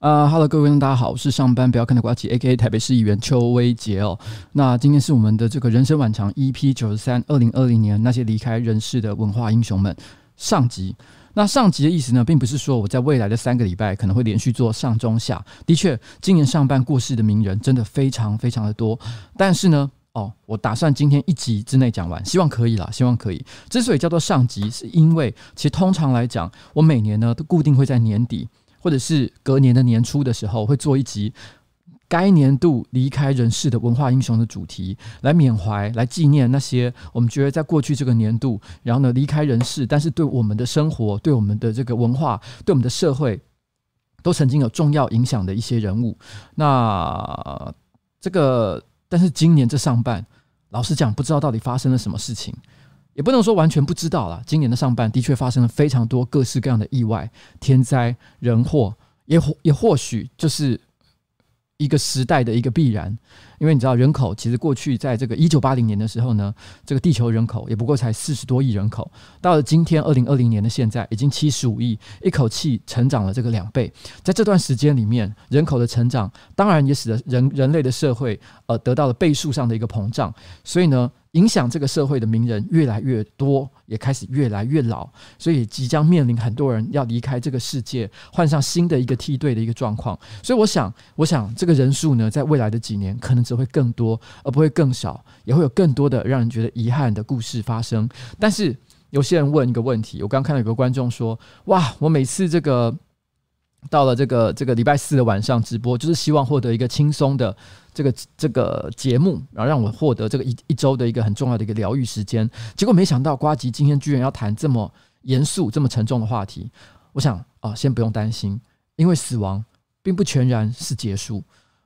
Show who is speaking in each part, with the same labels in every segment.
Speaker 1: 啊、uh,，Hello，各位观众，大家好，我是上班不要看的瓜吉，A.K.A. 台北市议员邱威杰哦。那今天是我们的这个人生晚长 EP 九十三，二零二零年那些离开人世的文化英雄们上集。那上集的意思呢，并不是说我在未来的三个礼拜可能会连续做上中下。的确，今年上半过世的名人真的非常非常的多。但是呢，哦，我打算今天一集之内讲完，希望可以啦，希望可以。之所以叫做上集，是因为其实通常来讲，我每年呢都固定会在年底。或者是隔年的年初的时候，会做一集该年度离开人世的文化英雄的主题，来缅怀、来纪念那些我们觉得在过去这个年度，然后呢离开人世，但是对我们的生活、对我们的这个文化、对我们的社会，都曾经有重要影响的一些人物。那这个，但是今年这上半，老实讲，不知道到底发生了什么事情。也不能说完全不知道了。今年的上半的确发生了非常多各式各样的意外、天灾人祸，也或也或许就是一个时代的一个必然。因为你知道，人口其实过去在这个一九八零年的时候呢，这个地球人口也不过才四十多亿人口，到了今天二零二零年的现在，已经七十五亿，一口气成长了这个两倍。在这段时间里面，人口的成长当然也使得人人类的社会呃得到了倍数上的一个膨胀。所以呢。影响这个社会的名人越来越多，也开始越来越老，所以即将面临很多人要离开这个世界，换上新的一个梯队的一个状况。所以我想，我想这个人数呢，在未来的几年可能只会更多，而不会更少，也会有更多的让人觉得遗憾的故事发生。但是有些人问一个问题，我刚看到有个观众说：“哇，我每次这个到了这个这个礼拜四的晚上直播，就是希望获得一个轻松的。”这个这个节目，然后让我获得这个一一周的一个很重要的一个疗愈时间。结果没想到，瓜吉今天居然要谈这么严肃、这么沉重的话题。我想啊，先不用担心，因为死亡并不全然是结束。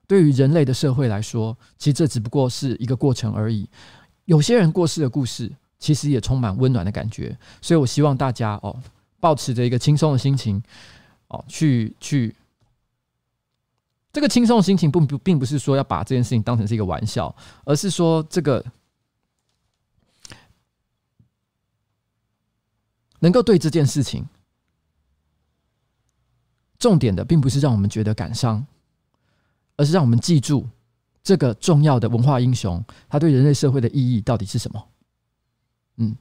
Speaker 1: 对于人类的社会来说，其实这只不过是一个过程而已。有些人过世的故事，其实也充满温暖的感觉。所以我希望大家哦，抱持着一个轻松的心情去去。这个轻松的心情，并不并不是说要把这件事情当成是一个玩笑，而是说这个能够对这件事情，重点的并不是让我们觉得感伤，而是让我们记住这个重要的文化英雄，他对人类社会的意义到底是什么？嗯，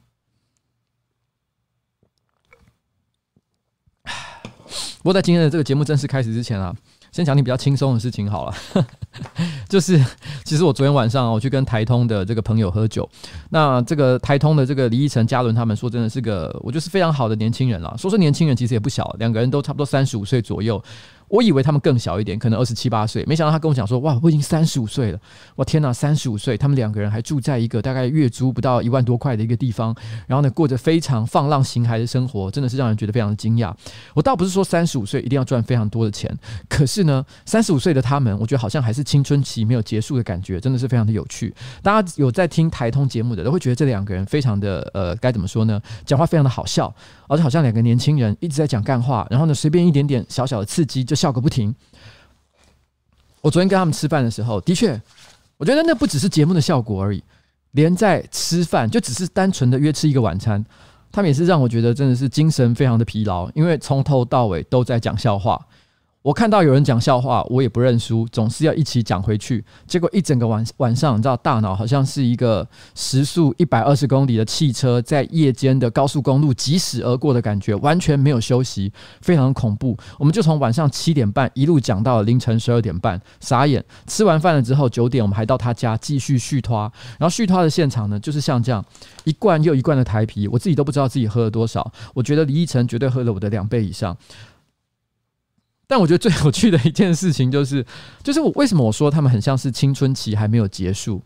Speaker 1: 不过在今天的这个节目正式开始之前啊。先讲你比较轻松的事情好了，就是其实我昨天晚上我去跟台通的这个朋友喝酒，那这个台通的这个李依晨、嘉伦他们说，真的是个我就是非常好的年轻人了。说是年轻人其实也不小，两个人都差不多三十五岁左右。我以为他们更小一点，可能二十七八岁，没想到他跟我讲说：“哇，我已经三十五岁了！我，天哪，三十五岁，他们两个人还住在一个大概月租不到一万多块的一个地方，然后呢，过着非常放浪形骸的生活，真的是让人觉得非常的惊讶。我倒不是说三十五岁一定要赚非常多的钱，可是呢，三十五岁的他们，我觉得好像还是青春期没有结束的感觉，真的是非常的有趣。大家有在听台通节目的，都会觉得这两个人非常的呃，该怎么说呢？讲话非常的好笑，而且好像两个年轻人一直在讲干话，然后呢，随便一点点小小的刺激就笑个不停。我昨天跟他们吃饭的时候，的确，我觉得那不只是节目的效果而已，连在吃饭就只是单纯的约吃一个晚餐，他们也是让我觉得真的是精神非常的疲劳，因为从头到尾都在讲笑话。我看到有人讲笑话，我也不认输，总是要一起讲回去。结果一整个晚晚上，你知道，大脑好像是一个时速一百二十公里的汽车在夜间的高速公路疾驶而过的感觉，完全没有休息，非常恐怖。我们就从晚上七点半一路讲到了凌晨十二点半，傻眼。吃完饭了之后，九点我们还到他家继续续拖，然后续拖的现场呢，就是像这样一罐又一罐的台啤，我自己都不知道自己喝了多少。我觉得李义成绝对喝了我的两倍以上。但我觉得最有趣的一件事情就是，就是我为什么我说他们很像是青春期还没有结束？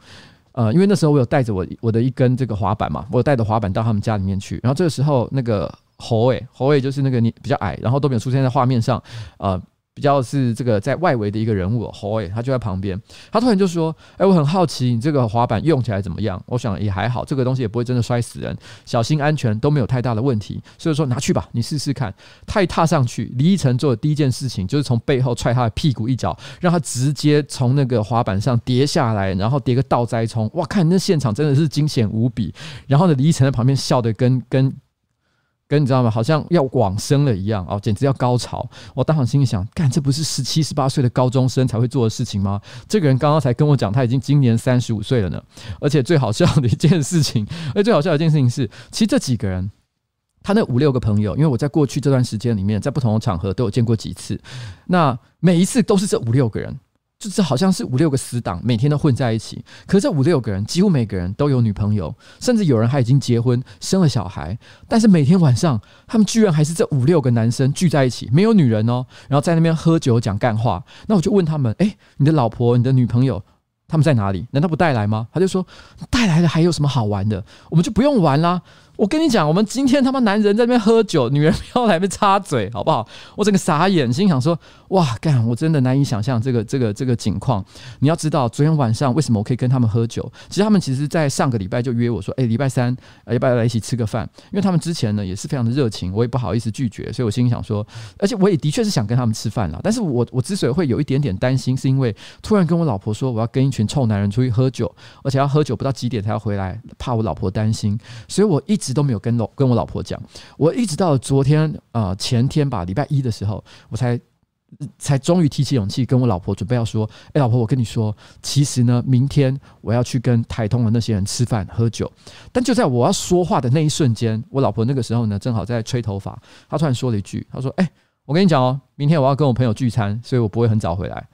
Speaker 1: 呃，因为那时候我有带着我我的一根这个滑板嘛，我有带着滑板到他们家里面去，然后这个时候那个侯伟，侯伟就是那个你比较矮，然后都没有出现在画面上，呃。比较是这个在外围的一个人物，侯伟他就在旁边，他突然就说：“哎，我很好奇你这个滑板用起来怎么样？”我想也还好，这个东西也不会真的摔死人，小心安全都没有太大的问题，所以说拿去吧，你试试看。他一踏上去，李义成做的第一件事情就是从背后踹他的屁股一脚，让他直接从那个滑板上跌下来，然后跌个倒栽葱。哇，看那现场真的是惊险无比。然后呢，李义成在旁边笑得跟跟。跟你知道吗？好像要往生了一样哦，简直要高潮！我当时心里想，干，这不是十七、十八岁的高中生才会做的事情吗？这个人刚刚才跟我讲，他已经今年三十五岁了呢。而且最好笑的一件事情，而最好笑的一件事情是，其实这几个人，他那五六个朋友，因为我在过去这段时间里面，在不同的场合都有见过几次，那每一次都是这五六个人。就是好像是五六个死党，每天都混在一起。可是这五六个人，几乎每个人都有女朋友，甚至有人还已经结婚生了小孩。但是每天晚上，他们居然还是这五六个男生聚在一起，没有女人哦，然后在那边喝酒讲干话。那我就问他们：诶，你的老婆、你的女朋友他们在哪里？难道不带来吗？他就说：带来了还有什么好玩的？我们就不用玩啦。我跟你讲，我们今天他妈男人在那边喝酒，女人不要来边插嘴，好不好？我整个傻眼，心想说：哇，干！我真的难以想象这个这个这个情况。你要知道，昨天晚上为什么我可以跟他们喝酒？其实他们其实，在上个礼拜就约我说：哎，礼拜三要不要来一起吃个饭？因为他们之前呢也是非常的热情，我也不好意思拒绝，所以我心里想说，而且我也的确是想跟他们吃饭了。但是我我之所以会有一点点担心，是因为突然跟我老婆说我要跟一群臭男人出去喝酒，而且要喝酒不到几点才要回来，怕我老婆担心，所以我一直一直都没有跟老跟。我老婆讲，我一直到昨天啊、前天吧，礼拜一的时候，我才才终于提起勇气跟我老婆准备要说，哎，老婆，我跟你说，其实呢，明天我要去跟台通的那些人吃饭喝酒。但就在我要说话的那一瞬间，我老婆那个时候呢，正好在吹头发，她突然说了一句，她说：“哎，我跟你讲哦，明天我要跟我朋友聚餐，所以我不会很早回来。”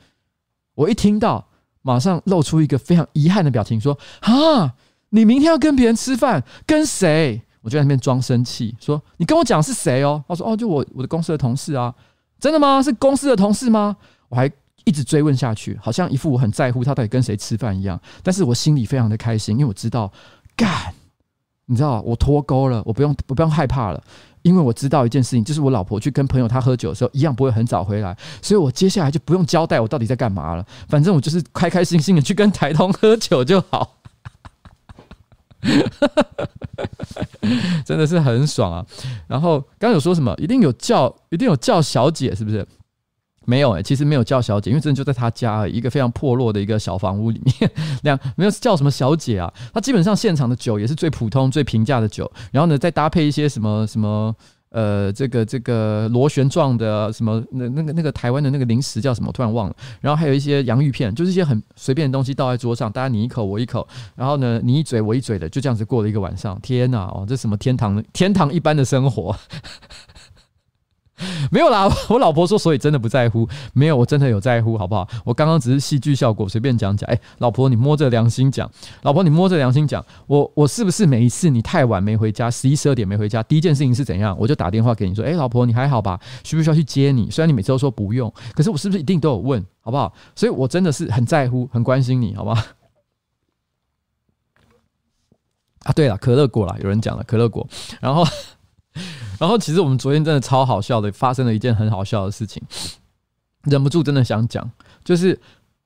Speaker 1: 我一听到，马上露出一个非常遗憾的表情，说：“啊，你明天要跟别人吃饭，跟谁？”我就在那边装生气，说：“你跟我讲是谁哦？”他说：“哦，就我我的公司的同事啊，真的吗？是公司的同事吗？”我还一直追问下去，好像一副我很在乎他到底跟谁吃饭一样。但是我心里非常的开心，因为我知道，干，你知道，我脱钩了，我不用我不用害怕了，因为我知道一件事情，就是我老婆去跟朋友他喝酒的时候，一样不会很早回来，所以我接下来就不用交代我到底在干嘛了。反正我就是开开心心的去跟台通喝酒就好。真的是很爽啊！然后刚有说什么？一定有叫，一定有叫小姐，是不是？没有诶、其实没有叫小姐，因为真的就在他家，一个非常破落的一个小房屋里面，两没有叫什么小姐啊。他基本上现场的酒也是最普通、最平价的酒，然后呢，再搭配一些什么什么。呃，这个这个螺旋状的什么那那个那个台湾的那个零食叫什么？突然忘了。然后还有一些洋芋片，就是一些很随便的东西倒在桌上，大家你一口我一口，然后呢你一嘴我一嘴的，就这样子过了一个晚上。天哪，哦，这什么天堂天堂一般的生活？没有啦，我老婆说，所以真的不在乎，没有，我真的有在乎，好不好？我刚刚只是戏剧效果，随便讲讲。哎，老婆，你摸着良心讲，老婆，你摸着良心讲，我我是不是每一次你太晚没回家，十一十二点没回家，第一件事情是怎样？我就打电话给你说，哎，老婆，你还好吧？需不需要去接你？虽然你每次都说不用，可是我是不是一定都有问，好不好？所以我真的是很在乎，很关心你，好不好？啊，对了，可乐果啦，有人讲了可乐果，然后。然后，其实我们昨天真的超好笑的，发生了一件很好笑的事情，忍不住真的想讲，就是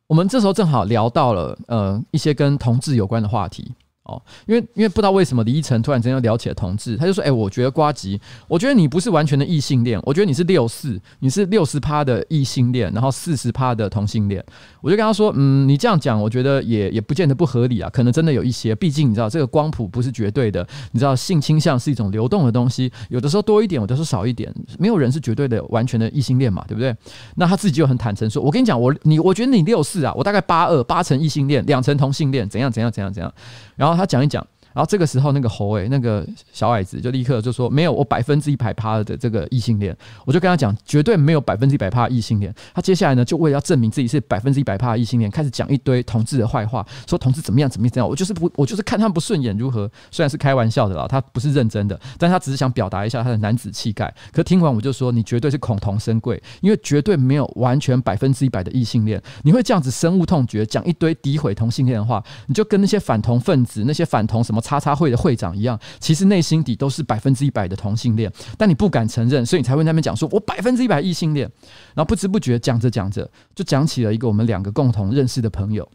Speaker 1: 我们这时候正好聊到了呃一些跟同志有关的话题。哦，因为因为不知道为什么李依晨突然之间要聊起了同志，他就说：“哎、我觉得瓜吉，我觉得你不是完全的异性恋，我觉得你是六四，你是六十趴的异性恋，然后四十趴的同性恋。”我就跟他说：“嗯，你这样讲，我觉得也也不见得不合理啊，可能真的有一些，毕竟你知道这个光谱不是绝对的，你知道性倾向是一种流动的东西，有的时候多一点，有的时候少一点，没有人是绝对的完全的异性恋嘛，对不对？那他自己就很坦诚说：我跟你讲，我你我觉得你六四啊，我大概八二，八成异性恋，两成同性恋，怎样怎样怎样怎样。”然后他讲一讲。然后这个时候，那个侯诶，那个小矮子就立刻就说：“没有，我百分之一百趴的这个异性恋。”我就跟他讲，绝对没有百分之一百趴异性恋。他接下来呢，就为了要证明自己是百分之一百趴异性恋，开始讲一堆同志的坏话，说同志怎么样怎么样怎样。我就是不，我就是看他们不顺眼，如何？虽然是开玩笑的啦，他不是认真的，但他只是想表达一下他的男子气概。可听完我就说，你绝对是恐同生贵，因为绝对没有完全百分之一百的异性恋。你会这样子深恶痛绝，讲一堆诋毁同性恋的话，你就跟那些反同分子、那些反同什么叉叉会的会长。一样，其实内心底都是百分之一百的同性恋，但你不敢承认，所以你才会那边讲说，我百分之一百异性恋。然后不知不觉讲着讲着，就讲起了一个我们两个共同认识的朋友。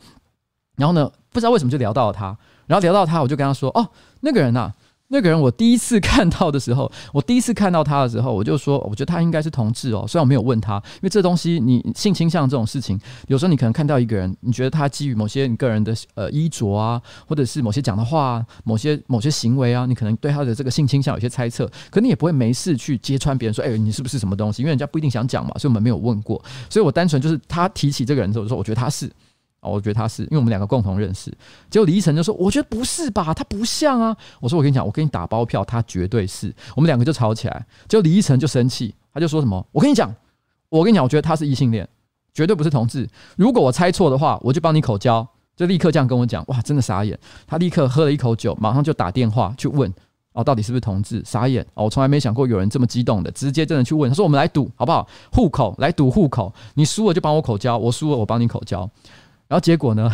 Speaker 1: 然后呢，不知道为什么就聊到了他，然后聊到他，我就跟他说，哦，那个人呐。那个人我第一次看到的时候，我第一次看到他的时候，我就说，我觉得他应该是同志哦。虽然我没有问他，因为这东西你性倾向这种事情，有时候你可能看到一个人，你觉得他基于某些你个人的呃衣着啊，或者是某些讲的话啊，某些某些行为啊，你可能对他的这个性倾向有些猜测，可你也不会没事去揭穿别人说，哎，你是不是什么东西？因为人家不一定想讲嘛，所以我们没有问过。所以我单纯就是他提起这个人之后，我说我觉得他是。哦，我觉得他是，因为我们两个共同认识。结果李依晨就说：“我觉得不是吧，他不像啊。”我说：“我跟你讲，我给你打包票，他绝对是。”我们两个就吵起来。结果李依晨就生气，他就说什么：“我跟你讲，我跟你讲，我觉得他是异性恋，绝对不是同志。如果我猜错的话，我就帮你口交。”就立刻这样跟我讲。哇，真的傻眼。他立刻喝了一口酒，马上就打电话去问：“哦，到底是不是同志？”傻眼。哦，我从来没想过有人这么激动的，直接真的去问。他说：“我们来赌好不好？户口来赌户口，你输了就帮我口交，我输了我帮你口交。”然后结果呢？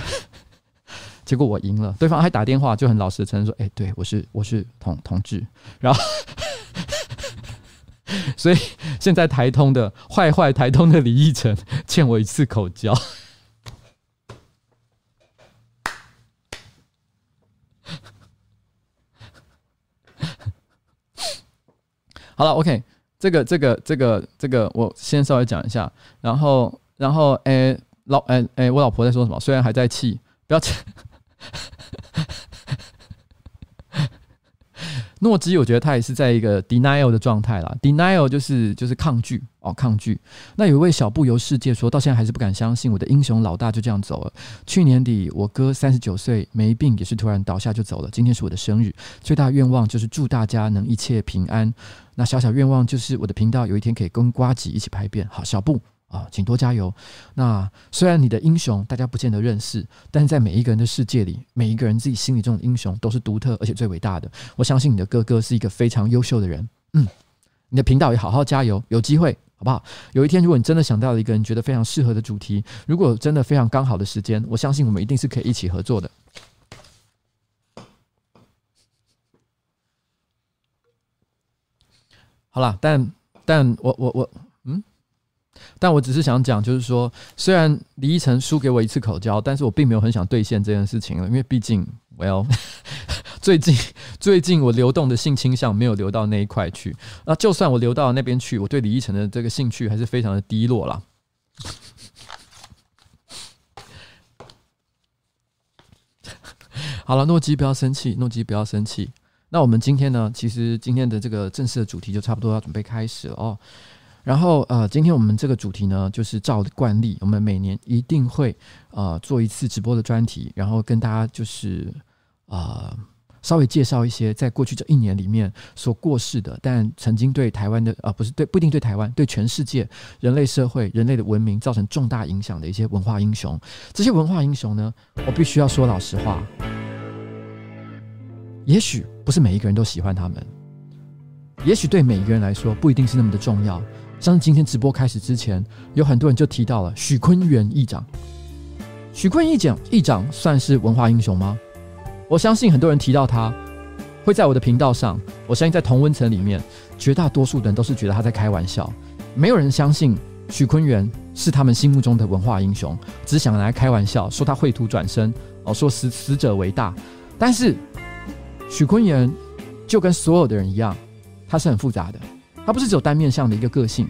Speaker 1: 结果我赢了，对方还打电话就很老实承认说：“哎，对我是我是同同志。”然后，所以现在台通的坏坏台通的李依晨欠我一次口交。好了，OK，这个这个这个这个我先稍微讲一下，然后然后哎。老哎哎，我老婆在说什么？虽然还在气，不要气。诺基，我觉得他也是在一个 denial 的状态啦。denial 就是就是抗拒哦，抗拒。那有一位小布游世界说到现在还是不敢相信，我的英雄老大就这样走了。去年底我哥三十九岁，没病也是突然倒下就走了。今天是我的生日，最大愿望就是祝大家能一切平安。那小小愿望就是我的频道有一天可以跟瓜吉一起拍片。好，小布。啊，请多加油。那虽然你的英雄大家不见得认识，但是在每一个人的世界里，每一个人自己心里中的英雄都是独特而且最伟大的。我相信你的哥哥是一个非常优秀的人。嗯，你的频道也好好加油，有机会好不好？有一天，如果你真的想到了一个人觉得非常适合的主题，如果真的非常刚好的时间，我相信我们一定是可以一起合作的。好了，但但我我我。但我只是想讲，就是说，虽然李依晨输给我一次口交，但是我并没有很想兑现这件事情了，因为毕竟，Well，最近 最近我流动的性倾向没有流到那一块去。那就算我流到那边去，我对李依晨的这个兴趣还是非常的低落啦。好了，诺基不要生气，诺基不要生气。那我们今天呢？其实今天的这个正式的主题就差不多要准备开始了哦。然后呃，今天我们这个主题呢，就是照惯例，我们每年一定会呃做一次直播的专题，然后跟大家就是呃稍微介绍一些在过去这一年里面所过世的，但曾经对台湾的啊，不是对，不一定对台湾，对全世界人类社会、人类的文明造成重大影响的一些文化英雄。这些文化英雄呢，我必须要说老实话，也许不是每一个人都喜欢他们，也许对每一个人来说不一定是那么的重要。像是今天直播开始之前，有很多人就提到了许昆源议长。许昆议长议长算是文化英雄吗？我相信很多人提到他，会在我的频道上。我相信在同温层里面，绝大多数的人都是觉得他在开玩笑，没有人相信许昆源是他们心目中的文化英雄，只想来开玩笑，说他绘图转生，哦，说死死者为大。但是许昆源就跟所有的人一样，他是很复杂的，他不是只有单面向的一个个性，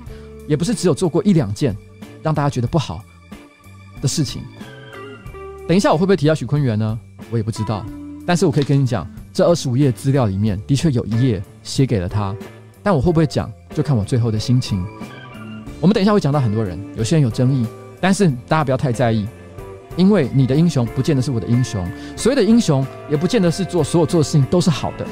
Speaker 1: 也不是只有做过一两件让大家觉得不好的事情。等一下我会不会提到许坤元呢？我也不知道。但是我可以跟你讲，这二十五页资料里面的确有一页写给了他，但我会不会讲，就看我最后的心情。我们等一下会讲到很多人，有些人有争议，但是大家不要太在意，因为你的英雄不见得是我的英雄，所谓的英雄也不见得是做所有做的事情都是好的。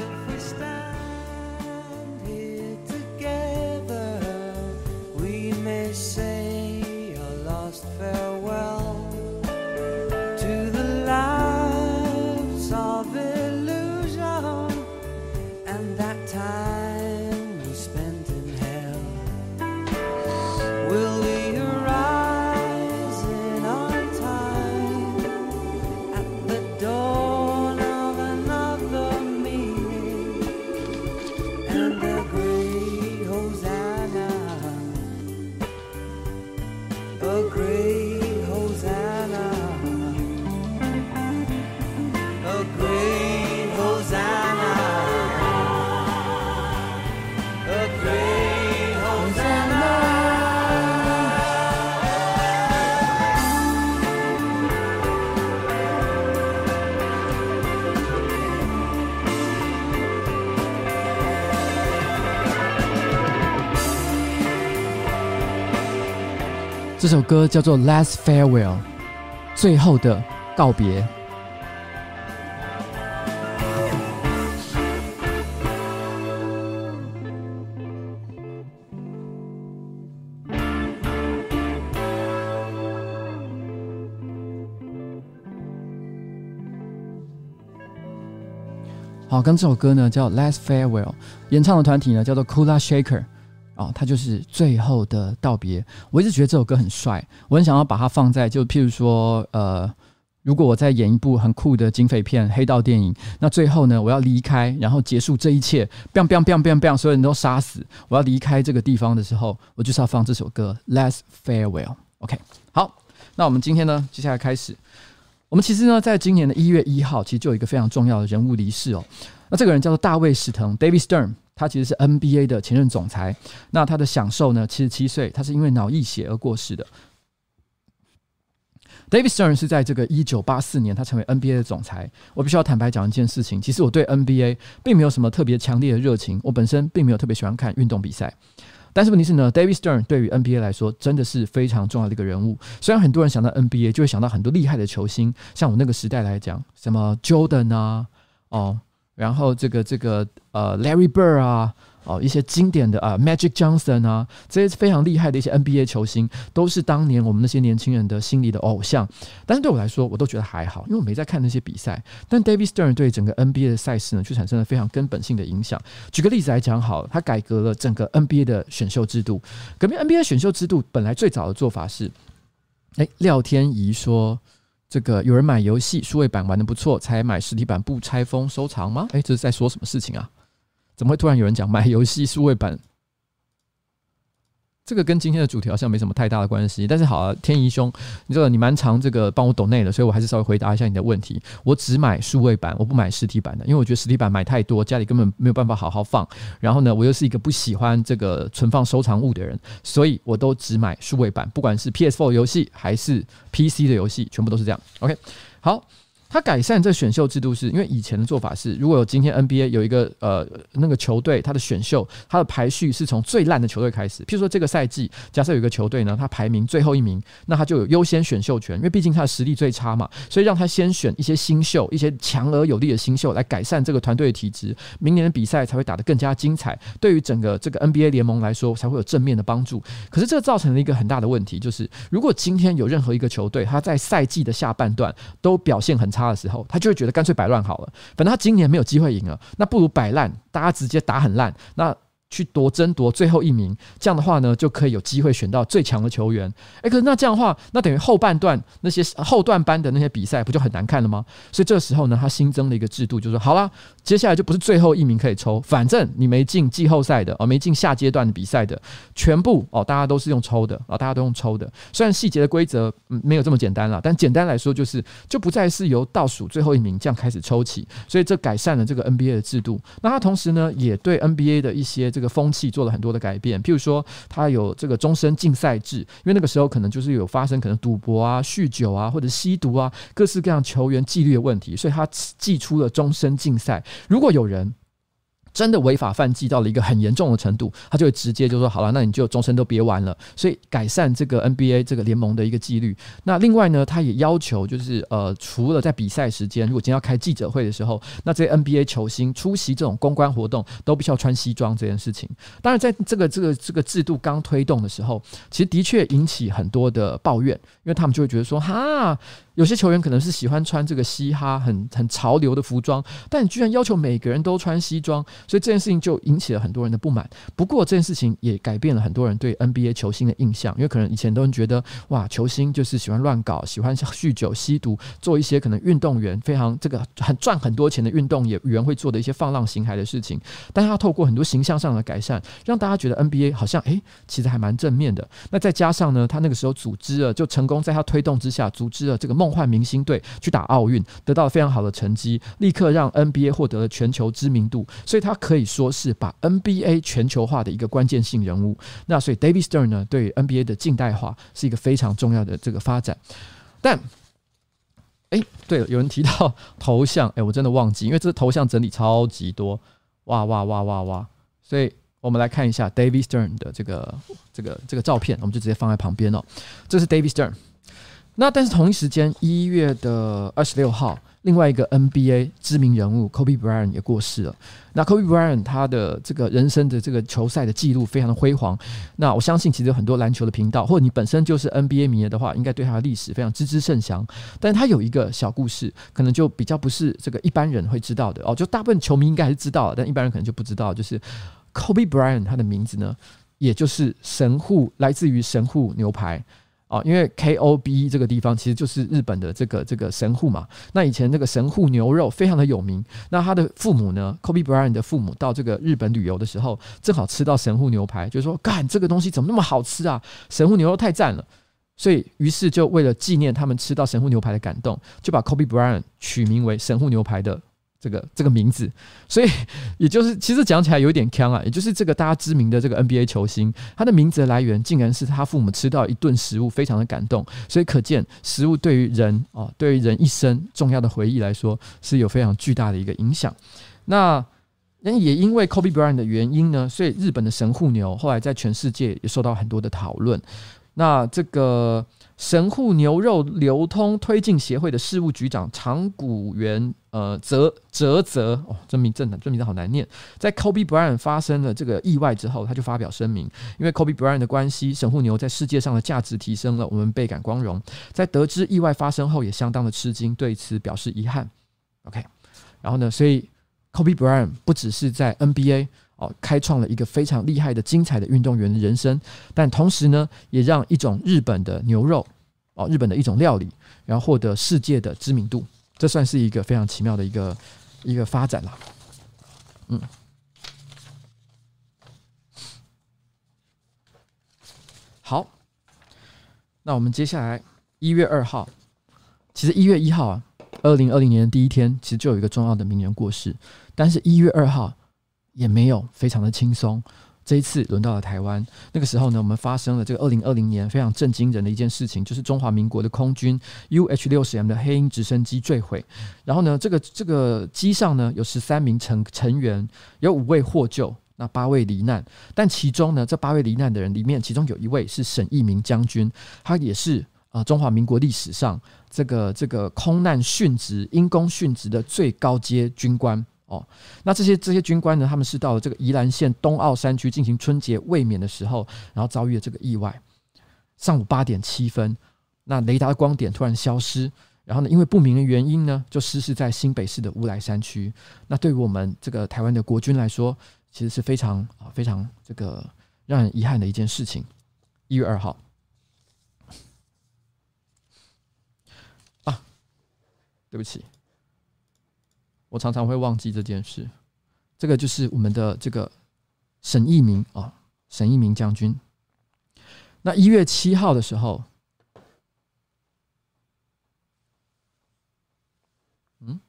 Speaker 1: 这首歌叫做《Last Farewell》，最后的告别。好，跟这首歌呢叫《Last Farewell》，演唱的团体呢叫做 Kula Shaker。哦，他就是最后的道别。我一直觉得这首歌很帅，我很想要把它放在，就譬如说，呃，如果我在演一部很酷的警匪片、黑道电影，那最后呢，我要离开，然后结束这一切，biang biang biang biang biang，所有人都杀死，我要离开这个地方的时候，我就是要放这首歌《Last Farewell》。OK，好，那我们今天呢，接下来开始，我们其实呢，在今年的一月一号，其实就有一个非常重要的人物离世哦。那这个人叫做大卫史腾 （David Stern）。他其实是 NBA 的前任总裁，那他的享寿呢，七十七岁，他是因为脑溢血而过世的。David Stern 是在这个一九八四年，他成为 NBA 的总裁。我必须要坦白讲一件事情，其实我对 NBA 并没有什么特别强烈的热情，我本身并没有特别喜欢看运动比赛。但是问题是呢，David Stern 对于 NBA 来说真的是非常重要的一个人物。虽然很多人想到 NBA 就会想到很多厉害的球星，像我那个时代来讲，什么 Jordan 啊，哦。然后这个这个呃，Larry Bird 啊，哦，一些经典的啊，Magic Johnson 啊，这些非常厉害的一些 NBA 球星，都是当年我们那些年轻人的心里的偶像。但是对我来说，我都觉得还好，因为我没在看那些比赛。但 David Stern 对整个 NBA 的赛事呢，却产生了非常根本性的影响。举个例子来讲，好，他改革了整个 NBA 的选秀制度。革命 NBA 选秀制度本来最早的做法是，哎，廖天怡说。这个有人买游戏数位版玩的不错，才买实体版不拆封收藏吗？哎，这是在说什么事情啊？怎么会突然有人讲买游戏数位版？这个跟今天的主题好像没什么太大的关系，但是好啊，天怡兄，你知道你蛮常这个帮我抖内的，所以我还是稍微回答一下你的问题。我只买数位版，我不买实体版的，因为我觉得实体版买太多，家里根本没有办法好好放。然后呢，我又是一个不喜欢这个存放收藏物的人，所以我都只买数位版，不管是 PS4 游戏还是 PC 的游戏，全部都是这样。OK，好，他改善这选秀制度是因为以前的做法是，如果有今天 NBA 有一个呃那个球队，他的选秀他的排序是从最烂的球队开始。譬如说这个赛季，假设有一个球队呢，他排名最后一名，那他就有优先选秀权，因为毕竟他的实力最差嘛，所以让他先选一些新秀，一些强而有力的新秀来改善这个团队的体质，明年的比赛才会打得更加精彩。对于整个这个 NBA 联盟来说，才会有正面的帮助。可是这造成了一个很大的问题，就是如果今天有任何一个球队，他在赛季的下半段都表现很差。他的时候，他就会觉得干脆摆烂好了，反正他今年没有机会赢了，那不如摆烂，大家直接打很烂，那。去夺争夺最后一名，这样的话呢，就可以有机会选到最强的球员。诶，可是那这样的话，那等于后半段那些后段班的那些比赛不就很难看了吗？所以这个时候呢，他新增了一个制度，就是说好了，接下来就不是最后一名可以抽，反正你没进季后赛的哦，没进下阶段的比赛的，全部哦，大家都是用抽的啊，大家都用抽的。虽然细节的规则嗯没有这么简单了，但简单来说就是就不再是由倒数最后一名这样开始抽起，所以这改善了这个 NBA 的制度。那他同时呢，也对 NBA 的一些这个风气做了很多的改变，譬如说，他有这个终身禁赛制，因为那个时候可能就是有发生可能赌博啊、酗酒啊或者吸毒啊，各式各样球员纪律的问题，所以他祭出了终身禁赛。如果有人真的违法犯纪到了一个很严重的程度，他就会直接就说好了，那你就终身都别玩了。所以改善这个 NBA 这个联盟的一个纪律。那另外呢，他也要求就是呃，除了在比赛时间，如果今天要开记者会的时候，那这些 NBA 球星出席这种公关活动都必须要穿西装这件事情。当然，在这个这个这个制度刚推动的时候，其实的确引起很多的抱怨，因为他们就会觉得说哈。有些球员可能是喜欢穿这个嘻哈很很潮流的服装，但你居然要求每个人都穿西装，所以这件事情就引起了很多人的不满。不过这件事情也改变了很多人对 NBA 球星的印象，因为可能以前都觉得哇，球星就是喜欢乱搞，喜欢酗酒、吸毒，做一些可能运动员非常这个很赚很多钱的运动员会做的一些放浪形骸的事情。但是他透过很多形象上的改善，让大家觉得 NBA 好像诶，其实还蛮正面的。那再加上呢，他那个时候组织了，就成功在他推动之下组织了这个梦。梦幻明星队去打奥运，得到了非常好的成绩，立刻让 NBA 获得了全球知名度，所以他可以说是把 NBA 全球化的一个关键性人物。那所以 David Stern 呢，对 NBA 的近代化是一个非常重要的这个发展。但，哎，对了，有人提到头像，哎，我真的忘记，因为这个头像整理超级多，哇哇哇哇哇！所以我们来看一下 David Stern 的这个这个这个照片，我们就直接放在旁边哦。这是 David Stern。那但是同一时间，一月的二十六号，另外一个 NBA 知名人物 Kobe Bryant 也过世了。那 Kobe Bryant 他的这个人生的这个球赛的记录非常的辉煌。那我相信其实有很多篮球的频道，或者你本身就是 NBA 迷的话，应该对他的历史非常知之甚详。但是他有一个小故事，可能就比较不是这个一般人会知道的哦。就大部分球迷应该还是知道，但一般人可能就不知道。就是 Kobe Bryant 他的名字呢，也就是神户，来自于神户牛排。哦，因为 K O B 这个地方其实就是日本的这个这个神户嘛。那以前这个神户牛肉非常的有名。那他的父母呢，Kobe Bryant 的父母到这个日本旅游的时候，正好吃到神户牛排，就说：“干，这个东西怎么那么好吃啊？神户牛肉太赞了。”所以，于是就为了纪念他们吃到神户牛排的感动，就把 Kobe Bryant 取名为神户牛排的。这个这个名字，所以也就是其实讲起来有点坑啊，也就是这个大家知名的这个 NBA 球星，他的名字来源竟然是他父母吃到一顿食物，非常的感动。所以可见食物对于人哦，对于人一生重要的回忆来说，是有非常巨大的一个影响。那也因为 Kobe Bryant 的原因呢，所以日本的神户牛后来在全世界也受到很多的讨论。那这个。神户牛肉流通推进协会的事务局长长谷原呃泽泽泽哦，这名这这名字好难念。在 Kobe Bryant 发生了这个意外之后，他就发表声明，因为 Kobe Bryant 的关系，神户牛在世界上的价值提升了，我们倍感光荣。在得知意外发生后，也相当的吃惊，对此表示遗憾。OK，然后呢，所以 Kobe Bryant 不只是在 NBA。哦，开创了一个非常厉害的、精彩的运动员的人生，但同时呢，也让一种日本的牛肉，哦，日本的一种料理，然后获得世界的知名度，这算是一个非常奇妙的一个一个发展了。嗯，好，那我们接下来一月二号，其实一月一号啊，二零二零年的第一天，其实就有一个重要的名人过世，但是一月二号。也没有非常的轻松，这一次轮到了台湾，那个时候呢，我们发生了这个二零二零年非常震惊人的一件事情，就是中华民国的空军 UH 六十 M 的黑鹰直升机坠毁。然后呢，这个这个机上呢有十三名成成员，有五位获救，那八位罹难。但其中呢，这八位罹难的人里面，其中有一位是沈一鸣将军，他也是啊、中华民国历史上这个这个空难殉职、因公殉职的最高阶军官。哦，那这些这些军官呢，他们是到了这个宜兰县东澳山区进行春节卫冕的时候，然后遭遇了这个意外。上午八点七分，那雷达光点突然消失，然后呢，因为不明的原因呢，就失事在新北市的乌来山区。那对于我们这个台湾的国军来说，其实是非常啊非常这个让人遗憾的一件事情。一月二号，啊，对不起。我常常会忘记这件事，这个就是我们的这个沈一鸣啊，沈一鸣将军。那一月七号的时候，嗯，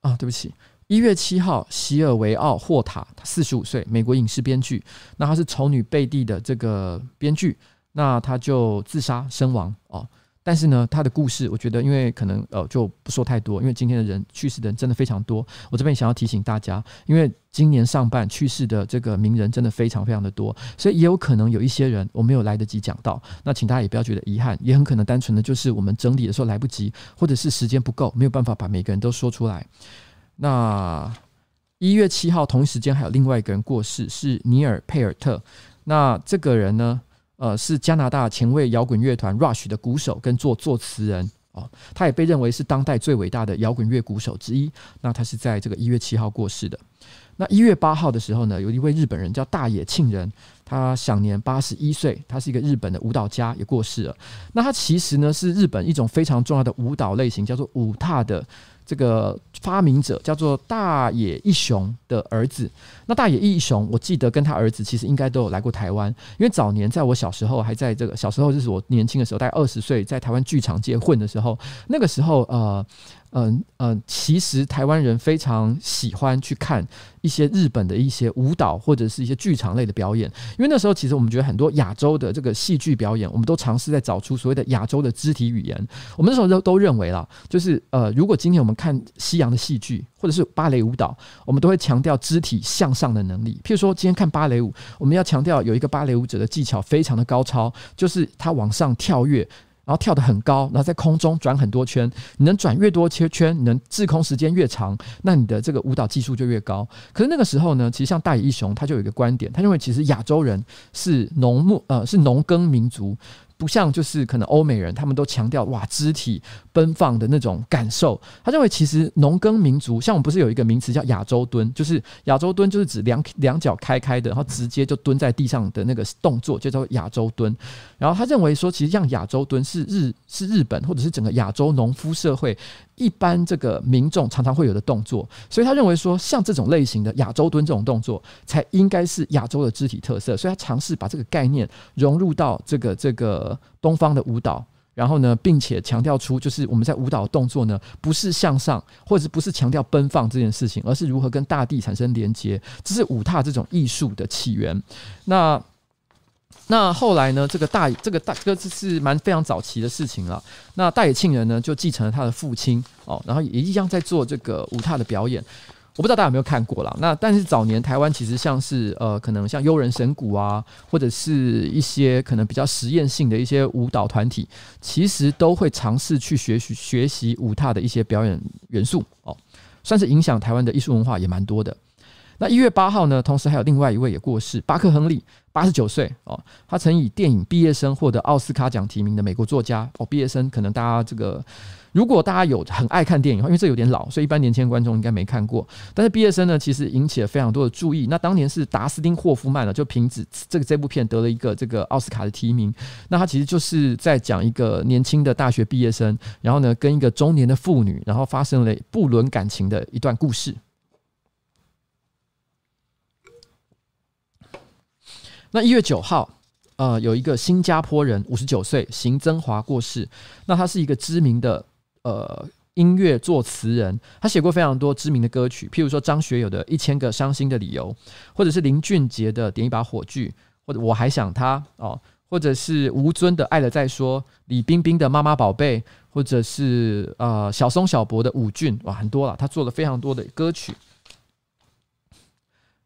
Speaker 1: 啊，对不起，一月七号，席尔维奥霍塔，他四十五岁，美国影视编剧，那他是丑女贝蒂的这个编剧。那他就自杀身亡哦，但是呢，他的故事我觉得，因为可能呃就不说太多，因为今天的人去世的人真的非常多。我这边想要提醒大家，因为今年上半去世的这个名人真的非常非常的多，所以也有可能有一些人我没有来得及讲到。那请大家也不要觉得遗憾，也很可能单纯的就是我们整理的时候来不及，或者是时间不够，没有办法把每个人都说出来。那一月七号同一时间还有另外一个人过世，是尼尔佩尔特。那这个人呢？呃，是加拿大前卫摇滚乐团 Rush 的鼓手跟作作词人哦，他也被认为是当代最伟大的摇滚乐鼓手之一。那他是在这个一月七号过世的。那一月八号的时候呢，有一位日本人叫大野庆人，他享年八十一岁，他是一个日本的舞蹈家，也过世了。那他其实呢是日本一种非常重要的舞蹈类型，叫做舞踏的。这个发明者叫做大野一雄的儿子。那大野一雄，我记得跟他儿子其实应该都有来过台湾，因为早年在我小时候，还在这个小时候，就是我年轻的时候，大概二十岁，在台湾剧场界混的时候，那个时候呃。嗯嗯，其实台湾人非常喜欢去看一些日本的一些舞蹈或者是一些剧场类的表演，因为那时候其实我们觉得很多亚洲的这个戏剧表演，我们都尝试在找出所谓的亚洲的肢体语言。我们那时候都都认为啦，就是呃，如果今天我们看西洋的戏剧或者是芭蕾舞蹈，我们都会强调肢体向上的能力。譬如说，今天看芭蕾舞，我们要强调有一个芭蕾舞者的技巧非常的高超，就是他往上跳跃。然后跳得很高，然后在空中转很多圈。你能转越多圈圈，你能滞空时间越长，那你的这个舞蹈技术就越高。可是那个时候呢，其实像大野一雄，他就有一个观点，他认为其实亚洲人是农牧，呃，是农耕民族。不像就是可能欧美人，他们都强调哇肢体奔放的那种感受。他认为其实农耕民族，像我们不是有一个名词叫亚洲蹲，就是亚洲蹲就是指两两脚开开的，然后直接就蹲在地上的那个动作，就叫做亚洲蹲。然后他认为说，其实像亚洲蹲是日是日本或者是整个亚洲农夫社会。一般这个民众常常会有的动作，所以他认为说，像这种类型的亚洲蹲这种动作，才应该是亚洲的肢体特色。所以他尝试把这个概念融入到这个这个东方的舞蹈，然后呢，并且强调出，就是我们在舞蹈动作呢，不是向上，或者不是强调奔放这件事情，而是如何跟大地产生连接，这是舞踏这种艺术的起源。那。那后来呢？这个大这个大哥这是蛮非常早期的事情了。那大野庆人呢，就继承了他的父亲哦，然后也一样在做这个舞踏的表演。我不知道大家有没有看过啦。那但是早年台湾其实像是呃，可能像优人神鼓啊，或者是一些可能比较实验性的一些舞蹈团体，其实都会尝试去学习学习舞踏的一些表演元素哦，算是影响台湾的艺术文化也蛮多的。那一月八号呢，同时还有另外一位也过世，巴克·亨利，八十九岁哦。他曾以电影《毕业生》获得奥斯卡奖提名的美国作家哦。毕业生可能大家这个，如果大家有很爱看电影，因为这有点老，所以一般年轻观众应该没看过。但是《毕业生》呢，其实引起了非常多的注意。那当年是达斯汀·霍夫曼呢，就凭着这个这部片得了一个这个奥斯卡的提名。那他其实就是在讲一个年轻的大学毕业生，然后呢，跟一个中年的妇女，然后发生了不伦感情的一段故事。那一月九号，呃，有一个新加坡人，五十九岁，邢增华过世。那他是一个知名的呃音乐作词人，他写过非常多知名的歌曲，譬如说张学友的《一千个伤心的理由》，或者是林俊杰的《点一把火炬》，或者我还想他哦，或者是吴尊的《爱了再说》，李冰冰的《妈妈宝贝》，或者是呃小松小柏的《舞俊》，哇，很多了，他做了非常多的歌曲。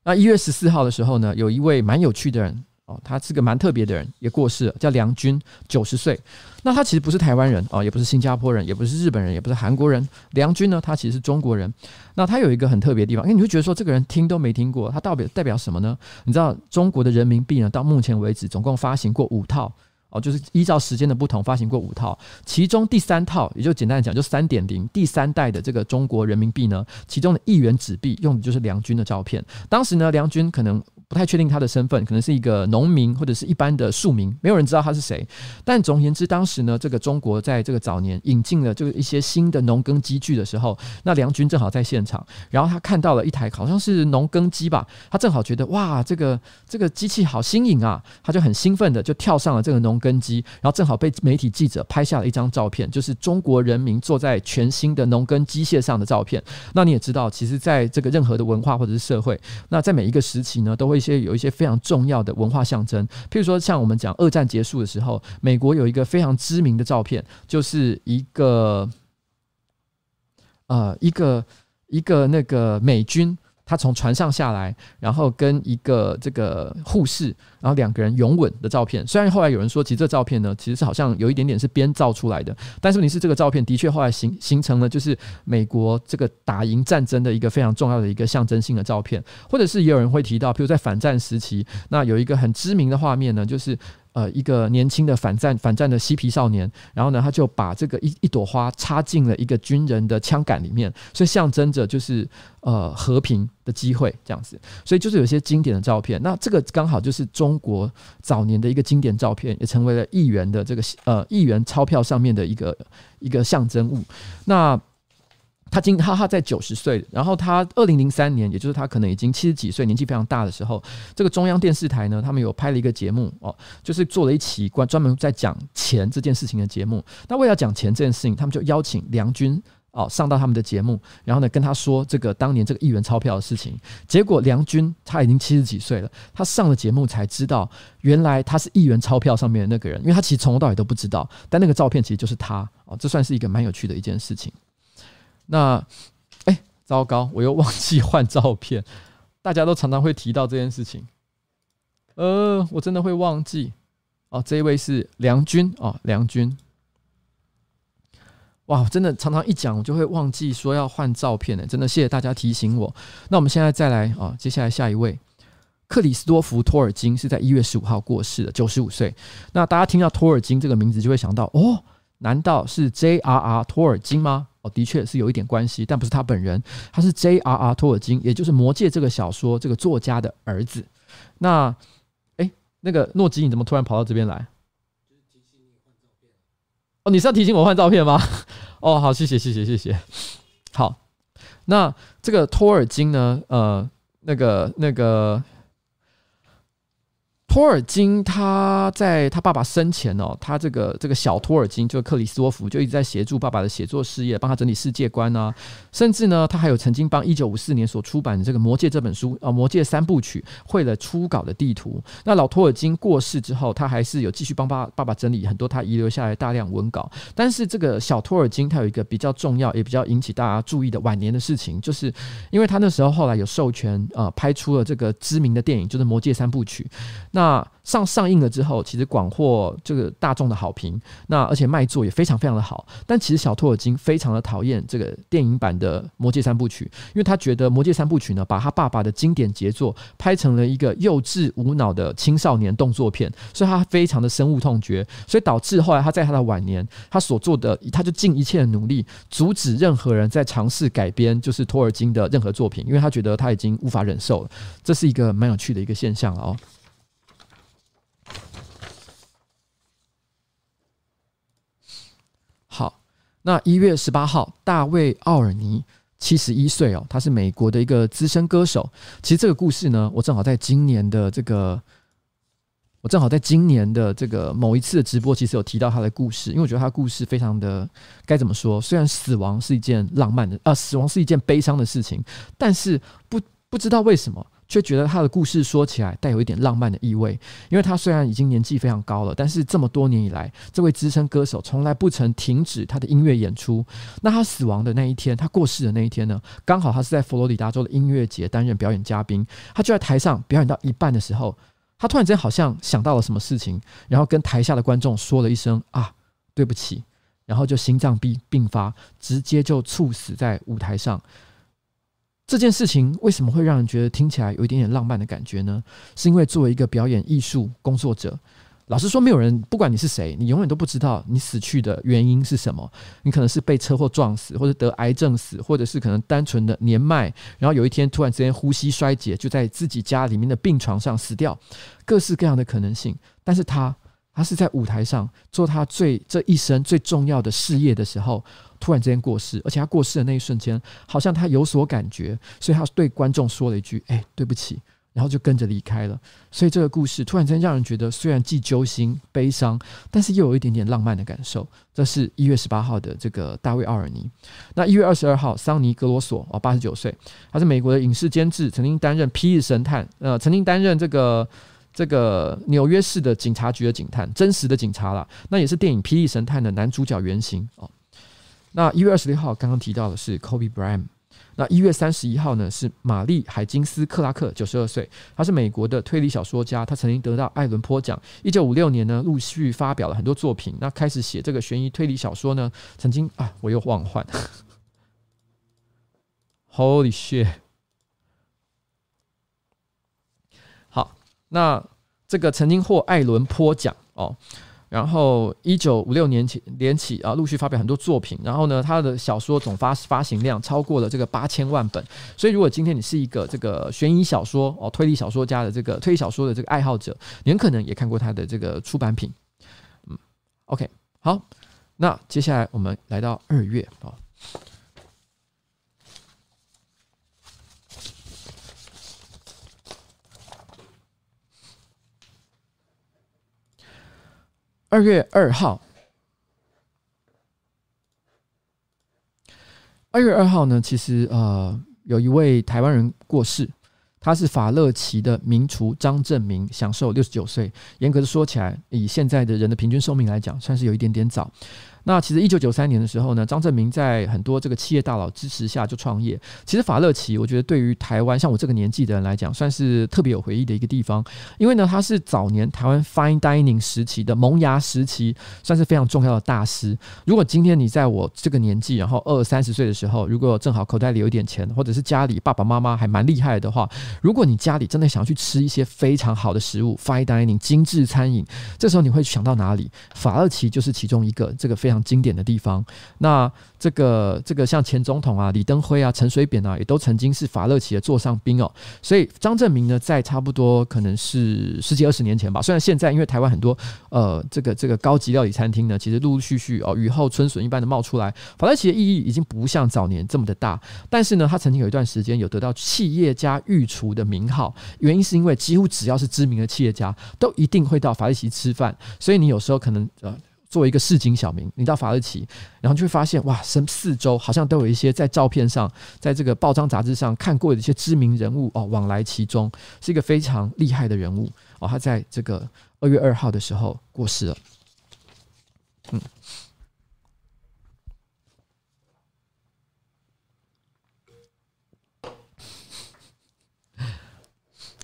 Speaker 1: 那一月十四号的时候呢，有一位蛮有趣的人。哦，他是个蛮特别的人，也过世了，叫梁军，九十岁。那他其实不是台湾人哦，也不是新加坡人，也不是日本人，也不是韩国人。梁军呢，他其实是中国人。那他有一个很特别的地方，因为你会觉得说，这个人听都没听过，他代表代表什么呢？你知道中国的人民币呢，到目前为止总共发行过五套。哦，就是依照时间的不同发行过五套，其中第三套，也就简单的讲，就三点零第三代的这个中国人民币呢，其中的一元纸币用的就是梁军的照片。当时呢，梁军可能不太确定他的身份，可能是一个农民或者是一般的庶民，没有人知道他是谁。但总而言之，当时呢，这个中国在这个早年引进了这个一些新的农耕机具的时候，那梁军正好在现场，然后他看到了一台好像是农耕机吧，他正好觉得哇，这个这个机器好新颖啊，他就很兴奋的就跳上了这个农。耕机，然后正好被媒体记者拍下了一张照片，就是中国人民坐在全新的农耕机械上的照片。那你也知道，其实在这个任何的文化或者是社会，那在每一个时期呢，都会一些有一些非常重要的文化象征。譬如说，像我们讲二战结束的时候，美国有一个非常知名的照片，就是一个呃，一个一个那个美军。他从船上下来，然后跟一个这个护士，然后两个人拥吻的照片。虽然后来有人说，其实这照片呢，其实是好像有一点点是编造出来的，但是问题是这个照片的确后来形形成了，就是美国这个打赢战争的一个非常重要的一个象征性的照片。或者是也有人会提到，譬如在反战时期，那有一个很知名的画面呢，就是。呃，一个年轻的反战反战的嬉皮少年，然后呢，他就把这个一一朵花插进了一个军人的枪杆里面，所以象征着就是呃和平的机会这样子，所以就是有些经典的照片。那这个刚好就是中国早年的一个经典照片，也成为了一元的这个呃一元钞票上面的一个一个象征物。那。他今他他在九十岁，然后他二零零三年，也就是他可能已经七十几岁，年纪非常大的时候，这个中央电视台呢，他们有拍了一个节目哦，就是做了一期关专门在讲钱这件事情的节目。那为了讲钱这件事情，他们就邀请梁军哦上到他们的节目，然后呢跟他说这个当年这个一元钞票的事情。结果梁军他已经七十几岁了，他上了节目才知道，原来他是一元钞票上面的那个人，因为他其实从头到尾都不知道，但那个照片其实就是他哦，这算是一个蛮有趣的一件事情。那，哎、糟糕，我又忘记换照片。大家都常常会提到这件事情，呃，我真的会忘记。哦，这一位是梁军哦，梁军。哇，真的常常一讲，我就会忘记说要换照片呢。真的谢谢大家提醒我。那我们现在再来啊、哦，接下来下一位，克里斯多福托尔金是在一月十五号过世的，九十五岁。那大家听到托尔金这个名字，就会想到哦，难道是 J.R.R. 托尔金吗？哦，的确是有一点关系，但不是他本人，他是 J.R.R. 托尔金，也就是《魔戒》这个小说这个作家的儿子。那，哎，那个诺基，你怎么突然跑到这边来？提醒你换照片。哦，你是要提醒我换照片吗？哦，好，谢谢，谢谢，谢谢。好，那这个托尔金呢？呃，那个，那个。托尔金他在他爸爸生前哦，他这个这个小托尔金就克里斯多夫，就一直在协助爸爸的写作事业，帮他整理世界观啊，甚至呢，他还有曾经帮一九五四年所出版的这个《魔戒》这本书啊，《魔戒》三部曲绘了初稿的地图。那老托尔金过世之后，他还是有继续帮爸爸爸整理很多他遗留下来大量文稿。但是这个小托尔金他有一个比较重要也比较引起大家注意的晚年的事情，就是因为他那时候后来有授权呃拍出了这个知名的电影，就是《魔戒》三部曲。那那上上映了之后，其实广获这个大众的好评，那而且卖座也非常非常的好。但其实小托尔金非常的讨厌这个电影版的《魔戒三部曲》，因为他觉得《魔戒三部曲》呢，把他爸爸的经典杰作拍成了一个幼稚无脑的青少年动作片，所以他非常的深恶痛绝，所以导致后来他在他的晚年，他所做的，他就尽一切的努力阻止任何人在尝试改编就是托尔金的任何作品，因为他觉得他已经无法忍受了。这是一个蛮有趣的一个现象哦。那一月十八号，大卫·奥尔尼七十一岁哦，他是美国的一个资深歌手。其实这个故事呢，我正好在今年的这个我正好在今年的这个某一次的直播，其实有提到他的故事，因为我觉得他故事非常的该怎么说？虽然死亡是一件浪漫的啊，死亡是一件悲伤的事情，但是不不知道为什么，却觉得他的故事说起来带有一点浪漫的意味。因为他虽然已经年纪非常高了，但是这么多年以来，这位资深歌手从来不曾停止他的音乐演出。那他死亡的那一天，他过世的那一天呢，刚好他是在佛罗里达州的音乐节担任表演嘉宾，他就在台上表演到一半的时候。他突然间好像想到了什么事情，然后跟台下的观众说了一声“啊，对不起”，然后就心脏病病发，直接就猝死在舞台上。这件事情为什么会让人觉得听起来有一点点浪漫的感觉呢？是因为作为一个表演艺术工作者。老实说，没有人，不管你是谁，你永远都不知道你死去的原因是什么。你可能是被车祸撞死，或者得癌症死，或者是可能单纯的年迈，然后有一天突然之间呼吸衰竭，就在自己家里面的病床上死掉，各式各样的可能性。但是他，他是在舞台上做他最这一生最重要的事业的时候，突然之间过世，而且他过世的那一瞬间，好像他有所感觉，所以他对观众说了一句：“哎，对不起。”然后就跟着离开了，所以这个故事突然间让人觉得虽然既揪心悲伤，但是又有一点点浪漫的感受。这是一月十八号的这个大卫奥尔尼。那一月二十二号，桑尼格罗索哦，八十九岁，他是美国的影视监制，曾经担任《霹雳神探》，呃，曾经担任这个这个纽约市的警察局的警探，真实的警察啦。那也是电影《霹雳神探》的男主角原型哦。那一月二十六号，刚刚提到的是 Kobe Bryant。那一月三十一号呢，是玛丽海金斯克拉克，九十二岁，他是美国的推理小说家，他曾经得到艾伦坡奖。一九五六年呢，陆续发表了很多作品。那开始写这个悬疑推理小说呢，曾经啊，我又忘换，Holy shit！好，那这个曾经获艾伦坡奖哦。然后，一九五六年起连起啊，陆续发表很多作品。然后呢，他的小说总发发行量超过了这个八千万本。所以，如果今天你是一个这个悬疑小说哦、推理小说家的这个推理小说的这个爱好者，你很可能也看过他的这个出版品。嗯，OK，好，那接下来我们来到二月啊。二月二号，二月二号呢，其实呃，有一位台湾人过世，他是法乐旗的名厨张正明，享受六十九岁。严格的说起来，以现在的人的平均寿命来讲，算是有一点点早。那其实一九九三年的时候呢，张正明在很多这个企业大佬支持下就创业。其实法乐奇，我觉得对于台湾像我这个年纪的人来讲，算是特别有回忆的一个地方。因为呢，他是早年台湾 fine dining 时期的萌芽时期，算是非常重要的大师。如果今天你在我这个年纪，然后二三十岁的时候，如果正好口袋里有一点钱，或者是家里爸爸妈妈还蛮厉害的话，如果你家里真的想要去吃一些非常好的食物，fine dining 精致餐饮，这时候你会想到哪里？法乐奇就是其中一个这个非非常。经典的地方，那这个这个像前总统啊，李登辉啊，陈水扁啊，也都曾经是法乐奇的座上宾哦。所以张正明呢，在差不多可能是十几二十年前吧。虽然现在因为台湾很多呃这个这个高级料理餐厅呢，其实陆陆续续哦雨后春笋一般的冒出来，法乐奇的意义已经不像早年这么的大。但是呢，他曾经有一段时间有得到企业家御厨的名号，原因是因为几乎只要是知名的企业家，都一定会到法乐奇吃饭。所以你有时候可能呃。作为一个市井小民，你到法尔奇，然后就会发现，哇，身四周好像都有一些在照片上，在这个报章杂志上看过的一些知名人物哦，往来其中，是一个非常厉害的人物哦。他在这个二月二号的时候过世了。嗯，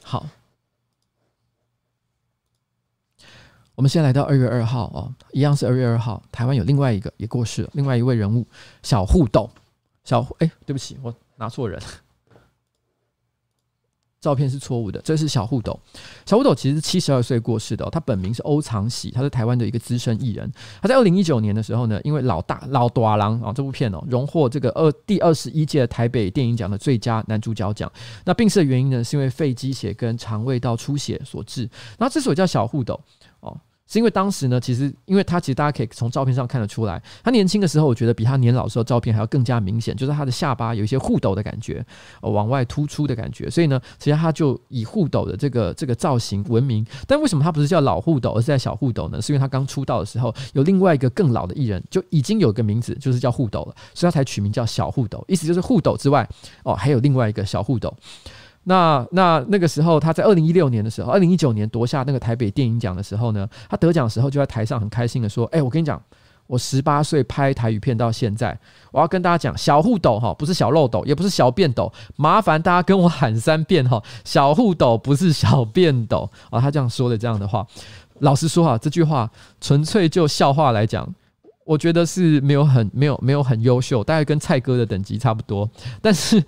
Speaker 1: 好。我们先来到二月二号哦，一样是二月二号。台湾有另外一个也过世了，另外一位人物小互斗。小哎，对不起，我拿错人，照片是错误的。这是小互斗。小互斗其实是七十二岁过世的，他本名是欧长喜，他是台湾的一个资深艺人。他在二零一九年的时候呢，因为老大老大人啊这部片哦，荣获这个二第二十一届台北电影奖的最佳男主角奖。那病逝的原因呢，是因为肺积血跟肠胃道出血所致。然后之所以叫小互斗。是因为当时呢，其实因为他其实大家可以从照片上看得出来，他年轻的时候，我觉得比他年老时候照片还要更加明显，就是他的下巴有一些护斗的感觉，呃，往外突出的感觉。所以呢，其实他就以护斗的这个这个造型闻名。但为什么他不是叫老护斗，而是在小护斗呢？是因为他刚出道的时候，有另外一个更老的艺人就已经有个名字，就是叫护斗了，所以他才取名叫小护斗，意思就是护斗之外，哦，还有另外一个小护斗。那那那个时候，他在二零一六年的时候，二零一九年夺下那个台北电影奖的时候呢，他得奖的时候就在台上很开心的说：“哎、我跟你讲，我十八岁拍台语片到现在，我要跟大家讲，小护斗哈，不是小漏斗，也不是小便斗，麻烦大家跟我喊三遍哈，小护斗不是小便斗啊。”他这样说的这样的话，老实说啊，这句话纯粹就笑话来讲，我觉得是没有很没有没有很优秀，大概跟蔡哥的等级差不多，但是。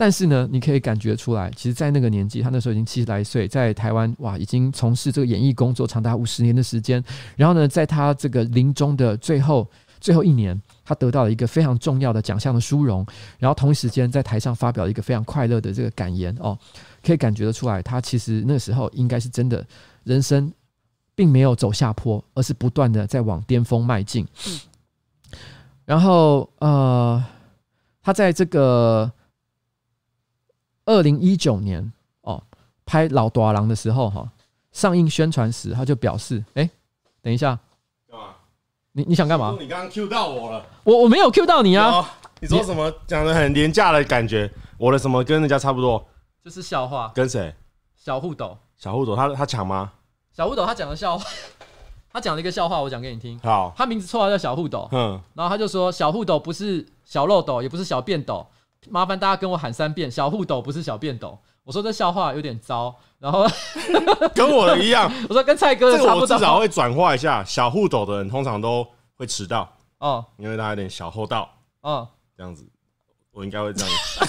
Speaker 1: 但是呢，你可以感觉出来，其实，在那个年纪，他那时候已经七十来岁，在台湾哇，已经从事这个演艺工作长达五十年的时间。然后呢，在他这个临终的最后最后一年，他得到了一个非常重要的奖项的殊荣。然后同一时间在台上发表了一个非常快乐的这个感言哦，可以感觉得出来，他其实那时候应该是真的，人生并没有走下坡，而是不断的在往巅峰迈进。然后呃，他在这个。二零一九年哦，拍《老大人》的时候哈，上映宣传时他就表示：“哎、欸，等一下，干嘛？你你想干嘛？
Speaker 2: 你刚刚 Q 到我了，
Speaker 1: 我我没有 Q 到你啊！
Speaker 2: 你说什么？讲的很廉价的感觉，我的什么跟人家差不多？
Speaker 1: 这是笑话。
Speaker 2: 跟谁？
Speaker 1: 小护斗。
Speaker 2: 小护斗，他他抢吗？
Speaker 1: 小护斗他讲的笑话，他讲了一个笑话，我讲给你听。
Speaker 2: 好，
Speaker 1: 他名字绰号叫小护斗。
Speaker 2: 嗯，
Speaker 1: 然后他就说：“小护斗不是小漏斗，也不是小便斗。”麻烦大家跟我喊三遍，小护斗不是小便斗。我说这笑话有点糟，然后
Speaker 2: 跟我的一样。
Speaker 1: 我说跟蔡哥的差不多。
Speaker 2: 至少会转化一下，小护斗的人通常都会迟到
Speaker 1: 哦，
Speaker 2: 因为他有点小厚道
Speaker 1: 哦，
Speaker 2: 这样子，我应该会这样子。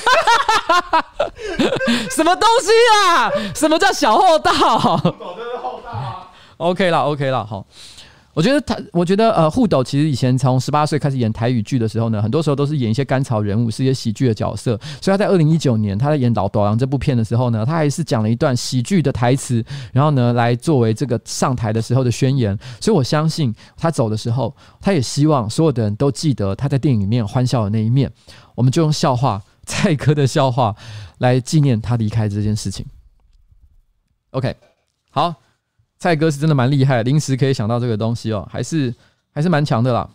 Speaker 1: 什么东西啊？什么叫小厚道？
Speaker 2: 护斗就是厚道啊。
Speaker 1: OK 啦，OK 啦，好。我觉得他，我觉得呃，互斗其实以前从十八岁开始演台语剧的时候呢，很多时候都是演一些甘草人物，是一些喜剧的角色。所以他在二零一九年他在演《老大人》这部片的时候呢，他还是讲了一段喜剧的台词，然后呢来作为这个上台的时候的宣言。所以我相信他走的时候，他也希望所有的人都记得他在电影里面欢笑的那一面。我们就用笑话，蔡哥的笑话来纪念他离开这件事情。OK，好。蔡哥是真的蛮厉害，临时可以想到这个东西哦，还是还是蛮强的啦。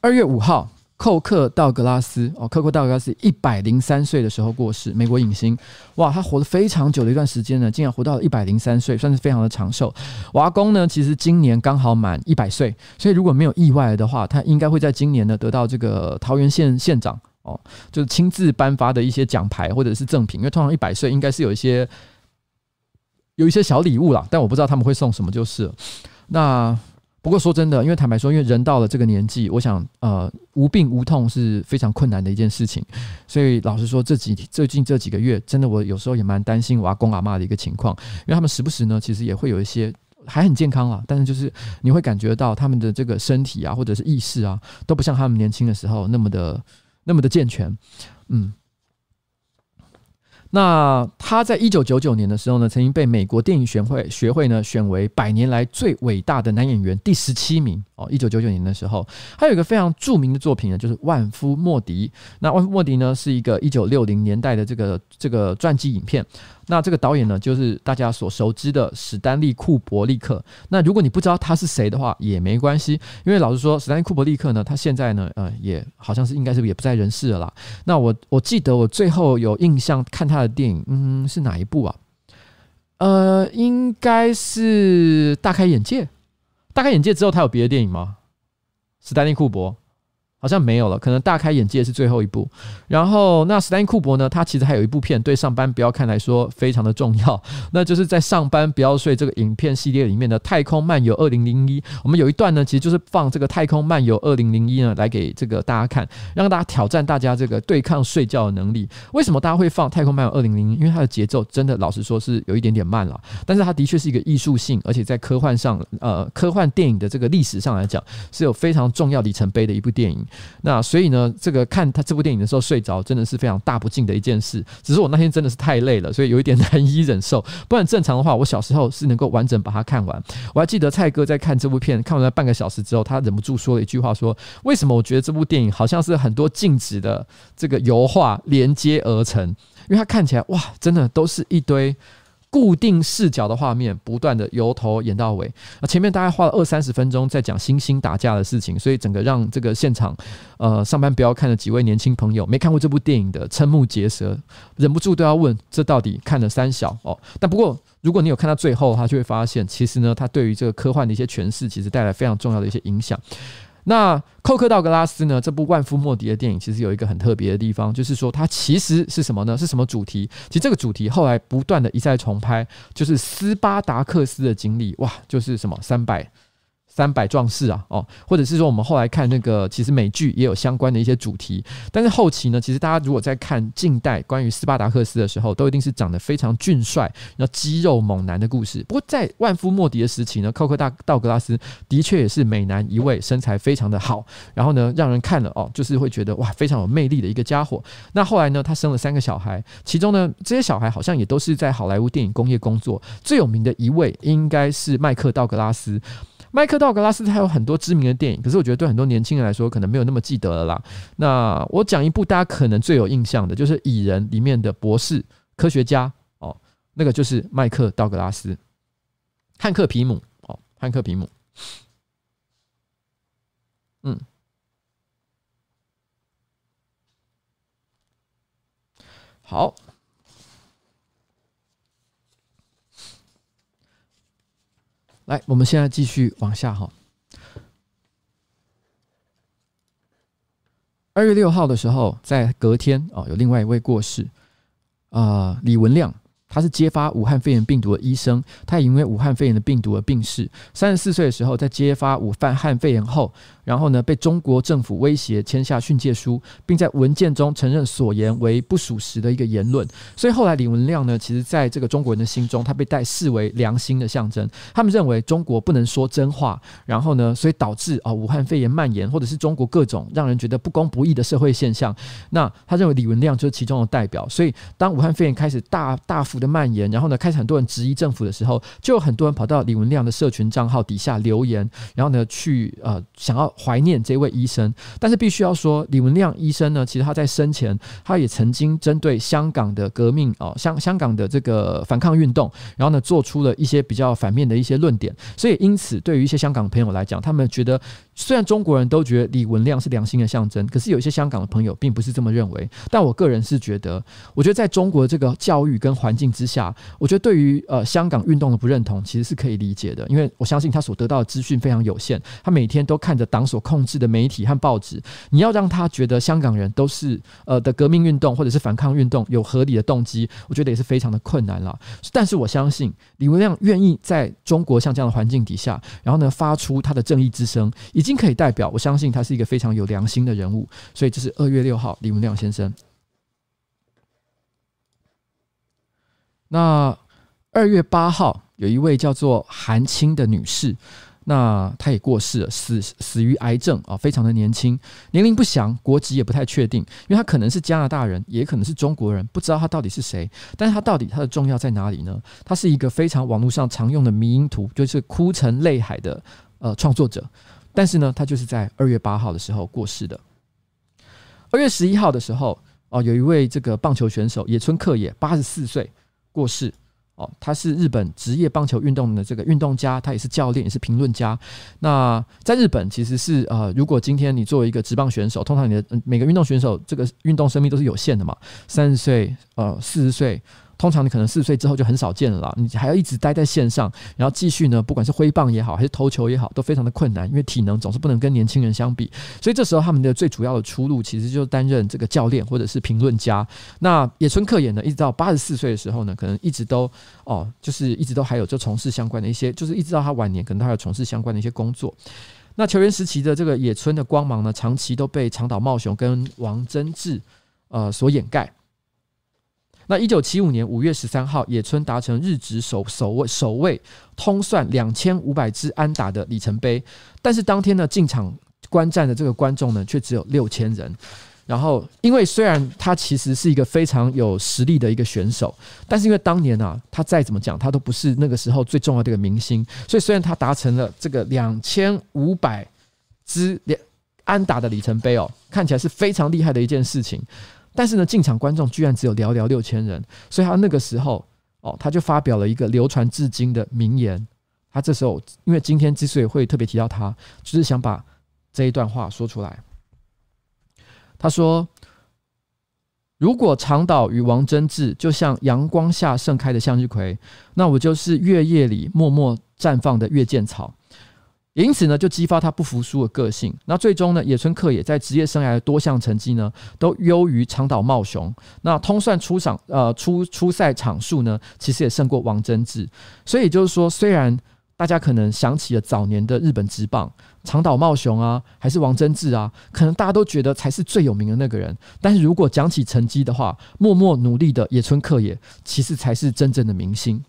Speaker 1: 二月五号，寇克道格拉斯哦，寇克道格拉斯一百零三岁的时候过世，美国影星，哇，他活了非常久的一段时间呢，竟然活到了一百零三岁，算是非常的长寿。瓦工呢，其实今年刚好满一百岁，所以如果没有意外的话，他应该会在今年呢得到这个桃园县县长。就是亲自颁发的一些奖牌或者是赠品，因为通常一百岁应该是有一些有一些小礼物啦，但我不知道他们会送什么就是。那不过说真的，因为坦白说，因为人到了这个年纪，我想呃无病无痛是非常困难的一件事情，所以老实说，这几最近这几个月，真的我有时候也蛮担心我阿公阿妈的一个情况，因为他们时不时呢，其实也会有一些还很健康啦，但是就是你会感觉到他们的这个身体啊，或者是意识啊，都不像他们年轻的时候那么的。那么的健全，嗯，那他在一九九九年的时候呢，曾经被美国电影学会学会呢选为百年来最伟大的男演员第十七名哦。一九九九年的时候，还有一个非常著名的作品呢，就是《万夫莫敌》。那《万夫莫敌》呢，是一个一九六零年代的这个这个传记影片。那这个导演呢，就是大家所熟知的史丹利·库伯利克。那如果你不知道他是谁的话，也没关系，因为老实说，史丹利·库伯利克呢，他现在呢，呃，也好像是应该是也不在人世了啦。那我我记得我最后有印象看他的电影，嗯，是哪一部啊？呃，应该是《大开眼界》。《大开眼界》之后，他有别的电影吗？史丹利·库伯。好像没有了，可能大开眼界是最后一部。然后，那史丹库珀呢？他其实还有一部片，对上班不要看来说非常的重要，那就是在上班不要睡这个影片系列里面的《太空漫游二零零一》。我们有一段呢，其实就是放这个《太空漫游二零零一》呢，来给这个大家看，让大家挑战大家这个对抗睡觉的能力。为什么大家会放《太空漫游二零零一》？因为它的节奏真的，老实说是有一点点慢了，但是它的确是一个艺术性，而且在科幻上，呃，科幻电影的这个历史上来讲，是有非常重要里程碑的一部电影。那所以呢，这个看他这部电影的时候睡着，真的是非常大不敬的一件事。只是我那天真的是太累了，所以有一点 难以忍受。不然正常的话，我小时候是能够完整把它看完。我还记得蔡哥在看这部片看完了半个小时之后，他忍不住说了一句话：说为什么我觉得这部电影好像是很多静止的这个油画连接而成？因为它看起来哇，真的都是一堆。固定视角的画面，不断的由头演到尾。啊，前面大概花了二三十分钟在讲猩猩打架的事情，所以整个让这个现场，呃，上班不要看的几位年轻朋友没看过这部电影的瞠目结舌，忍不住都要问：这到底看了三小哦？但不过，如果你有看到最后，他就会发现，其实呢，他对于这个科幻的一些诠释，其实带来非常重要的一些影响。那寇克道格拉斯呢？这部万夫莫敌的电影其实有一个很特别的地方，就是说它其实是什么呢？是什么主题？其实这个主题后来不断的一再重拍，就是斯巴达克斯的经历。哇，就是什么三百。三百壮士啊，哦，或者是说我们后来看那个，其实美剧也有相关的一些主题。但是后期呢，其实大家如果在看近代关于斯巴达克斯的时候，都一定是长得非常俊帅、然后肌肉猛男的故事。不过在万夫莫敌的时期呢，寇克大道格拉斯的确也是美男一位，身材非常的好，然后呢，让人看了哦，就是会觉得哇，非常有魅力的一个家伙。那后来呢，他生了三个小孩，其中呢，这些小孩好像也都是在好莱坞电影工业工作。最有名的一位应该是麦克道格拉斯。麦克道格拉斯他有很多知名的电影，可是我觉得对很多年轻人来说可能没有那么记得了啦。那我讲一部大家可能最有印象的，就是《蚁人》里面的博士科学家哦，那个就是麦克道格拉斯，汉克皮姆哦，汉克皮姆，嗯，好。来，我们现在继续往下哈。二月六号的时候，在隔天哦，有另外一位过世，啊、李文亮。他是揭发武汉肺炎病毒的医生，他也因为武汉肺炎的病毒而病逝。三十四岁的时候，在揭发武汉汉肺炎后，然后呢，被中国政府威胁签下训诫书，并在文件中承认所言为不属实的一个言论。所以后来李文亮呢，其实在这个中国人的心中，他被带视为良心的象征。他们认为中国不能说真话，然后呢，所以导致啊武汉肺炎蔓延，或者是中国各种让人觉得不公不义的社会现象。那他认为李文亮就是其中的代表。所以当武汉肺炎开始大大幅的蔓延，然后呢，开始很多人质疑政府的时候，就有很多人跑到李文亮的社群账号底下留言，然后呢，去呃想要怀念这位医生。但是必须要说，李文亮医生呢，其实他在生前，他也曾经针对香港的革命哦，香香港的这个反抗运动，然后呢，做出了一些比较反面的一些论点。所以因此，对于一些香港朋友来讲，他们觉得。虽然中国人都觉得李文亮是良心的象征，可是有一些香港的朋友并不是这么认为。但我个人是觉得，我觉得在中国这个教育跟环境之下，我觉得对于呃香港运动的不认同，其实是可以理解的。因为我相信他所得到的资讯非常有限，他每天都看着党所控制的媒体和报纸。你要让他觉得香港人都是呃的革命运动或者是反抗运动有合理的动机，我觉得也是非常的困难了。但是我相信李文亮愿意在中国像这样的环境底下，然后呢发出他的正义之声，以及。可以代表，我相信他是一个非常有良心的人物，所以这是二月六号李文亮先生。那二月八号有一位叫做韩青的女士，那她也过世了，死死于癌症啊，非常的年轻，年龄不详，国籍也不太确定，因为她可能是加拿大人，也可能是中国人，不知道她到底是谁。但是她到底她的重要在哪里呢？她是一个非常网络上常用的迷因图，就是哭成泪海的呃创作者。但是呢，他就是在二月八号的时候过世的。二月十一号的时候，哦，有一位这个棒球选手野村克也，八十四岁过世。哦，他是日本职业棒球运动的这个运动家，他也是教练，也是评论家。那在日本，其实是呃，如果今天你作为一个职棒选手，通常你的每个运动选手这个运动生命都是有限的嘛，三十岁，呃，四十岁。通常你可能四岁之后就很少见了，你还要一直待在线上，然后继续呢，不管是挥棒也好，还是投球也好，都非常的困难，因为体能总是不能跟年轻人相比。所以这时候他们的最主要的出路，其实就是担任这个教练或者是评论家。那野村克也呢，一直到八十四岁的时候呢，可能一直都哦，就是一直都还有就从事相关的一些，就是一直到他晚年，可能他还有从事相关的一些工作。那球员时期的这个野村的光芒呢，长期都被长岛茂雄跟王贞治呃所掩盖。那一九七五年五月十三号，野村达成日职首首位首位通算两千五百支安打的里程碑。但是当天呢，进场观战的这个观众呢，却只有六千人。然后，因为虽然他其实是一个非常有实力的一个选手，但是因为当年啊，他再怎么讲，他都不是那个时候最重要的一个明星。所以，虽然他达成了这个两千五百支安打的里程碑哦，看起来是非常厉害的一件事情，但是呢，进场观众居然只有寥寥六千人。所以他那个时候哦，他就发表了一个流传至今的名言。他这时候，因为今天之所以会特别提到他，就是想把这一段话说出来。他说：“如果长岛与王贞治就像阳光下盛开的向日葵，那我就是月夜里默默绽放的月见草。因此呢，就激发他不服输的个性。那最终呢，野村克也在职业生涯的多项成绩呢，都优于长岛茂雄。那通算出场呃出出赛场数呢，其实也胜过王贞治。所以就是说，虽然大家可能想起了早年的日本职棒。”长岛茂雄啊，还是王贞治啊？可能大家都觉得才是最有名的那个人。但是如果讲起成绩的话，默默努力的野村克也，其实才是真正的明星。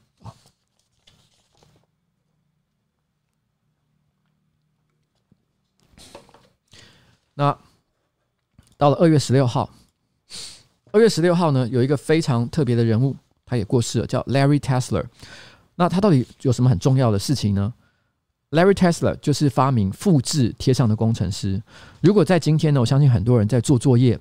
Speaker 1: 那到了二月十六号，二月十六号呢，有一个非常特别的人物，他也过世了，叫 Larry Tesler。那他到底有什么很重要的事情呢？Larry Tesler 就是发明复制贴上的工程师。如果在今天呢，我相信很多人在做作业、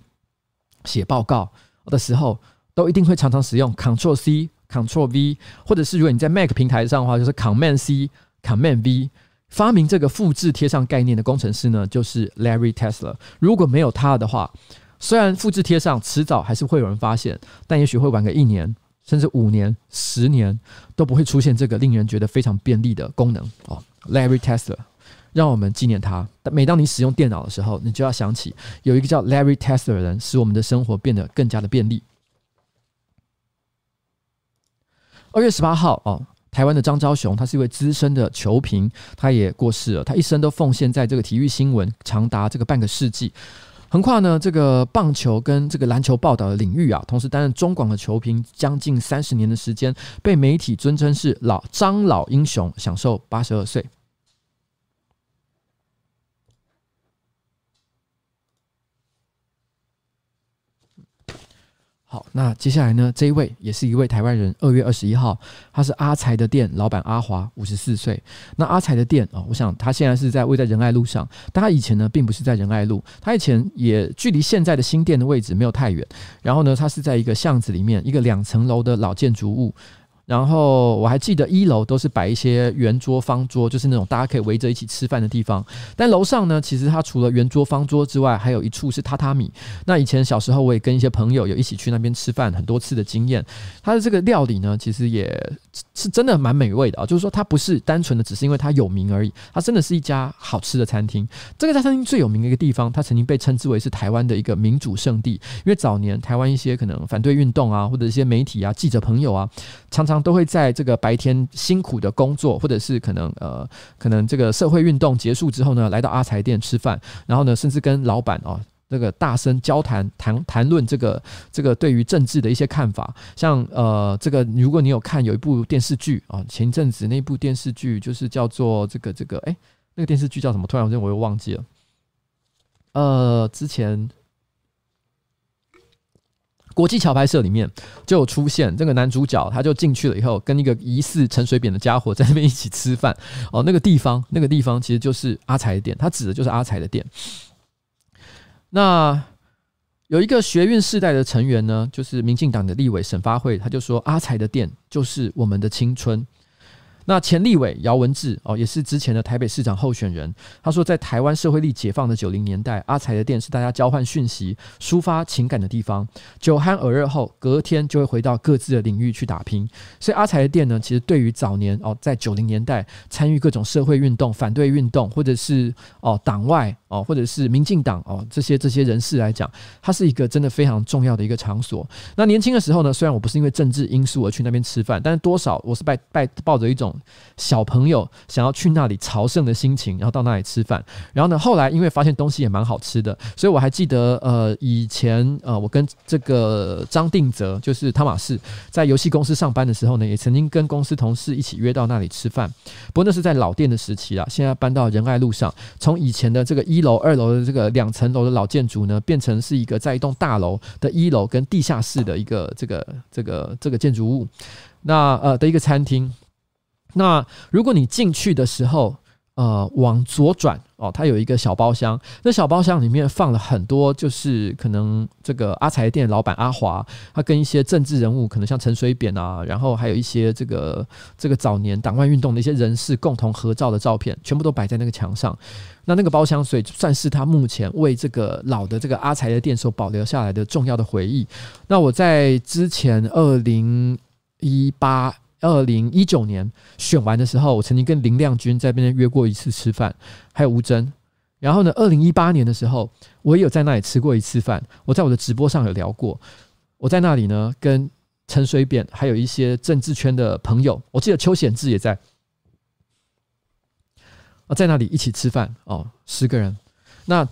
Speaker 1: 写报告的时候，都一定会常常使用 Ctrl C、Ctrl V，或者是如果你在 Mac 平台上的话，就是 Command C、Command V。发明这个复制贴上概念的工程师呢，就是 Larry Tesler。如果没有他的话，虽然复制贴上迟早还是会有人发现，但也许会晚个一年，甚至五年、十年都不会出现这个令人觉得非常便利的功能哦。Larry Tesler，让我们纪念他。每当你使用电脑的时候，你就要想起有一个叫 Larry Tesler 的人，使我们的生活变得更加的便利。二月十八号，哦，台湾的张昭雄，他是一位资深的球评，他也过世了。他一生都奉献在这个体育新闻，长达这个半个世纪。横跨呢这个棒球跟这个篮球报道的领域啊，同时担任中广的球评将近三十年的时间，被媒体尊称是老张老英雄，享受八十二岁。好，那接下来呢？这一位也是一位台湾人。二月二十一号，他是阿财的店老板阿华，五十四岁。那阿财的店啊，我想他现在是在位在仁爱路上，但他以前呢，并不是在仁爱路，他以前也距离现在的新店的位置没有太远。然后呢，他是在一个巷子里面，一个两层楼的老建筑物。然后我还记得一楼都是摆一些圆桌方桌，就是那种大家可以围着一起吃饭的地方。但楼上呢，其实它除了圆桌方桌之外，还有一处是榻榻米。那以前小时候我也跟一些朋友有一起去那边吃饭很多次的经验。它的这个料理呢，其实也是真的蛮美味的啊。就是说它不是单纯的只是因为它有名而已，它真的是一家好吃的餐厅。这个家餐厅最有名的一个地方，它曾经被称之为是台湾的一个民主圣地，因为早年台湾一些可能反对运动啊，或者一些媒体啊、记者朋友啊，常常都会在这个白天辛苦的工作，或者是可能呃，可能这个社会运动结束之后呢，来到阿财店吃饭，然后呢，甚至跟老板哦，那个大声交谈，谈谈论这个这个对于政治的一些看法。像呃，这个如果你有看有一部电视剧啊，前阵子那部电视剧就是叫做这个这个，哎，那个电视剧叫什么？突然间我又忘记了。呃，之前。国际桥牌社里面就有出现这个男主角，他就进去了以后，跟一个疑似陈水扁的家伙在那边一起吃饭。哦，那个地方，那个地方其实就是阿才的店，他指的就是阿才的店。那有一个学运世代的成员呢，就是民进党的立委沈发慧，他就说阿才的店就是我们的青春。那前立委姚文志哦，也是之前的台北市长候选人。他说，在台湾社会力解放的九零年代，阿财的店是大家交换讯息、抒发情感的地方。酒酣耳热后，隔天就会回到各自的领域去打拼。所以，阿财的店呢，其实对于早年哦，在九零年代参与各种社会运动、反对运动，或者是哦党外哦，或者是民进党哦这些这些人士来讲，它是一个真的非常重要的一个场所。那年轻的时候呢，虽然我不是因为政治因素而去那边吃饭，但是多少我是拜拜抱着一种。小朋友想要去那里朝圣的心情，然后到那里吃饭。然后呢，后来因为发现东西也蛮好吃的，所以我还记得，呃，以前呃，我跟这个张定泽，就是汤马士，在游戏公司上班的时候呢，也曾经跟公司同事一起约到那里吃饭。不过那是在老店的时期啦，现在搬到仁爱路上，从以前的这个一一楼、二楼的这个两层楼的老建筑呢，变成是一个在一栋大楼的一楼跟地下室的一个这个这个这个建筑物。那呃的一个餐厅，那如果你进去的时候，呃往左转哦，它有一个小包厢，那小包厢里面放了很多，就是可能这个阿财店老板阿华，他跟一些政治人物，可能像陈水扁啊，然后还有一些这个这个早年党外运动的一些人士共同合照的照片，全部都摆在那个墙上。那那个包厢，所以算是他目前为这个老的这个阿财的店所保留下来的重要的回忆。那我在之前二零。一八二零一九年选完的时候，我曾经跟林亮君在那边约过一次吃饭，还有吴峥。然后呢，二零一八年的时候，我也有在那里吃过一次饭。我在我的直播上有聊过，我在那里呢，跟陈水扁还有一些政治圈的朋友，我记得邱显智也在，啊，在那里一起吃饭哦，十个人。那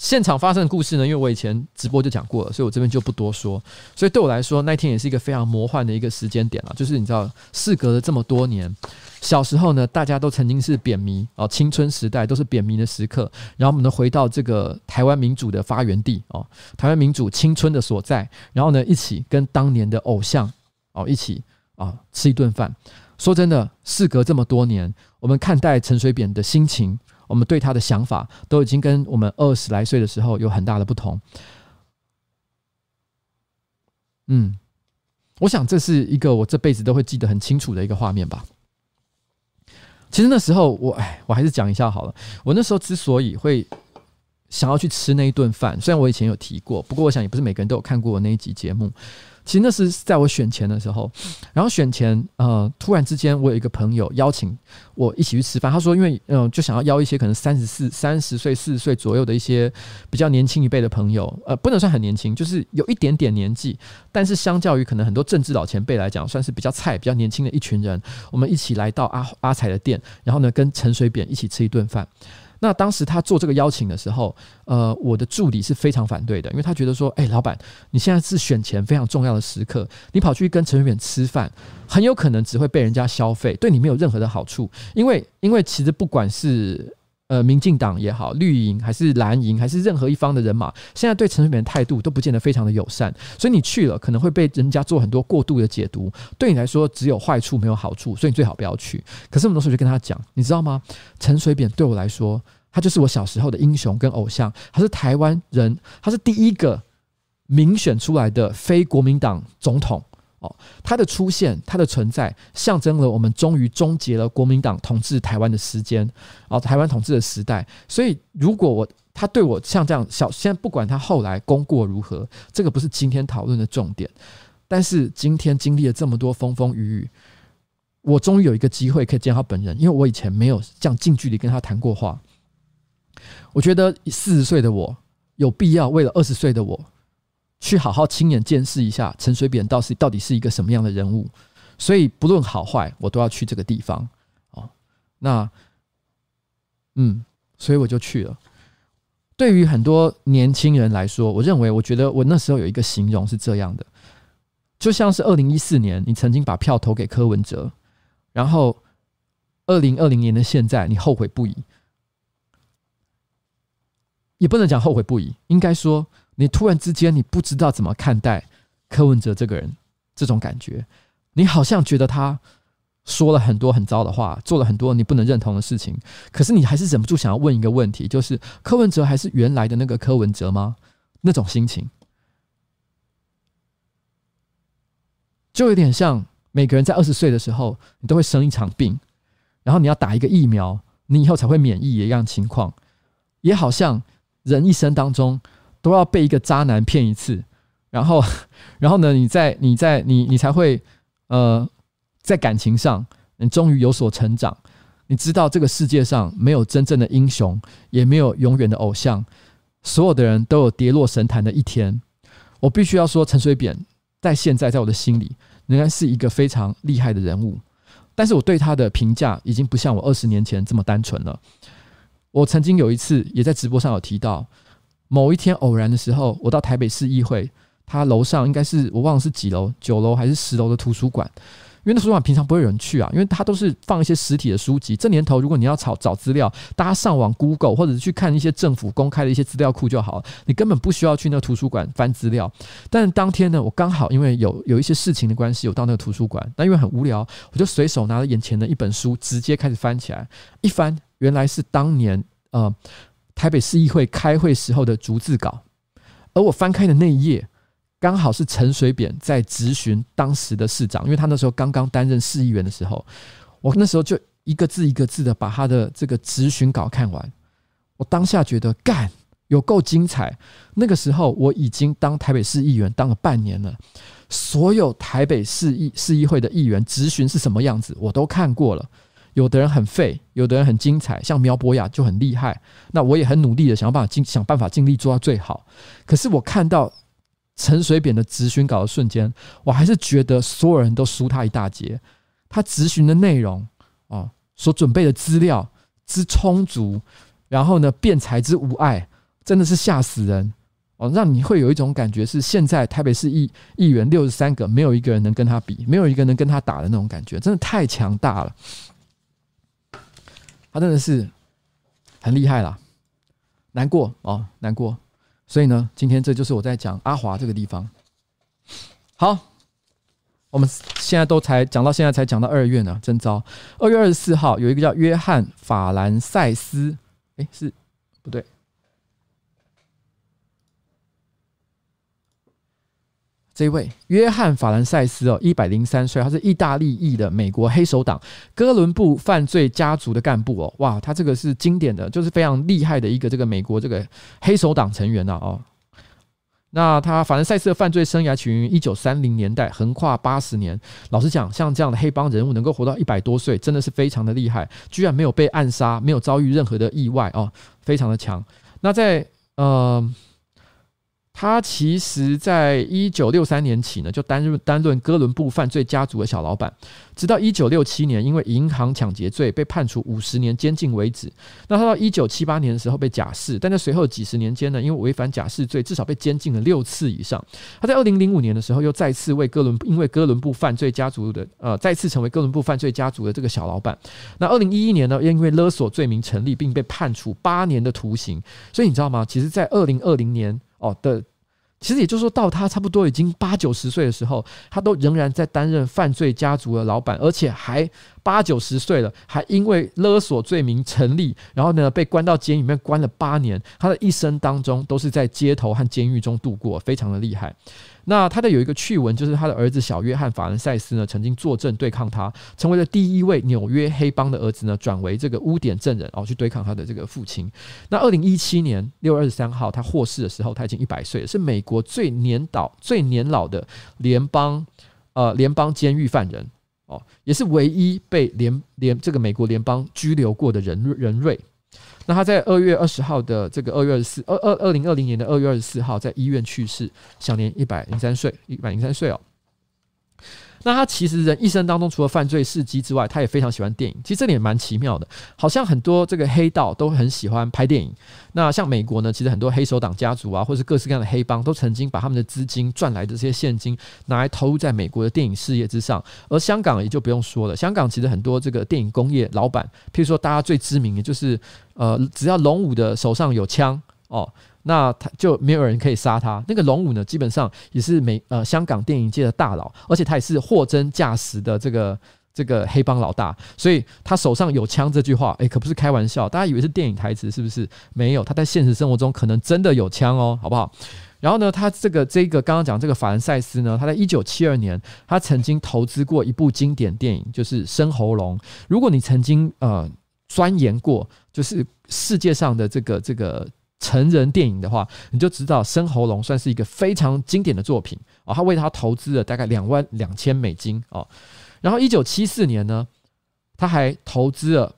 Speaker 1: 现场发生的故事呢？因为我以前直播就讲过了，所以我这边就不多说。所以对我来说，那天也是一个非常魔幻的一个时间点了。就是你知道，事隔了这么多年，小时候呢，大家都曾经是扁迷哦，青春时代都是扁迷的时刻。然后我们能回到这个台湾民主的发源地哦，台湾民主青春的所在。然后呢，一起跟当年的偶像哦一起啊吃一顿饭。说真的，事隔这么多年，我们看待陈水扁的心情。我们对他的想法都已经跟我们二十来岁的时候有很大的不同。嗯，我想这是一个我这辈子都会记得很清楚的一个画面吧。其实那时候我哎，我还是讲一下好了。我那时候之所以会想要去吃那一顿饭，虽然我以前有提过，不过我想也不是每个人都有看过我那一集节目。其实那是在我选前的时候，然后选前，呃，突然之间，我有一个朋友邀请我一起去吃饭。他说，因为，嗯、就想要邀一些可能三十四、三十岁、四十岁左右的一些比较年轻一辈的朋友，呃，不能算很年轻，就是有一点点年纪，但是相较于可能很多政治老前辈来讲，算是比较菜、比较年轻的一群人，我们一起来到阿阿彩的店，然后呢，跟陈水扁一起吃一顿饭。那当时他做这个邀请的时候，呃，我的助理是非常反对的，因为他觉得说，哎，老板，你现在是选钱非常重要的时刻，你跑去跟陈水扁吃饭，很有可能只会被人家消费，对你没有任何的好处。因为，因为其实不管是呃民进党也好，绿营还是蓝营，还是任何一方的人马，现在对陈水扁的态度都不见得非常的友善，所以你去了可能会被人家做很多过度的解读，对你来说只有坏处没有好处，所以你最好不要去。可是我们那时候就跟他讲，你知道吗？陈水扁对我来说。他就是我小时候的英雄跟偶像，他是台湾人，他是第一个民选出来的非国民党总统哦。他的出现，他的存在，象征了我们终于终结了国民党统治台湾的时间哦，台湾统治的时代。所以，如果我他对我像这样小，现在不管他后来功过如何，这个不是今天讨论的重点。但是今天经历了这么多风风雨雨，我终于有一个机会可以见他本人，因为我以前没有这样近距离跟他谈过话。我觉得四十岁的我有必要为了二十岁的我去好好亲眼见识一下陈水扁到底到底是一个什么样的人物，所以不论好坏，我都要去这个地方哦。那嗯，所以我就去了。对于很多年轻人来说，我认为，我觉得我那时候有一个形容是这样的，就像是二零一四年你曾经把票投给柯文哲，然后二零二零年的现在你后悔不已。也不能讲后悔不已，应该说你突然之间你不知道怎么看待柯文哲这个人，这种感觉，你好像觉得他说了很多很糟的话，做了很多你不能认同的事情，可是你还是忍不住想要问一个问题，就是柯文哲还是原来的那个柯文哲吗？那种心情，就有点像每个人在二十岁的时候，你都会生一场病，然后你要打一个疫苗，你以后才会免疫一样情况，也好像。人一生当中都要被一个渣男骗一次，然后，然后呢，你在你在你你才会呃，在感情上，你终于有所成长。你知道这个世界上没有真正的英雄，也没有永远的偶像，所有的人都有跌落神坛的一天。我必须要说，陈水扁在现在在我的心里仍然是一个非常厉害的人物。但是我对他的评价已经不像我二十年前这么单纯了。我曾经有一次也在直播上有提到，某一天偶然的时候，我到台北市议会，他楼上应该是我忘了是几楼，九楼还是十楼的图书馆。因为那图书馆平常不会有人去啊，因为它都是放一些实体的书籍。这年头，如果你要找找资料，大家上网 Google 或者去看一些政府公开的一些资料库就好了，你根本不需要去那图书馆翻资料。但是当天呢，我刚好因为有有一些事情的关系，我到那个图书馆，那因为很无聊，我就随手拿了眼前的一本书，直接开始翻起来。一翻，原来是当年呃台北市议会开会时候的逐字稿，而我翻开的那一页。刚好是陈水扁在质询当时的市长，因为他那时候刚刚担任市议员的时候，我那时候就一个字一个字的把他的这个质询稿看完。我当下觉得干有够精彩。那个时候我已经当台北市议员当了半年了，所有台北市议市议会的议员质询是什么样子，我都看过了。有的人很废，有的人很精彩，像苗博雅就很厉害。那我也很努力的想办法尽想办法尽力做到最好。可是我看到。陈水扁的质询稿的瞬间，我还是觉得所有人都输他一大截。他质询的内容啊，所准备的资料之充足，然后呢，辩才之无碍，真的是吓死人哦！让你会有一种感觉，是现在台北市议议员六十三个，没有一个人能跟他比，没有一个能跟他打的那种感觉，真的太强大了。他真的是很厉害啦，难过哦，难过。所以呢，今天这就是我在讲阿华这个地方。好，我们现在都才讲到现在才讲到二月呢，真糟。二月二十四号有一个叫约翰法兰塞斯，哎，是不对。这位约翰·法兰塞斯哦，一百零三岁，他是意大利裔的美国黑手党哥伦布犯罪家族的干部哦，哇，他这个是经典的，就是非常厉害的一个这个美国这个黑手党成员呐哦。那他法兰塞斯的犯罪生涯起源于一九三零年代，横跨八十年。老实讲，像这样的黑帮人物能够活到一百多岁，真的是非常的厉害，居然没有被暗杀，没有遭遇任何的意外哦，非常的强。那在呃。他其实，在一九六三年起呢，就担任担任哥伦布犯罪家族的小老板，直到一九六七年，因为银行抢劫罪被判处五十年监禁为止。那他到一九七八年的时候被假释，但在随后几十年间呢，因为违反假释罪，至少被监禁了六次以上。他在二零零五年的时候，又再次为哥伦因为哥伦布犯罪家族的呃，再次成为哥伦布犯罪家族的这个小老板。那二零一一年呢，又因为勒索罪名成立，并被判处八年的徒刑。所以你知道吗？其实，在二零二零年。哦的，其实也就是说到他差不多已经八九十岁的时候，他都仍然在担任犯罪家族的老板，而且还八九十岁了，还因为勒索罪名成立，然后呢被关到监狱里面关了八年。他的一生当中都是在街头和监狱中度过，非常的厉害。那他的有一个趣闻，就是他的儿子小约翰法兰塞斯呢，曾经坐镇对抗他，成为了第一位纽约黑帮的儿子呢，转为这个污点证人哦，去对抗他的这个父亲。那二零一七年六月二十三号，他获释的时候，他已经一百岁了，是美国最年老、最年老的联邦呃联邦监狱犯人哦，也是唯一被联联这个美国联邦拘留过的人人瑞。那他在二月二十号的这个二月二十四二二二零二零年的二月二十四号在医院去世，享年一百零三岁，一百零三岁哦。那他其实人一生当中，除了犯罪事迹之外，他也非常喜欢电影。其实这点蛮奇妙的，好像很多这个黑道都很喜欢拍电影。那像美国呢，其实很多黑手党家族啊，或是各式各样的黑帮，都曾经把他们的资金赚来的这些现金拿来投入在美国的电影事业之上。而香港也就不用说了，香港其实很多这个电影工业老板，譬如说大家最知名的就是呃，只要龙五的手上有枪哦。那他就没有人可以杀他。那个龙五呢，基本上也是美呃香港电影界的大佬，而且他也是货真价实的这个这个黑帮老大。所以他手上有枪这句话，诶，可不是开玩笑。大家以为是电影台词是不是？没有，他在现实生活中可能真的有枪哦，好不好？然后呢，他这个这个刚刚讲这个法兰塞斯呢，他在一九七二年，他曾经投资过一部经典电影，就是《深喉咙》。如果你曾经呃钻研过，就是世界上的这个这个。成人电影的话，你就知道《深喉咙》算是一个非常经典的作品哦。他为他投资了大概两万两千美金哦。然后一九七四年呢，他还投资了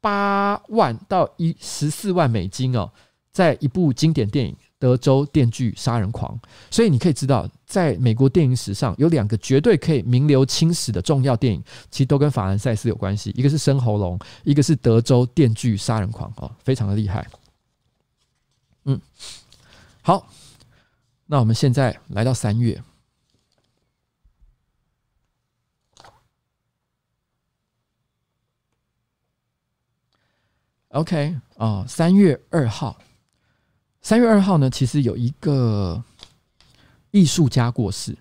Speaker 1: 八万到一十四万美金哦，在一部经典电影德州电锯杀人狂。所以你可以知道，在美国电影史上有两个绝对可以名留青史的重要电影，其实都跟法兰赛斯有关系。一个是深喉咙，一个是德州电锯杀人狂哦，非常的厉害。嗯，好，那我们现在来到三月。OK 啊、三月二号，三月二号呢，其实有一个艺术家过世。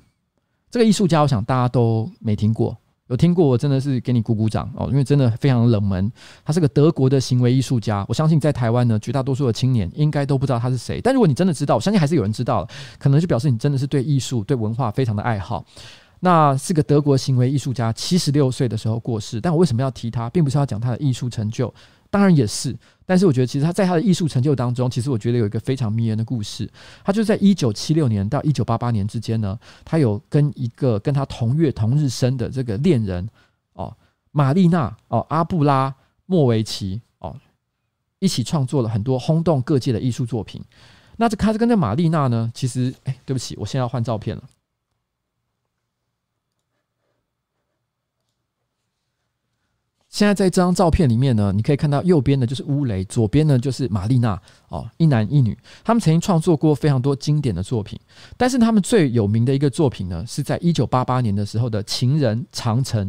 Speaker 1: 这个艺术家，我想大家都没听过，有听过我真的是给你鼓鼓掌哦，因为真的非常冷门。他是个德国的行为艺术家，我相信在台湾呢，绝大多数的青年应该都不知道他是谁。但如果你真的知道，我相信还是有人知道，可能就表示你真的是对艺术、对文化非常的爱好。那是个德国行为艺术家，七十六岁的时候过世。但我为什么要提他，并不是要讲他的艺术成就。当然也是，但是我觉得其实他在他的艺术成就当中，其实我觉得有一个非常迷人的故事。他就在一九七六年到一九八八年之间呢，他有跟一个跟他同月同日生的这个恋人哦，玛丽娜哦，阿布拉莫维奇哦，一起创作了很多轰动各界的艺术作品。那这他跟这玛丽娜呢，其实哎，对不起，我现在要换照片了。现在在这张照片里面呢，你可以看到右边的就是乌雷，左边呢就是玛丽娜哦，一男一女，他们曾经创作过非常多经典的作品，但是他们最有名的一个作品呢，是在一九八八年的时候的《情人长城》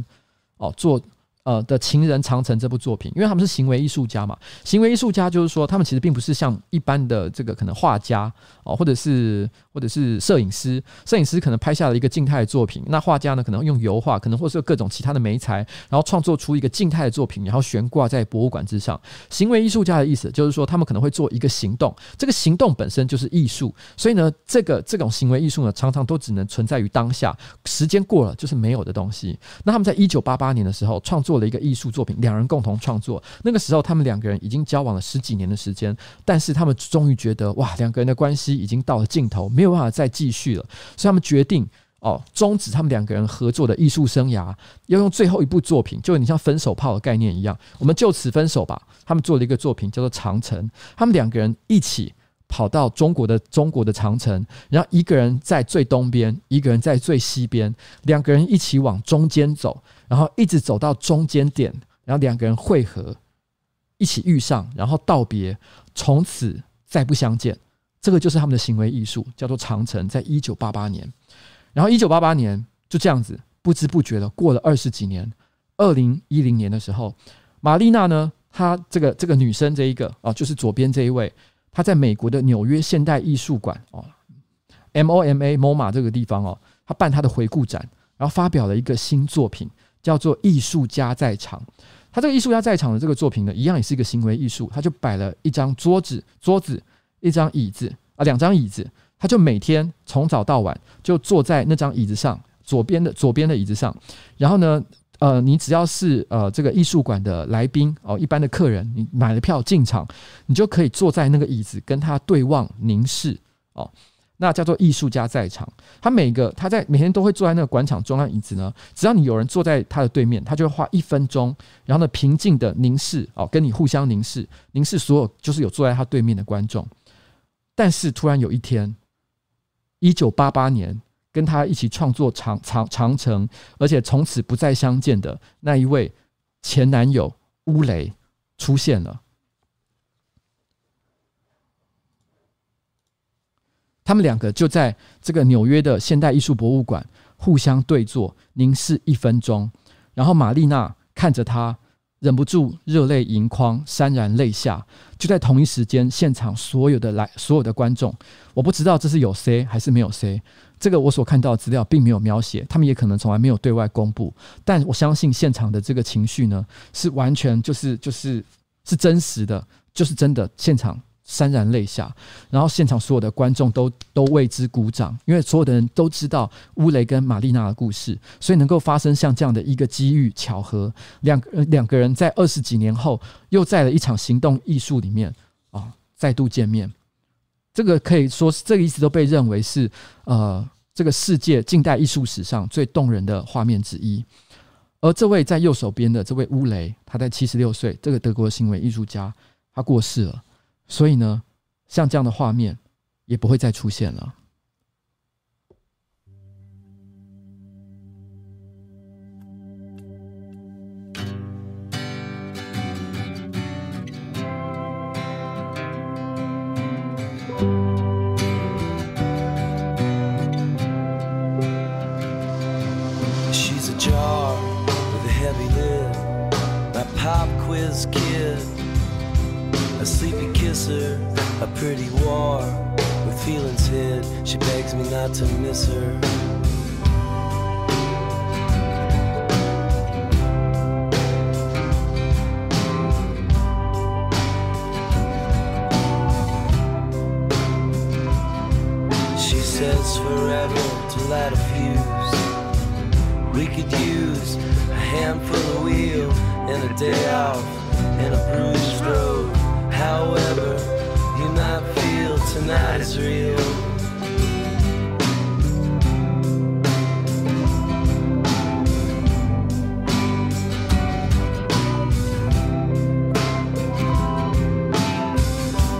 Speaker 1: 哦，做。呃的情人长城这部作品，因为他们是行为艺术家嘛，行为艺术家就是说，他们其实并不是像一般的这个可能画家哦，或者是或者是摄影师，摄影师可能拍下了一个静态的作品，那画家呢可能用油画，可能或是各种其他的媒材，然后创作出一个静态的作品，然后悬挂在博物馆之上。行为艺术家的意思就是说，他们可能会做一个行动，这个行动本身就是艺术，所以呢，这个这种行为艺术呢，常常都只能存在于当下，时间过了就是没有的东西。那他们在一九八八年的时候创作。做了一个艺术作品，两人共同创作。那个时候，他们两个人已经交往了十几年的时间，但是他们终于觉得，哇，两个人的关系已经到了尽头，没有办法再继续了。所以他们决定，哦，终止他们两个人合作的艺术生涯，要用最后一部作品，就你像分手炮的概念一样，我们就此分手吧。他们做了一个作品叫做《长城》，他们两个人一起。跑到中国的中国的长城，然后一个人在最东边，一个人在最西边，两个人一起往中间走，然后一直走到中间点，然后两个人汇合，一起遇上，然后道别，从此再不相见。这个就是他们的行为艺术，叫做长城。在一九八八年，然后一九八八年就这样子不知不觉的过了二十几年。二零一零年的时候，玛丽娜呢，她这个这个女生这一个啊，就是左边这一位。她在美国的纽约现代艺术馆哦，MoMA MoMA 这个地方哦，她办她的回顾展，然后发表了一个新作品，叫做《艺术家在场》。他这个艺术家在场的这个作品呢，一样也是一个行为艺术。他就摆了一张桌子，桌子，一张椅子啊，两张椅子。他就每天从早到晚就坐在那张椅子上，左边的左边的椅子上，然后呢。呃，你只要是呃这个艺术馆的来宾哦，一般的客人，你买了票进场，你就可以坐在那个椅子跟他对望凝视哦，那叫做艺术家在场。他每个他在每天都会坐在那个广场中央椅子呢，只要你有人坐在他的对面，他就会花一分钟，然后呢平静的凝视哦，跟你互相凝视，凝视所有就是有坐在他对面的观众。但是突然有一天，一九八八年。跟他一起创作长长长城，而且从此不再相见的那一位前男友乌雷出现了。他们两个就在这个纽约的现代艺术博物馆互相对坐，凝视一分钟，然后玛丽娜看着他。忍不住热泪盈眶，潸然泪下。就在同一时间，现场所有的来所有的观众，我不知道这是有 C 还是没有 C。这个我所看到的资料并没有描写，他们也可能从来没有对外公布。但我相信现场的这个情绪呢，是完全就是就是是真实的，就是真的现场。潸然泪下，然后现场所有的观众都都为之鼓掌，因为所有的人都知道乌雷跟玛丽娜的故事，所以能够发生像这样的一个机遇巧合，两两个人在二十几年后又在了一场行动艺术里面啊、再度见面，这个可以说是这个一直都被认为是呃这个世界近代艺术史上最动人的画面之一。而这位在右手边的这位乌雷，他在七十六岁，这个德国行为艺术家，他过世了。所以呢，像这样的画面，
Speaker 3: 也不会再出现了。
Speaker 1: a pretty war with
Speaker 3: feelings hid. She begs me not to miss her. She says forever to light a fuse. We could use a handful of wheel and a day off and a bruised road. However, you might feel tonight is real.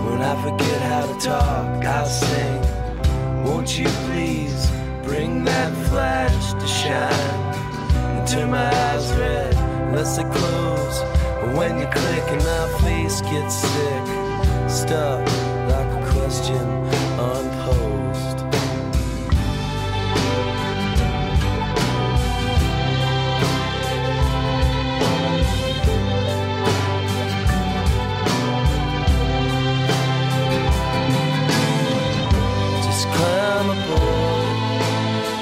Speaker 3: When I forget how to talk, I'll sing. Won't you please bring that flash to shine? And turn my eyes red unless they close. When you click enough just get sick, stuck like a question unposed. Just climb aboard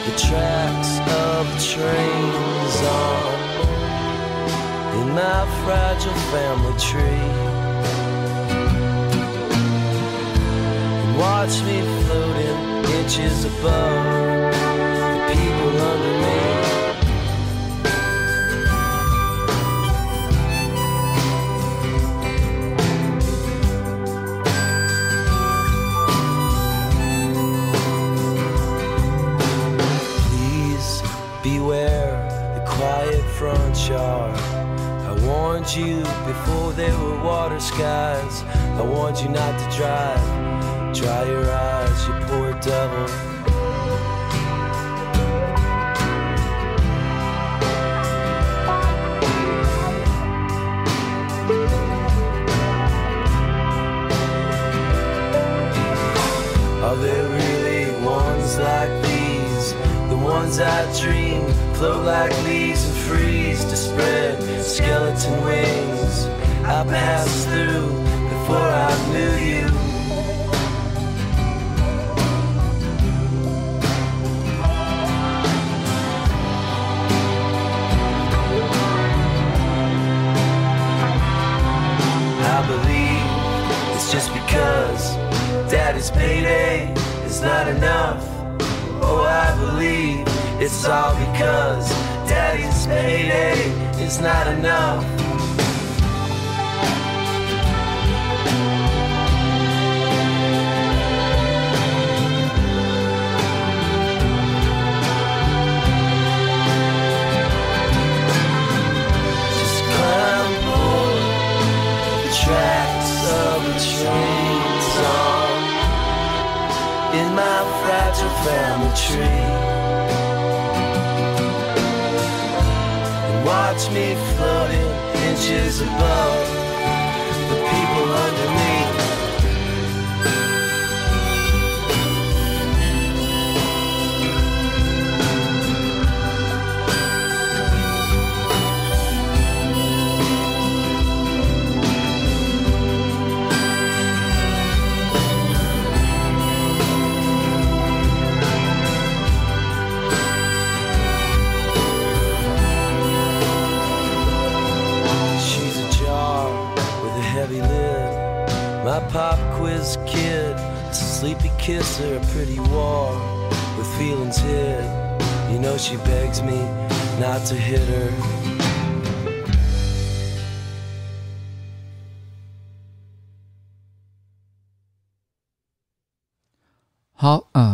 Speaker 3: the tracks of the trains on in my fragile family tree. watch me floating inches above the people under me. Please beware the quiet front yard. I warned you before there were water skies. I warned you not to drive Dry your eyes, you poor devil. Are there really ones like these? The ones I dream float like leaves and freeze to spread skeleton wings. I passed through before I knew you. payday is not enough. Oh, I believe it's all because daddy's payday is not enough. tree and watch me floating inches above. sleepy kiss her, a pretty wall with feelings hid. You know she begs me not to hit her.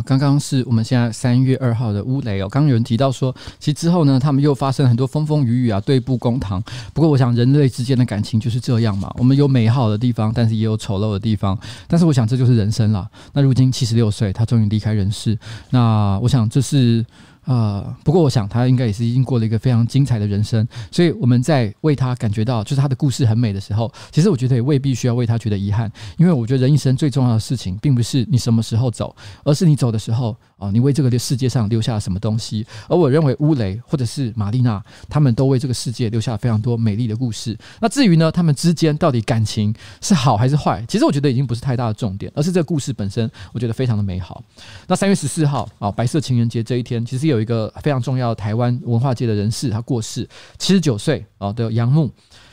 Speaker 1: 刚刚是我们现在三月二号的乌雷哦。刚刚有人提到说，其实之后呢，他们又发生很多风风雨雨啊，对簿公堂。不过，我想人类之间的感情就是这样嘛。我们有美好的地方，但是也有丑陋的地方。但是，我想这就是人生了。那如今七十六岁，他终于离开人世。那我想这是。呃，不过我想他应该也是已经过了一个非常精彩的人生，所以我们在为他感觉到就是他的故事很美的时候，其实我觉得也未必需要为他觉得遗憾，因为我觉得人一生最重要的事情，并不是你什么时候走，而是你走的时候啊、你为这个世界上留下了什么东西。而我认为乌雷或者是玛丽娜，他们都为这个世界留下了非常多美丽的故事。那至于呢，他们之间到底感情是好还是坏，其实我觉得已经不是太大的重点，而是这个故事本身，我觉得非常的美好。那三月十四号啊，白色情人节这一天，其实有。有一个非常重要的台湾文化界的人士，他过世，七十九岁啊的杨牧，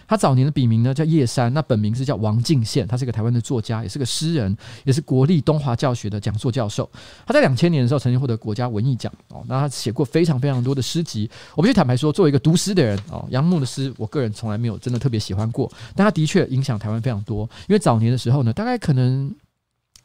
Speaker 1: 他早年的笔名呢叫叶山，那本名是叫王敬宪，他是个台湾的作家，也是个诗人，也是国立东华教学的讲座教授。他在两千年的时候曾经获得国家文艺奖哦，那他写过非常非常多的诗集。我必须坦白说，作为一个读诗的人哦，杨牧的诗我个人从来没有真的特别喜欢过，但他的确影响台湾非常多，因为早年的时候呢，大概可能。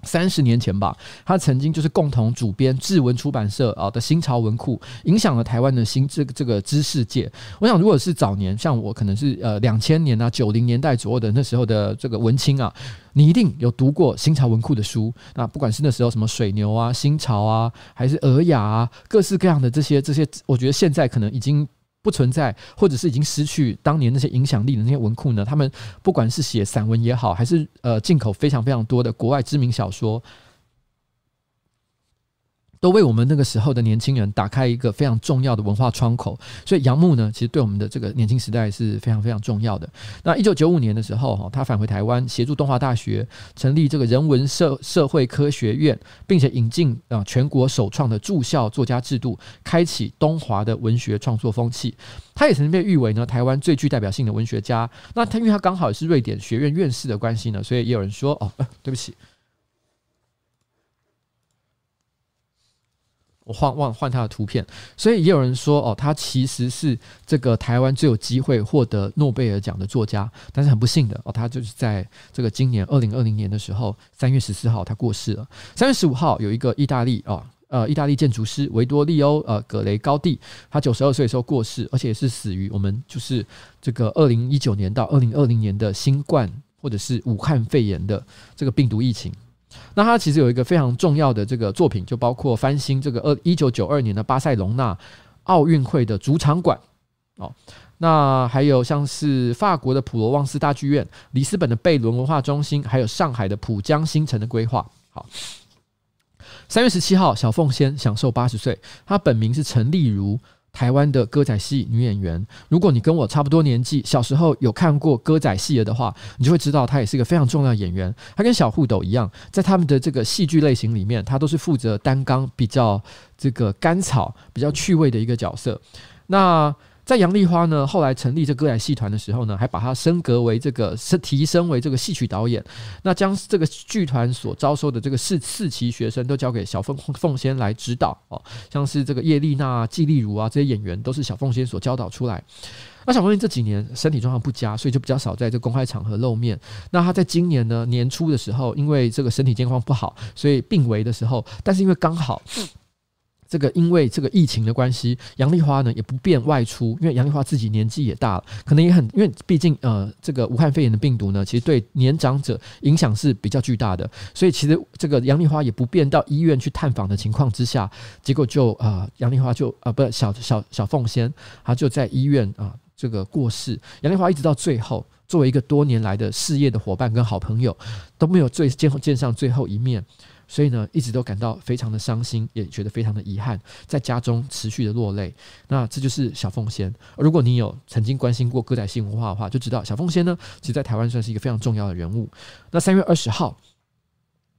Speaker 1: 三十年前吧，他曾经就是共同主编志文出版社啊的新潮文库，影响了台湾的新这个这个知识界。我想，如果是早年，像我可能是呃两千年啊九零年代左右的那时候的这个文青啊，你一定有读过新潮文库的书。那不管是那时候什么水牛啊、新潮啊，还是尔雅啊，各式各样的这些这些，我觉得现在可能已经。不存在，或者是已经失去当年那些影响力的那些文库呢？他们不管是写散文也好，还是呃进口非常非常多的国外知名小说。都为我们那个时候的年轻人打开一个非常重要的文化窗口，所以杨牧呢，其实对我们的这个年轻时代是非常非常重要的。那一九九五年的时候，哈，他返回台湾，协助东华大学成立这个人文社社会科学院，并且引进啊全国首创的驻校作家制度，开启东华的文学创作风气。他也曾经被誉为呢台湾最具代表性的文学家。那他因为他刚好也是瑞典学院院士的关系呢，所以也有人说哦，对不起。我换换换他的图片，所以也有人说哦，他其实是这个台湾最有机会获得诺贝尔奖的作家，但是很不幸的哦，他就是在这个今年二零二零年的时候，三月十四号他过世了。三月十五号有一个意大利哦，呃，意大利建筑师维多利欧呃葛雷高蒂，他九十二岁的时候过世，而且是死于我们就是这个二零一九年到二零二零年的新冠或者是武汉肺炎的这个病毒疫情。那他其实有一个非常重要的这个作品，就包括翻新这个二一九九二年的巴塞隆纳奥运会的主场馆哦，那还有像是法国的普罗旺斯大剧院、里斯本的贝伦文化中心，还有上海的浦江新城的规划。好，三月十七号，小凤仙享寿八十岁，他本名是陈丽如。台湾的歌仔戏女演员，如果你跟我差不多年纪，小时候有看过歌仔戏的话，你就会知道她也是一个非常重要演员。她跟小护斗一样，在他们的这个戏剧类型里面，她都是负责担纲比较这个甘草、比较趣味的一个角色。那在杨丽花呢，后来成立这歌仔戏团的时候呢，还把她升格为这个升提升为这个戏曲导演。那将这个剧团所招收的这个四四期学生都交给小凤凤仙来指导哦，像是这个叶丽娜、季丽如啊这些演员都是小凤仙所教导出来。那小凤仙这几年身体状况不佳，所以就比较少在这公开场合露面。那他在今年呢年初的时候，因为这个身体健康不好，所以病危的时候，但是因为刚好。这个因为这个疫情的关系，杨丽花呢也不便外出，因为杨丽花自己年纪也大了，可能也很，因为毕竟呃这个武汉肺炎的病毒呢，其实对年长者影响是比较巨大的，所以其实这个杨丽花也不便到医院去探访的情况之下，结果就啊杨丽花就啊、呃、不是小小小凤仙，她就在医院啊这个过世。杨丽花一直到最后，作为一个多年来的事业的伙伴跟好朋友，都没有最见见上最后一面。所以呢，一直都感到非常的伤心，也觉得非常的遗憾，在家中持续的落泪。那这就是小凤仙。如果你有曾经关心过歌仔戏文化的话，就知道小凤仙呢，其实在台湾算是一个非常重要的人物。那三月二十号，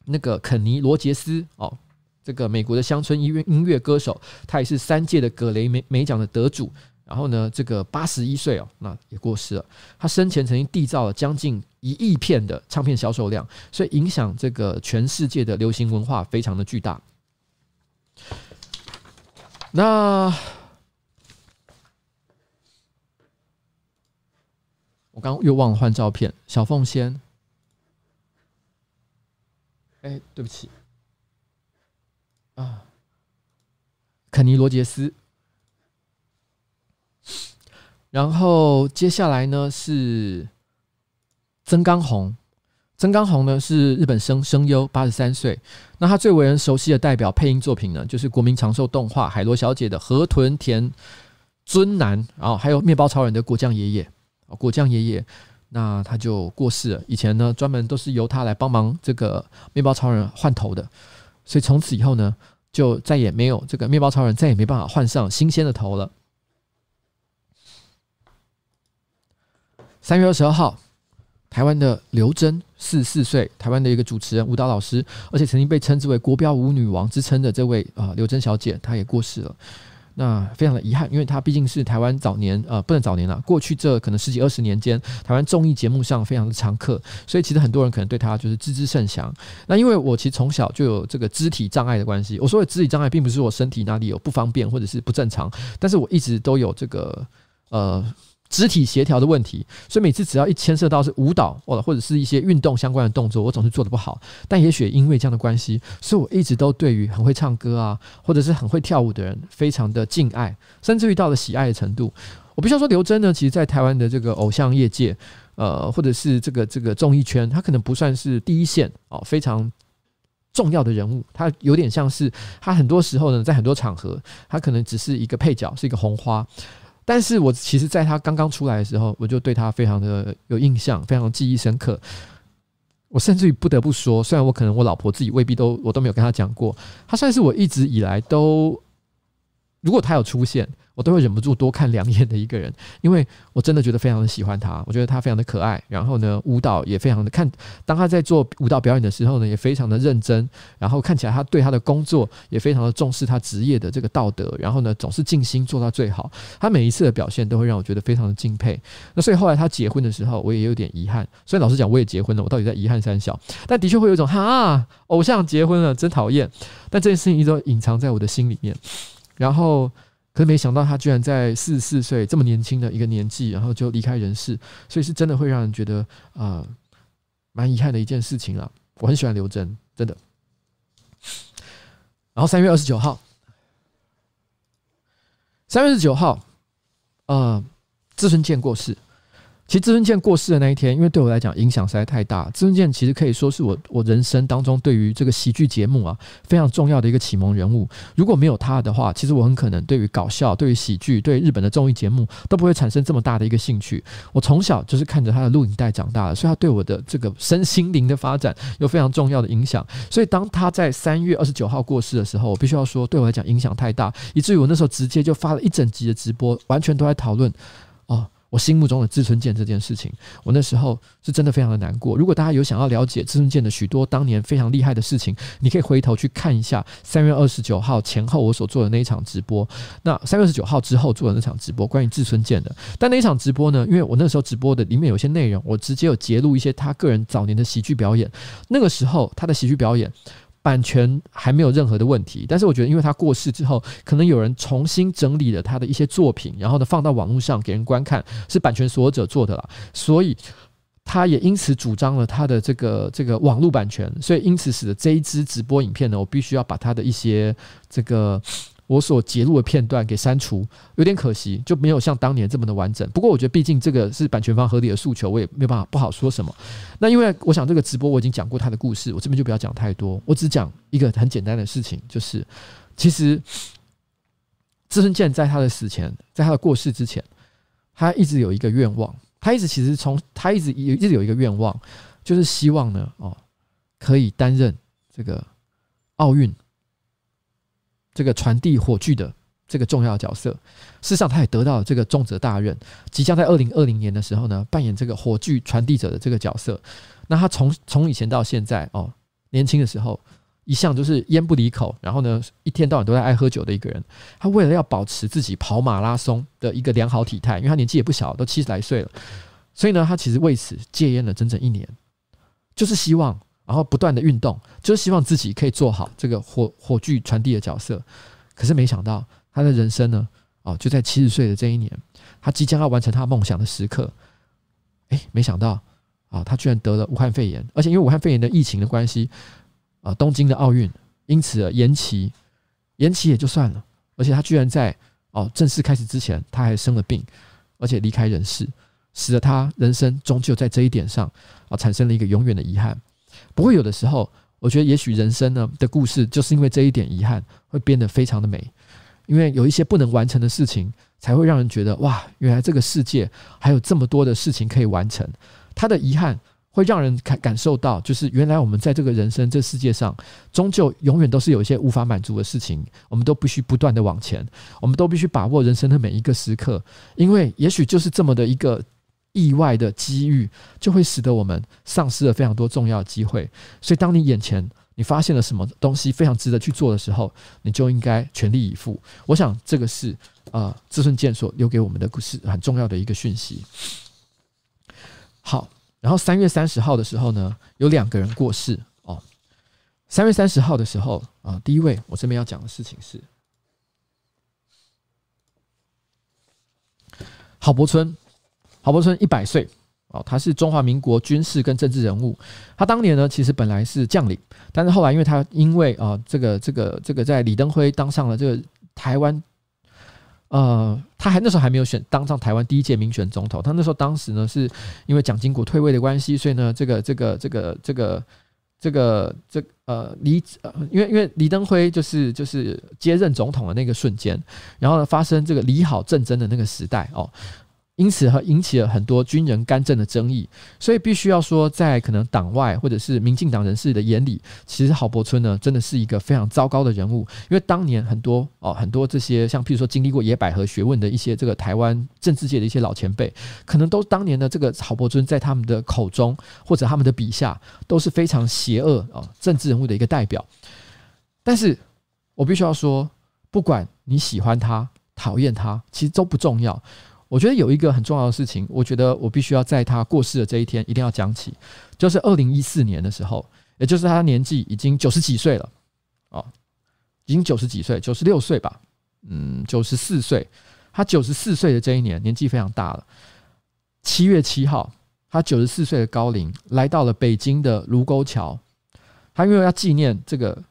Speaker 1: 那个肯尼罗杰斯哦，这个美国的乡村音乐音乐歌手，他也是三届的葛雷美美奖的得主。然后呢，这个八十一岁哦，那也过世了。他生前曾经缔造了将近一亿片的唱片销售量，所以影响这个全世界的流行文化非常的巨大。那我刚又忘了换照片，小凤仙。哎，对不起，啊，肯尼罗杰斯。然后接下来呢是曾刚弘，曾刚弘呢是日本声声优，八十三岁。那他最为人熟悉的代表配音作品呢，就是国民长寿动画《海螺小姐》的河豚田尊男，然后还有面包超人的果酱爷爷，果酱爷爷，那他就过世了。以前呢，专门都是由他来帮忙这个面包超人换头的，所以从此以后呢，就再也没有这个面包超人再也没办法换上新鲜的头了。三月二十二号，台湾的刘真，四十四岁，台湾的一个主持人、舞蹈老师，而且曾经被称之为“国标舞女王”之称的这位啊，刘真小姐，她也过世了。那非常的遗憾，因为她毕竟是台湾早年呃，不能早年了，过去这可能十几二十年间，台湾综艺节目上非常的常客，所以其实很多人可能对她就是知之甚详。那因为我其实从小就有这个肢体障碍的关系，我说的肢体障碍，并不是我身体哪里有不方便或者是不正常，但是我一直都有这个呃。肢体协调的问题，所以每次只要一牵涉到是舞蹈或者或者是一些运动相关的动作，我总是做得不好。但也许因为这样的关系，所以我一直都对于很会唱歌啊，或者是很会跳舞的人，非常的敬爱，甚至于到了喜爱的程度。我必须要说，刘真呢，其实在台湾的这个偶像业界，呃，或者是这个这个综艺圈，他可能不算是第一线哦，非常重要的人物。他有点像是他很多时候呢，在很多场合，他可能只是一个配角，是一个红花。但是我其实，在他刚刚出来的时候，我就对他非常的有印象，非常记忆深刻。我甚至于不得不说，虽然我可能我老婆自己未必都我都没有跟他讲过，他算是我一直以来都，如果他有出现。我都会忍不住多看两眼的一个人，因为我真的觉得非常的喜欢他，我觉得他非常的可爱，然后呢，舞蹈也非常的看，当他在做舞蹈表演的时候呢，也非常的认真，然后看起来他对他的工作也非常的重视，他职业的这个道德，然后呢，总是尽心做到最好，他每一次的表现都会让我觉得非常的敬佩。那所以后来他结婚的时候，我也有点遗憾。所以老实讲，我也结婚了，我到底在遗憾三小？但的确会有一种哈，偶像结婚了，真讨厌。但这件事情一直都隐藏在我的心里面，然后。可是没想到他居然在四十四岁这么年轻的一个年纪，然后就离开人世，所以是真的会让人觉得啊，蛮、遗憾的一件事情啊。我很喜欢刘真，真的。然后三月二十九号，三月二十九号，呃，志村健过世。其实志村健过世的那一天，因为对我来讲影响实在太大。志村健其实可以说是我我人生当中对于这个喜剧节目啊非常重要的一个启蒙人物。如果没有他的话，其实我很可能对于搞笑、对于喜剧、对日本的综艺节目都不会产生这么大的一个兴趣。我从小就是看着他的录影带长大的，所以他对我的这个身心灵的发展有非常重要的影响。所以当他在三月二十九号过世的时候，我必须要说，对我来讲影响太大，以至于我那时候直接就发了一整集的直播，完全都在讨论。我心目中的志村健这件事情，我那时候是真的非常的难过。如果大家有想要了解志村健的许多当年非常厉害的事情，你可以回头去看一下三月二十九号前后我所做的那一场直播。那三月二十九号之后做的那场直播，关于志村健的。但那一场直播呢，因为我那时候直播的里面有些内容，我直接有截录一些他个人早年的喜剧表演。那个时候他的喜剧表演。版权还没有任何的问题，但是我觉得，因为他过世之后，可能有人重新整理了他的一些作品，然后呢放到网络上给人观看，是版权所有者做的了，所以他也因此主张了他的这个这个网络版权，所以因此使得这一支直播影片呢，我必须要把他的一些这个。我所截录的片段给删除，有点可惜，就没有像当年这么的完整。不过我觉得，毕竟这个是版权方合理的诉求，我也没有办法不好说什么。那因为我想这个直播我已经讲过他的故事，我这边就不要讲太多，我只讲一个很简单的事情，就是其实志村健在他的死前，在他的过世之前，他一直有一个愿望，他一直其实从他一直一直有一个愿望，就是希望呢，哦，可以担任这个奥运。这个传递火炬的这个重要角色，事实上他也得到了这个重责大任，即将在二零二零年的时候呢，扮演这个火炬传递者的这个角色。那他从从以前到现在哦，年轻的时候一向就是烟不离口，然后呢，一天到晚都在爱喝酒的一个人。他为了要保持自己跑马拉松的一个良好体态，因为他年纪也不小，都七十来岁了，所以呢，他其实为此戒烟了整整一年，就是希望。然后不断的运动，就是希望自己可以做好这个火火炬传递的角色。可是没想到他的人生呢，哦，就在七十岁的这一年，他即将要完成他梦想的时刻。哎，没想到啊，他居然得了武汉肺炎，而且因为武汉肺炎的疫情的关系，啊，东京的奥运因此而延期，延期也就算了，而且他居然在哦正式开始之前，他还生了病，而且离开人世，使得他人生终究在这一点上啊产生了一个永远的遗憾。不过有的时候，我觉得也许人生呢的故事，就是因为这一点遗憾，会变得非常的美，因为有一些不能完成的事情，才会让人觉得哇，原来这个世界还有这么多的事情可以完成。他的遗憾。会让人感感受到，就是原来我们在这个人生这世界上，终究永远都是有一些无法满足的事情，我们都必须不断的往前，我们都必须把握人生的每一个时刻，因为也许就是这么的一个意外的机遇，就会使得我们丧失了非常多重要的机会。所以，当你眼前你发现了什么东西非常值得去做的时候，你就应该全力以赴。我想，这个是呃志顺健所留给我们的故事很重要的一个讯息。好。然后三月三十号的时候呢，有两个人过世哦。三月三十号的时候啊，第一位我这边要讲的事情是郝柏村。郝柏村一百岁哦，他是中华民国军事跟政治人物。他当年呢，其实本来是将领，但是后来因为他因为啊，这个这个这个在李登辉当上了这个台湾。呃，他还那时候还没有选当上台湾第一届民选总统。他那时候当时呢，是因为蒋经国退位的关系，所以呢，这个这个这个这个这个这呃李呃，因为因为李登辉就是就是接任总统的那个瞬间，然后呢发生这个李郝政争的那个时代哦。因此，和引起了很多军人干政的争议，所以必须要说，在可能党外或者是民进党人士的眼里，其实郝柏村呢，真的是一个非常糟糕的人物。因为当年很多哦，很多这些像譬如说经历过野百合学问的一些这个台湾政治界的一些老前辈，可能都当年的这个郝柏村在他们的口中或者他们的笔下都是非常邪恶啊政治人物的一个代表。但是我必须要说，不管你喜欢他、讨厌他，其实都不重要。我觉得有一个很重要的事情，我觉得我必须要在他过世的这一天一定要讲起，就是二零一四年的时候，也就是他年纪已经九十几岁了，哦，已经九十几岁，九十六岁吧，嗯，九十四岁，他九十四岁的这一年，年纪非常大了。七月七号，他九十四岁的高龄来到了北京的卢沟桥，他因为要纪念这个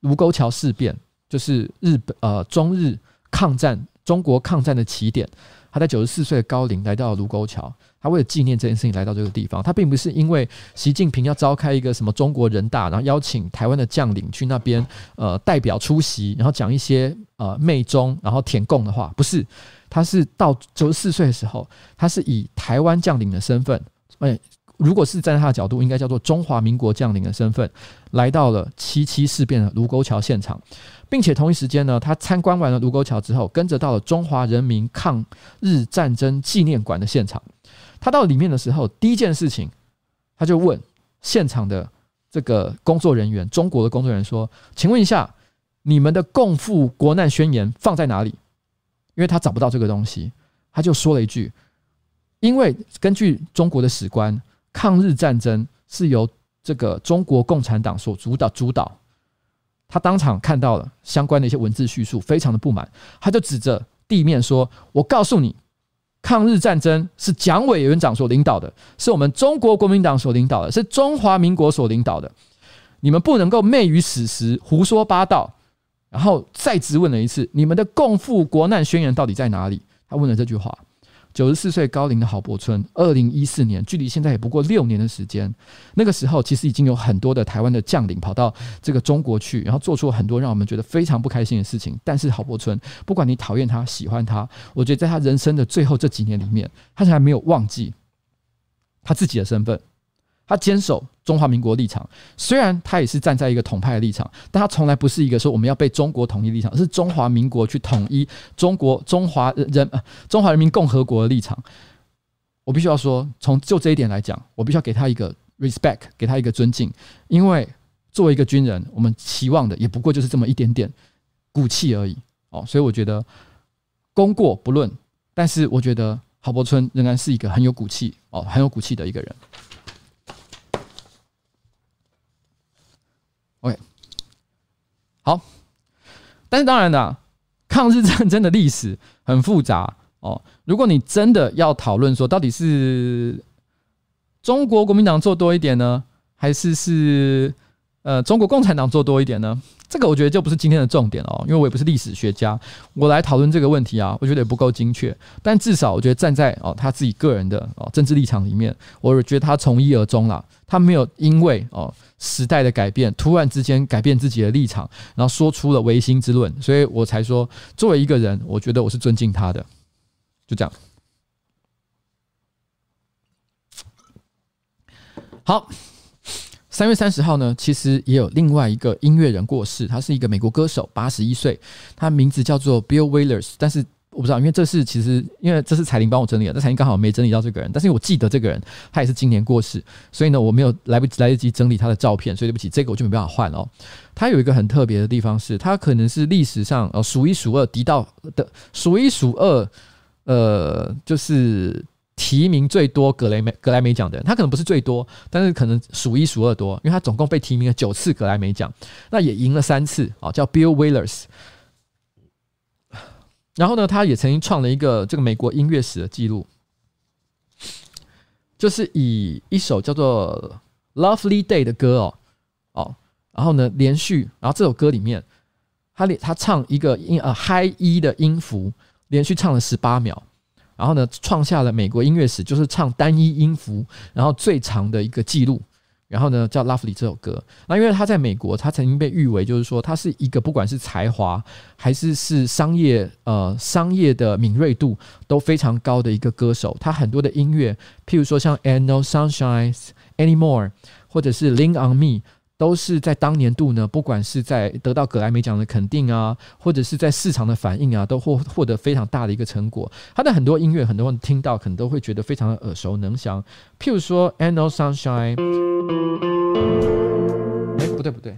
Speaker 1: 卢沟桥事变，就是日本呃中日抗战，中国抗战的起点。他在九十四岁的高龄来到卢沟桥，他为了纪念这件事情来到这个地方。他并不是因为习近平要召开一个什么中国人大，然后邀请台湾的将领去那边呃代表出席，然后讲一些呃媚中然后舔共的话，不是。他是到九十四岁的时候，他是以台湾将领的身份，哎，如果是站在他的角度，应该叫做中华民国将领的身份，来到了七七事变的卢沟桥现场。并且同一时间呢，他参观完了卢沟桥之后，跟着到了中华人民抗日战争纪念馆的现场。他到里面的时候，第一件事情，他就问现场的这个工作人员，中国的工作人员说：“请问一下，你们的共赴国难宣言放在哪里？”因为他找不到这个东西，他就说了一句：“因为根据中国的史观，抗日战争是由这个中国共产党所主导主导。”他当场看到了相关的一些文字叙述，非常的不满，他就指着地面说：“我告诉你，抗日战争是蒋委员长所领导的，是我们中国国民党所领导的，是中华民国所领导的。你们不能够昧于史实，胡说八道。”然后再质问了一次：“你们的共赴国难宣言到底在哪里？”他问了这句话。九十四岁高龄的郝柏村，二零一四年，距离现在也不过六年的时间。那个时候，其实已经有很多的台湾的将领跑到这个中国去，然后做出了很多让我们觉得非常不开心的事情。但是郝柏村，不管你讨厌他、喜欢他，我觉得在他人生的最后这几年里面，他还没有忘记他自己的身份。他坚守中华民国立场，虽然他也是站在一个统派的立场，但他从来不是一个说我们要被中国统一立场，而是中华民国去统一中国中华人中华人民共和国的立场。我必须要说，从就这一点来讲，我必须要给他一个 respect，给他一个尊敬，因为作为一个军人，我们期望的也不过就是这么一点点骨气而已。哦，所以我觉得功过不论，但是我觉得郝柏村仍然是一个很有骨气哦，很有骨气的一个人。OK，好，但是当然的，抗日战争的历史很复杂哦。如果你真的要讨论说，到底是中国国民党做多一点呢，还是是呃，中国共产党做多一点呢？这个我觉得就不是今天的重点哦，因为我也不是历史学家，我来讨论这个问题啊，我觉得也不够精确。但至少我觉得站在哦他自己个人的哦政治立场里面，我觉得他从一而终了，他没有因为哦时代的改变突然之间改变自己的立场，然后说出了唯心之论，所以我才说作为一个人，我觉得我是尊敬他的。就这样。好。三月三十号呢，其实也有另外一个音乐人过世，他是一个美国歌手，八十一岁，他名字叫做 Bill Withers，但是我不知道，因为这是其实因为这是彩铃帮我整理的，但彩铃刚好没整理到这个人，但是我记得这个人，他也是今年过世，所以呢，我没有来不及来得及整理他的照片，所以对不起，这个我就没办法换哦。他有一个很特别的地方是，他可能是历史上呃数一数二得到的数一数二，呃，就是。提名最多格莱美格莱美奖的人，他可能不是最多，但是可能数一数二多，因为他总共被提名了九次格莱美奖，那也赢了三次啊，叫 Bill Willers。然后呢，他也曾经创了一个这个美国音乐史的记录，就是以一首叫做《Lovely Day》的歌哦哦，然后呢连续，然后这首歌里面他连他唱一个音呃 High E 的音符，连续唱了十八秒。然后呢，创下了美国音乐史就是唱单一音符然后最长的一个记录。然后呢，叫《Lovely》这首歌。那因为他在美国，他曾经被誉为就是说，他是一个不管是才华还是是商业呃商业的敏锐度都非常高的一个歌手。他很多的音乐，譬如说像《And No Sunshine Anymore》或者是《Lean on Me》。都是在当年度呢，不管是在得到格莱美奖的肯定啊，或者是在市场的反应啊，都获获得非常大的一个成果。他的很多音乐，很多人听到可能都会觉得非常的耳熟能详。譬如说《a n n o Sunshine》，哎，不对不对。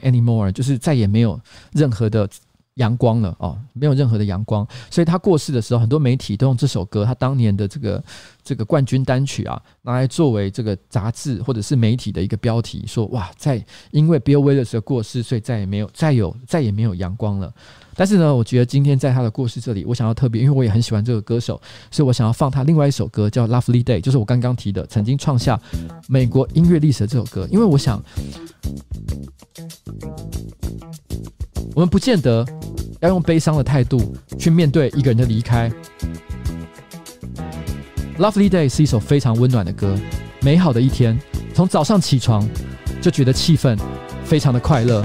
Speaker 1: Anymore 就是再也没有任何的阳光了哦，没有任何的阳光，所以他过世的时候，很多媒体都用这首歌，他当年的这个这个冠军单曲啊，拿来作为这个杂志或者是媒体的一个标题，说哇，在因为 Bill Withers 的过世，所以再也没有再有再也没有阳光了。但是呢，我觉得今天在他的故事这里，我想要特别，因为我也很喜欢这个歌手，所以我想要放他另外一首歌，叫《Lovely Day》，就是我刚刚提的，曾经创下美国音乐历史的这首歌。因为我想，我们不见得要用悲伤的态度去面对一个人的离开，《Lovely Day》是一首非常温暖的歌，美好的一天，从早上起床就觉得气氛非常的快
Speaker 4: 乐。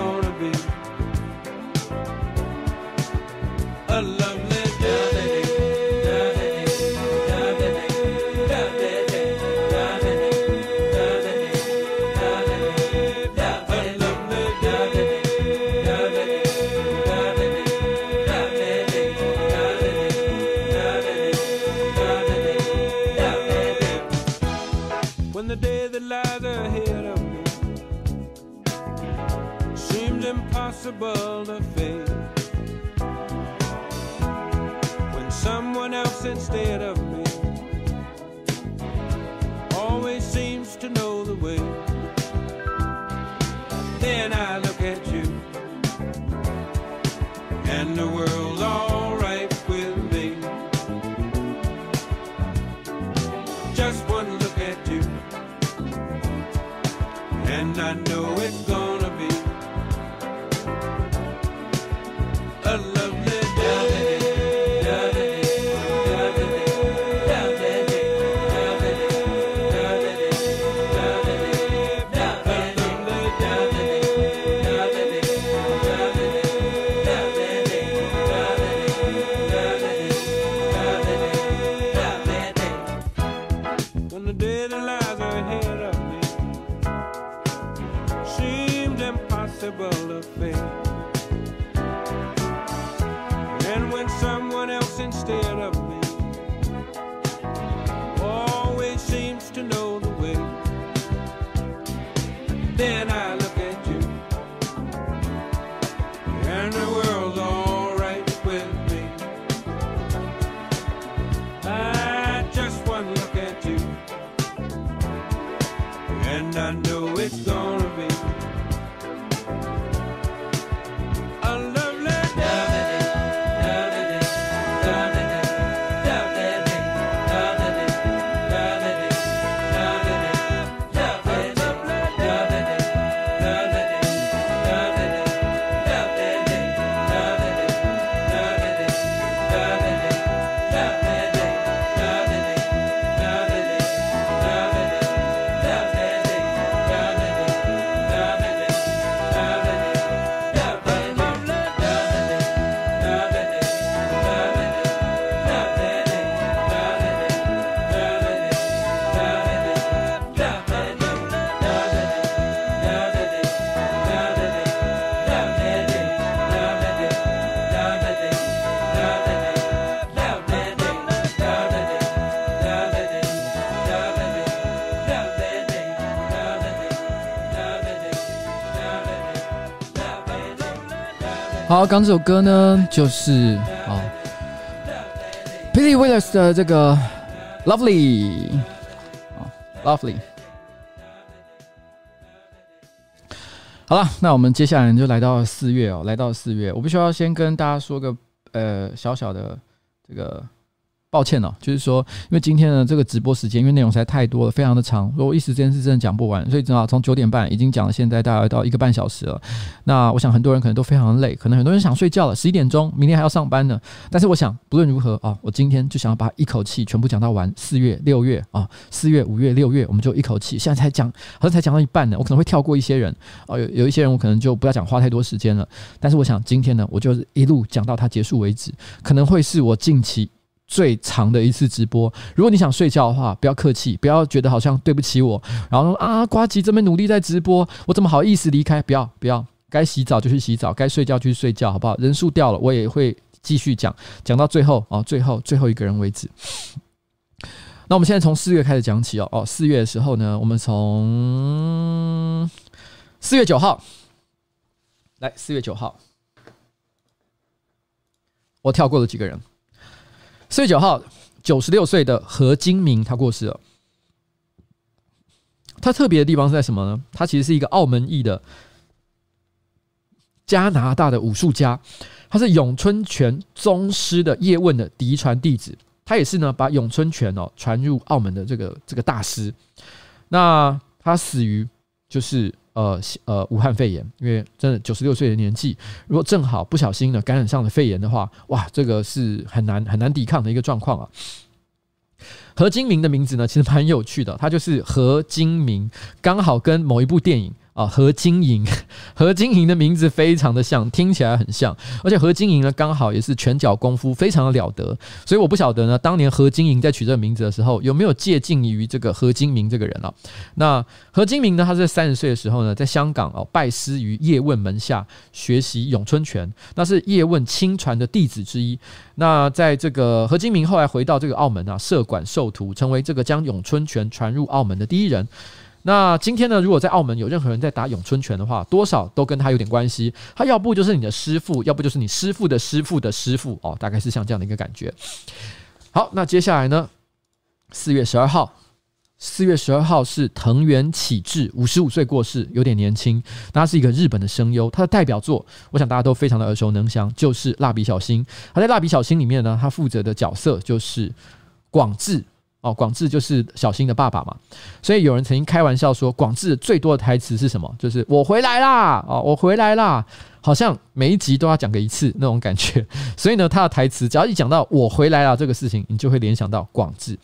Speaker 4: and
Speaker 1: the world 刚这首歌呢，就是啊，Pity Willis 的这个 Lovely 啊，Lovely。好了，那我们接下来就来到四月哦，来到四月，我必须要先跟大家说个呃小小的这个。抱歉哦，就是说，因为今天的这个直播时间，因为内容实在太多了，非常的长，所以我一时间是真的讲不完，所以正好从九点半已经讲了，现在大概到一个半小时了。那我想很多人可能都非常的累，可能很多人想睡觉了，十一点钟，明天还要上班呢。但是我想，不论如何啊，我今天就想要把一口气全部讲到完。四月、六月啊，四月、五月、六月，我们就一口气。现在才讲，好像才讲到一半呢，我可能会跳过一些人啊，有有一些人我可能就不要讲，花太多时间了。但是我想今天呢，我就一路讲到它结束为止，可能会是我近期。最长的一次直播，如果你想睡觉的话，不要客气，不要觉得好像对不起我，然后啊，呱吉这么努力在直播，我怎么好意思离开？不要不要，该洗澡就去洗澡，该睡觉就去睡觉，好不好？人数掉了，我也会继续讲，讲到最后哦，最后最后一个人为止。那我们现在从四月开始讲起哦哦，四月的时候呢，我们从四月九号来，四月九号，我跳过了几个人。四月九号，九十六岁的何金明他过世了。他特别的地方是在什么呢？他其实是一个澳门裔的加拿大的武术家，他是咏春拳宗师的叶问的嫡传弟子，他也是呢把咏春拳哦传入澳门的这个这个大师。那他死于就是。呃呃，武汉肺炎，因为真的九十六岁的年纪，如果正好不小心的感染上了肺炎的话，哇，这个是很难很难抵抗的一个状况啊。何金明的名字呢，其实蛮有趣的，他就是何金明，刚好跟某一部电影。啊，何金银，何金银的名字非常的像，听起来很像，而且何金银呢，刚好也是拳脚功夫非常的了得，所以我不晓得呢，当年何金银在取这个名字的时候，有没有借鉴于这个何金明这个人啊？那何金明呢，他在三十岁的时候呢，在香港哦拜师于叶问门下学习咏春拳，那是叶问亲传的弟子之一。那在这个何金明后来回到这个澳门啊，设馆授徒，成为这个将咏春拳传入澳门的第一人。那今天呢，如果在澳门有任何人在打咏春拳的话，多少都跟他有点关系。他要不就是你的师傅，要不就是你师傅的师傅的师傅哦，大概是像这样的一个感觉。好，那接下来呢，四月十二号，四月十二号是藤原启志，五十五岁过世，有点年轻。他是一个日本的声优，他的代表作，我想大家都非常的耳熟能详，就是《蜡笔小新》。他在《蜡笔小新》里面呢，他负责的角色就是广志。哦，广志就是小新的爸爸嘛，所以有人曾经开玩笑说，广志最多的台词是什么？就是“我回来啦！”哦，我回来啦！好像每一集都要讲个一次那种感觉。所以呢，他的台词只要一讲到“我回来了”这个事情，你就会联想到广志。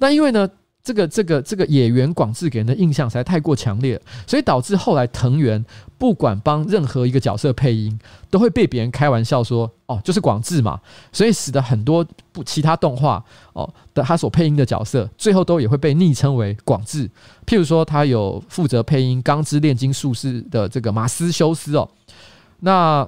Speaker 1: 那因为呢，这个这个这个野原广志给人的印象实在太过强烈，所以导致后来藤原不管帮任何一个角色配音，都会被别人开玩笑说：“哦，就是广志嘛。”所以使得很多不其他动画哦的他所配音的角色，最后都也会被昵称为广志。譬如说，他有负责配音《钢之炼金术师》的这个马斯修斯哦，那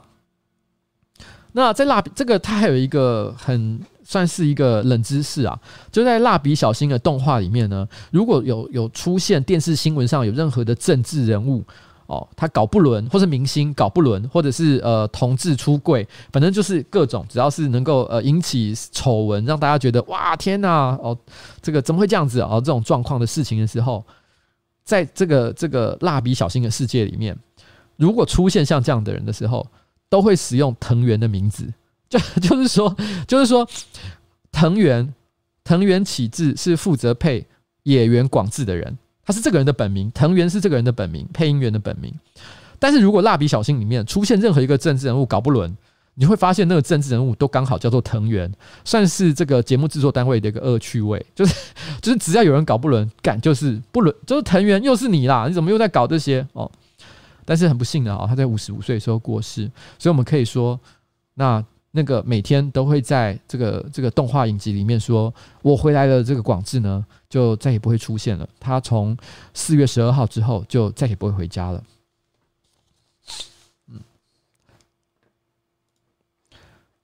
Speaker 1: 那在蜡笔这个他还有一个很。算是一个冷知识啊，就在蜡笔小新的动画里面呢，如果有有出现电视新闻上有任何的政治人物哦，他搞不伦，或是明星搞不伦，或者是呃同志出柜，反正就是各种只要是能够呃引起丑闻，让大家觉得哇天呐哦，这个怎么会这样子啊？哦，这种状况的事情的时候，在这个这个蜡笔小新的世界里面，如果出现像这样的人的时候，都会使用藤原的名字。就 就是说，就是说，藤原藤原启志是负责配野原广志的人，他是这个人的本名，藤原是这个人的本名，配音员的本名。但是如果蜡笔小新里面出现任何一个政治人物搞不伦，你会发现那个政治人物都刚好叫做藤原，算是这个节目制作单位的一个恶趣味，就是 就是只要有人搞不伦，干就是不伦，就是藤原又是你啦，你怎么又在搞这些哦？但是很不幸的啊，他在五十五岁的时候过世，所以我们可以说那。那个每天都会在这个这个动画影集里面说“我回来了”，这个广志呢，就再也不会出现了。他从四月十二号之后就再也不会回家了。嗯，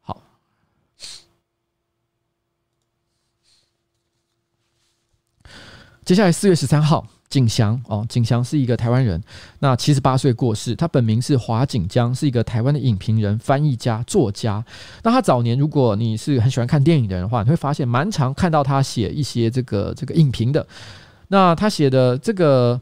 Speaker 1: 好，接下来四月十三号。景祥哦，景祥是一个台湾人，那七十八岁过世。他本名是华景江，是一个台湾的影评人、翻译家、作家。那他早年，如果你是很喜欢看电影的人的话，你会发现蛮常看到他写一些这个这个影评的。那他写的这个。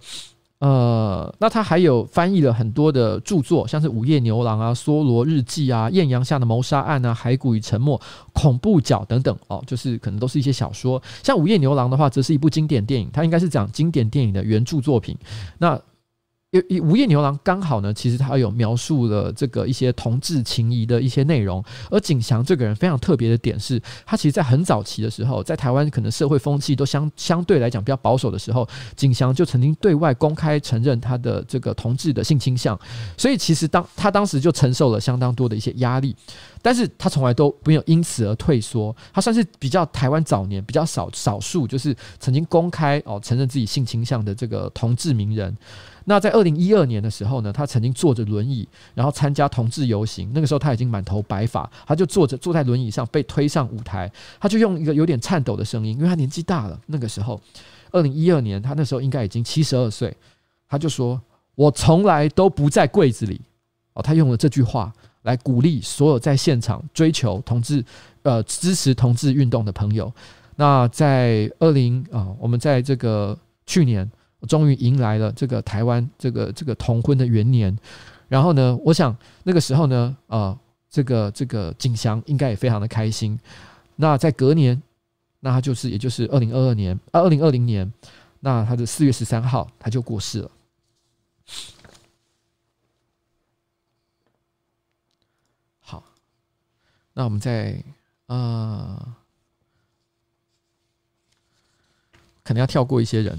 Speaker 1: 呃，那他还有翻译了很多的著作，像是《午夜牛郎》啊、《梭罗日记》啊、《艳阳下的谋杀案》啊、《骸骨与沉默》、《恐怖角》等等哦，就是可能都是一些小说。像《午夜牛郎》的话，则是一部经典电影，它应该是讲经典电影的原著作品。那《午夜牛郎》刚好呢，其实他有描述了这个一些同志情谊的一些内容。而景祥这个人非常特别的点是，他其实，在很早期的时候，在台湾可能社会风气都相相对来讲比较保守的时候，景祥就曾经对外公开承认他的这个同志的性倾向。所以，其实当他当时就承受了相当多的一些压力，但是他从来都没有因此而退缩。他算是比较台湾早年比较少少数，就是曾经公开哦承认自己性倾向的这个同志名人。那在二零一二年的时候呢，他曾经坐着轮椅，然后参加同志游行。那个时候他已经满头白发，他就坐着坐在轮椅上被推上舞台，他就用一个有点颤抖的声音，因为他年纪大了。那个时候，二零一二年，他那时候应该已经七十二岁，他就说：“我从来都不在柜子里。”哦，他用了这句话来鼓励所有在现场追求同志、呃支持同志运动的朋友。那在二零啊，我们在这个去年。终于迎来了这个台湾这个这个同婚的元年，然后呢，我想那个时候呢，呃，这个这个景祥应该也非常的开心。那在隔年，那他就是也就是二零二二年啊，二零二零年，那他的四月十三号他就过世了。好，那我们再呃，可能要跳过一些人。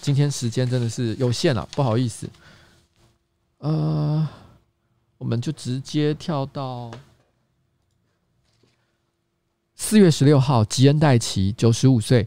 Speaker 1: 今天时间真的是有限了，不好意思。呃，我们就直接跳到四月十六号，吉恩戴奇，九十五岁，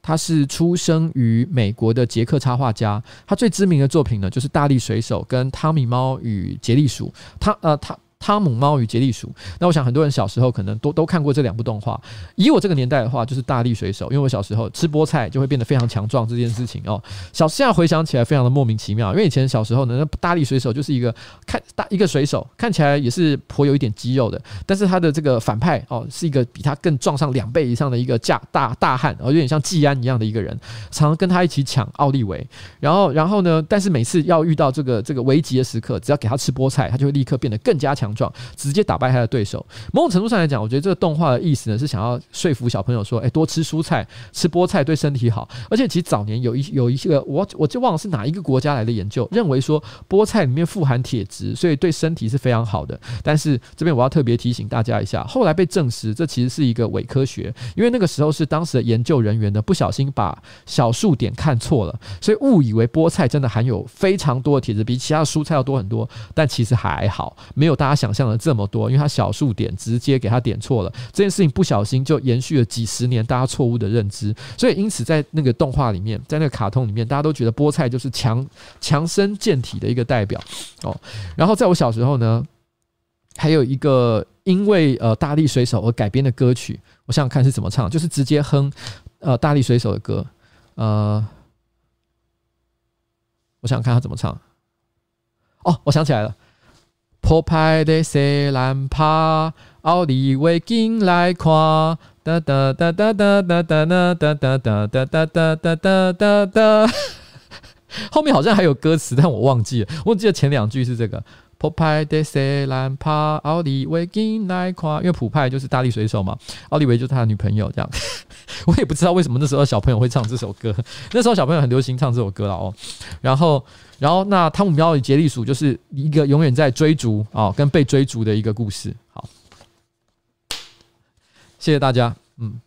Speaker 1: 他是出生于美国的捷克插画家。他最知名的作品呢，就是《大力水手》跟《汤米猫与杰利鼠》。他呃，他。汤姆猫与杰利鼠，那我想很多人小时候可能都都看过这两部动画。以我这个年代的话，就是大力水手，因为我小时候吃菠菜就会变得非常强壮这件事情哦。小现在回想起来非常的莫名其妙，因为以前小时候呢，那大力水手就是一个看大一个水手，看起来也是颇有一点肌肉的，但是他的这个反派哦，是一个比他更壮上两倍以上的一个架大大汉，哦，有点像季安一样的一个人，常常跟他一起抢奥利维。然后然后呢，但是每次要遇到这个这个危急的时刻，只要给他吃菠菜，他就会立刻变得更加强。强壮，直接打败他的对手。某种程度上来讲，我觉得这个动画的意思呢，是想要说服小朋友说，哎，多吃蔬菜，吃菠菜对身体好。而且其实早年有一有一些个我我就忘了是哪一个国家来的研究，认为说菠菜里面富含铁质，所以对身体是非常好的。但是这边我要特别提醒大家一下，后来被证实这其实是一个伪科学，因为那个时候是当时的研究人员呢不小心把小数点看错了，所以误以为菠菜真的含有非常多的铁质，比其他蔬菜要多很多。但其实还好，没有大家想象的这么多，因为他小数点直接给他点错了，这件事情不小心就延续了几十年大家错误的认知。所以因此在那个动画里面，在那个卡通里面，大家都觉得菠菜就是强强身健体的一个代表哦。然后在我小时候呢，还有一个因为呃大力水手而改编的歌曲，我想想看是怎么唱，就是直接哼呃大力水手的歌，呃，我想想看他怎么唱。哦，我想起来了，破派的小蓝帕，奥利维金来看，哒哒哒哒哒哒哒哒哒哒哒哒哒哒哒哒，后面好像还有歌词，但我忘记了，我记得前两句是这个。普派的小蓝帕，奥利维金来夸，因为普派就是大力水手嘛，奥利维就是他的女朋友，这样。我也不知道为什么那时候小朋友会唱这首歌，那时候小朋友很流行唱这首歌了哦。然后，然后那汤姆猫与杰利鼠就是一个永远在追逐啊、跟被追逐的一个故事。好，谢谢大家。嗯，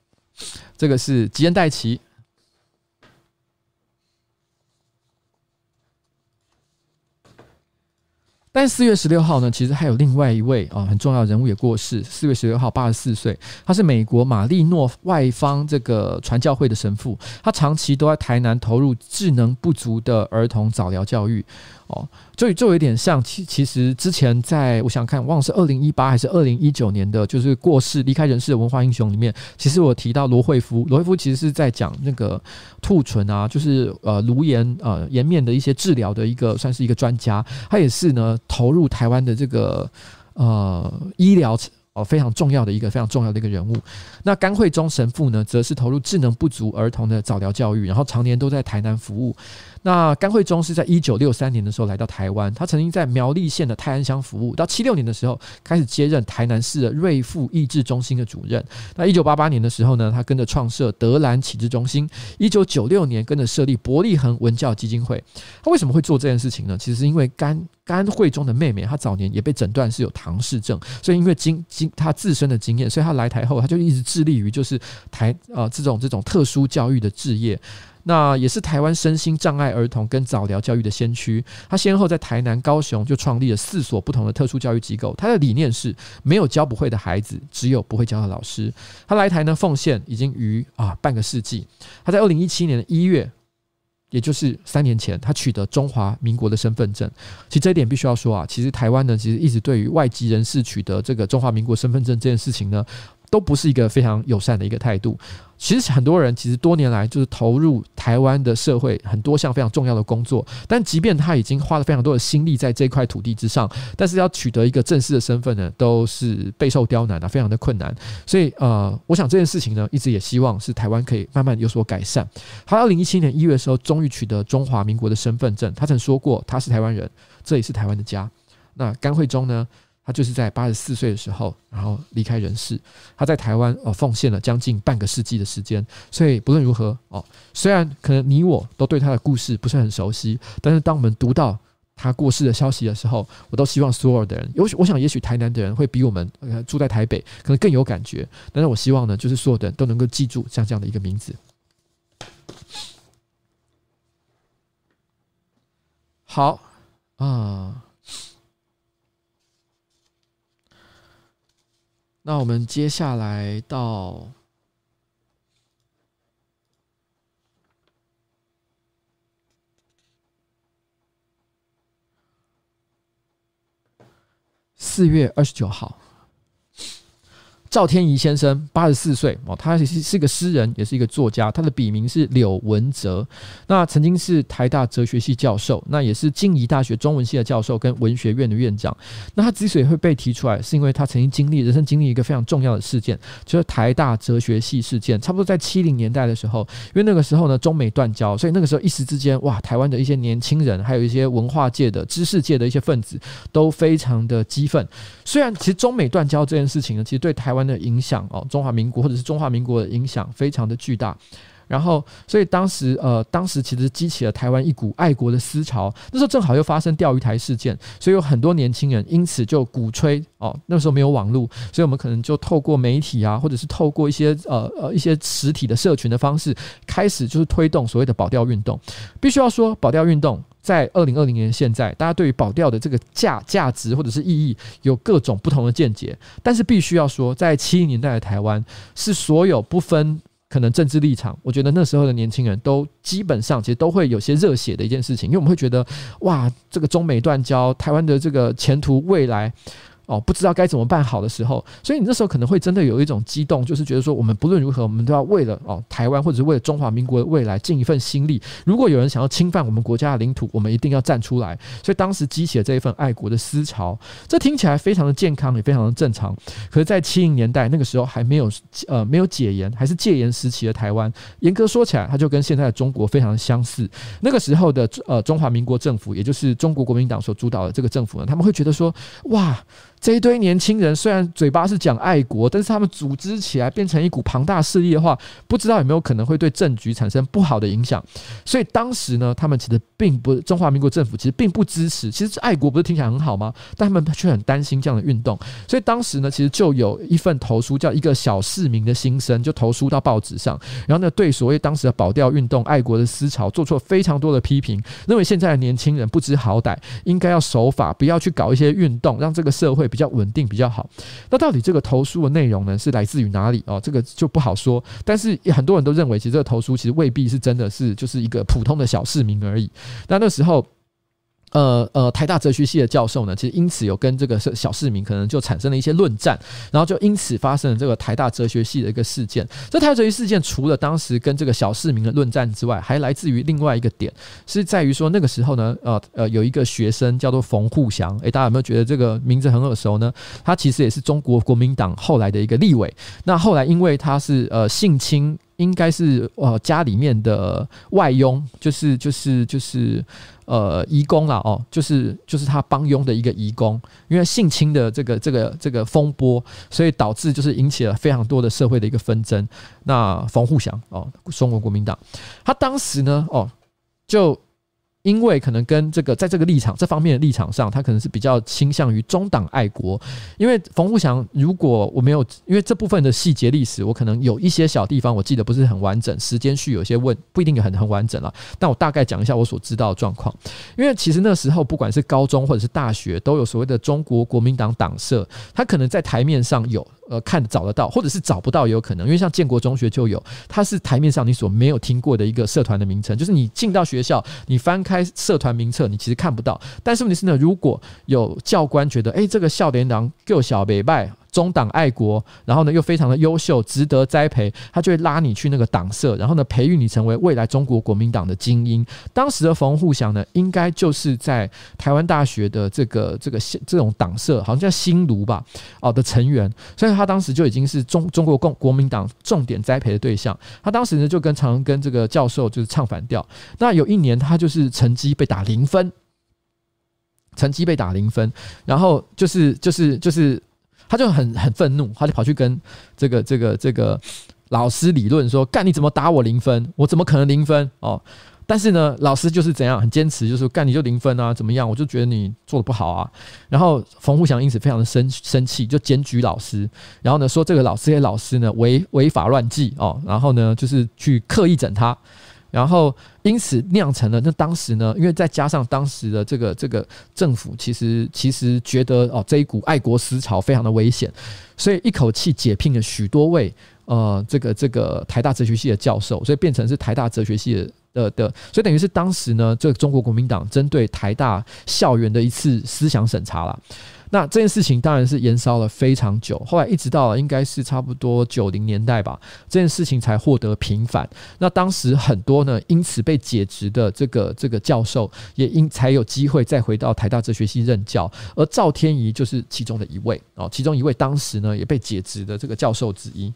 Speaker 1: 这个是吉恩戴奇。但四月十六号呢，其实还有另外一位啊很重要人物也过世。四月十六号，八十四岁，他是美国马利诺外方这个传教会的神父，他长期都在台南投入智能不足的儿童早疗教育。哦，就就有点像，其其实之前在我想看，忘了是二零一八还是二零一九年的，就是过世离开人世的文化英雄里面，其实我提到罗惠夫，罗惠夫其实是在讲那个兔唇啊，就是呃颅颜呃颜面的一些治疗的一个算是一个专家，他也是呢投入台湾的这个呃医疗哦非常重要的一个非常重要的一个人物。那甘惠中神父呢，则是投入智能不足儿童的早疗教育，然后常年都在台南服务。那甘惠中是在一九六三年的时候来到台湾，他曾经在苗栗县的泰安乡服务，到七六年的时候开始接任台南市的瑞富益智中心的主任。那一九八八年的时候呢，他跟着创设德兰启智中心。一九九六年跟着设立伯利恒文教基金会。他为什么会做这件事情呢？其实是因为甘甘惠中的妹妹，她早年也被诊断是有唐氏症，所以因为经经他自身的经验，所以他来台后他就一直致力于就是台、呃、这种这种特殊教育的事业。那也是台湾身心障碍儿童跟早疗教育的先驱。他先后在台南、高雄就创立了四所不同的特殊教育机构。他的理念是：没有教不会的孩子，只有不会教的老师。他来台呢，奉献已经逾啊半个世纪。他在二零一七年的一月，也就是三年前，他取得中华民国的身份证。其实这一点必须要说啊，其实台湾呢，其实一直对于外籍人士取得这个中华民国身份证这件事情呢，都不是一个非常友善的一个态度。其实很多人其实多年来就是投入台湾的社会很多项非常重要的工作，但即便他已经花了非常多的心力在这块土地之上，但是要取得一个正式的身份呢，都是备受刁难的，非常的困难。所以呃，我想这件事情呢，一直也希望是台湾可以慢慢有所改善。他二零一七年一月的时候，终于取得中华民国的身份证。他曾说过，他是台湾人，这里是台湾的家。那甘惠忠呢？他就是在八十四岁的时候，然后离开人世。他在台湾哦，奉献了将近半个世纪的时间。所以不论如何哦，虽然可能你我都对他的故事不是很熟悉，但是当我们读到他过世的消息的时候，我都希望所有的人，有我想也许台南的人会比我们住在台北可能更有感觉。但是我希望呢，就是所有的人都能够记住像这样的一个名字。好啊。那我们接下来到四月二十九号，赵天仪先生八十四岁哦，他是是个诗人，也是一个作家，他的笔名是柳文哲。那曾经是台大哲学系教授，那也是静宜大学中文系的教授跟文学院的院长。那他之所以会被提出来，是因为他曾经经历人生经历一个非常重要的事件，就是台大哲学系事件。差不多在七零年代的时候，因为那个时候呢，中美断交，所以那个时候一时之间，哇，台湾的一些年轻人，还有一些文化界的、知识界的一些分子，都非常的激愤。虽然其实中美断交这件事情呢，其实对台湾的影响哦，中华民国或者是中华民国的影响非常的巨大。然后，所以当时呃，当时其实激起了台湾一股爱国的思潮。那时候正好又发生钓鱼台事件，所以有很多年轻人因此就鼓吹哦。那时候没有网络，所以我们可能就透过媒体啊，或者是透过一些呃呃一些实体的社群的方式，开始就是推动所谓的保钓运动。必须要说，保钓运动在二零二零年现在，大家对于保钓的这个价价值或者是意义有各种不同的见解。但是必须要说，在七零年代的台湾，是所有不分。可能政治立场，我觉得那时候的年轻人都基本上其实都会有些热血的一件事情，因为我们会觉得，哇，这个中美断交，台湾的这个前途未来。哦，不知道该怎么办好的时候，所以你那时候可能会真的有一种激动，就是觉得说，我们不论如何，我们都要为了哦台湾或者是为了中华民国的未来尽一份心力。如果有人想要侵犯我们国家的领土，我们一定要站出来。所以当时激起了这一份爱国的思潮，这听起来非常的健康，也非常的正常。可是，在七零年代那个时候还没有呃没有解严，还是戒严时期的台湾，严格说起来，它就跟现在的中国非常的相似。那个时候的呃中华民国政府，也就是中国国民党所主导的这个政府呢，他们会觉得说，哇。这一堆年轻人虽然嘴巴是讲爱国，但是他们组织起来变成一股庞大势力的话，不知道有没有可能会对政局产生不好的影响。所以当时呢，他们其实并不中华民国政府其实并不支持。其实爱国不是听起来很好吗？但他们却很担心这样的运动。所以当时呢，其实就有一份投书叫《一个小市民的心声》，就投书到报纸上，然后呢，对所谓当时的保钓运动、爱国的思潮做出了非常多的批评，认为现在的年轻人不知好歹，应该要守法，不要去搞一些运动，让这个社会。比较稳定比较好。那到底这个投书的内容呢，是来自于哪里哦？这个就不好说。但是很多人都认为，其实这个投书其实未必是真的是就是一个普通的小市民而已。那那时候。呃呃，台大哲学系的教授呢，其实因此有跟这个小市民可能就产生了一些论战，然后就因此发生了这个台大哲学系的一个事件。这台大哲学事件除了当时跟这个小市民的论战之外，还来自于另外一个点，是在于说那个时候呢，呃呃，有一个学生叫做冯沪祥，诶，大家有没有觉得这个名字很耳熟呢？他其实也是中国国民党后来的一个立委。那后来因为他是呃性侵。应该是呃家里面的外佣，就是就是就是呃移工啦哦，就是就是他帮佣的一个移工，因为性侵的这个这个这个风波，所以导致就是引起了非常多的社会的一个纷争。那冯沪祥哦，中国国民党，他当时呢哦就。因为可能跟这个在这个立场这方面的立场上，他可能是比较倾向于中党爱国。因为冯富祥，如果我没有，因为这部分的细节历史，我可能有一些小地方我记得不是很完整，时间序有些问不一定很很完整了。但我大概讲一下我所知道的状况。因为其实那时候不管是高中或者是大学，都有所谓的中国国民党党社，他可能在台面上有。呃，看找得到，或者是找不到也有可能，因为像建国中学就有，它是台面上你所没有听过的一个社团的名称，就是你进到学校，你翻开社团名册，你其实看不到。但是问题是呢，如果有教官觉得，哎，这个少年郎够小北拜。中党爱国，然后呢又非常的优秀，值得栽培，他就会拉你去那个党社，然后呢培育你成为未来中国国民党的精英。当时的冯沪祥呢，应该就是在台湾大学的这个这个这种党社，好像叫新卢吧，哦的成员，所以他当时就已经是中中国共国民党重点栽培的对象。他当时呢就跟常常跟这个教授就是唱反调。那有一年他就是成绩被打零分，成绩被打零分，然后就是就是就是。他就很很愤怒，他就跑去跟这个这个这个老师理论说：“干你怎么打我零分？我怎么可能零分？哦！”但是呢，老师就是怎样很坚持，就是干你就零分啊？怎么样？我就觉得你做的不好啊。然后冯富祥因此非常的生生气，就检举老师，然后呢说这个老师给老师呢违违法乱纪哦，然后呢就是去刻意整他。然后因此酿成了那当时呢，因为再加上当时的这个这个政府，其实其实觉得哦这一股爱国思潮非常的危险，所以一口气解聘了许多位呃这个这个台大哲学系的教授，所以变成是台大哲学系的的，所以等于是当时呢，这个中国国民党针对台大校园的一次思想审查了。那这件事情当然是延烧了非常久，后来一直到了应该是差不多九零年代吧，这件事情才获得平反。那当时很多呢，因此被解职的这个这个教授，也因才有机会再回到台大哲学系任教，而赵天仪就是其中的一位哦，其中一位当时呢也被解职的这个教授之一。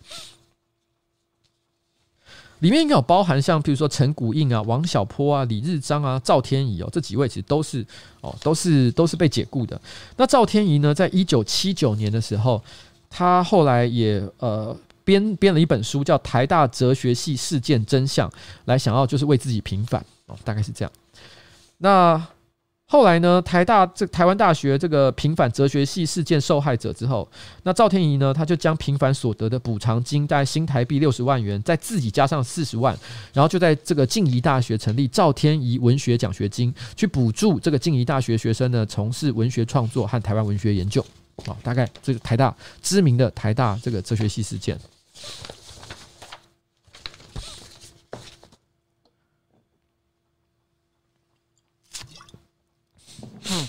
Speaker 1: 里面应该有包含像，比如说陈谷印啊、王小波啊、李日章啊、赵天怡哦，这几位其实都是哦，都是都是被解雇的。那赵天怡呢，在一九七九年的时候，他后来也呃编编了一本书，叫《台大哲学系事件真相》，来想要就是为自己平反哦，大概是这样。那。后来呢，台大这台湾大学这个平反哲学系事件受害者之后，那赵天仪呢，他就将平反所得的补偿金，大概新台币六十万元，再自己加上四十万，然后就在这个静宜大学成立赵天仪文学奖学金，去补助这个静宜大学学生呢从事文学创作和台湾文学研究。好，大概这个台大知名的台大这个哲学系事件。嗯，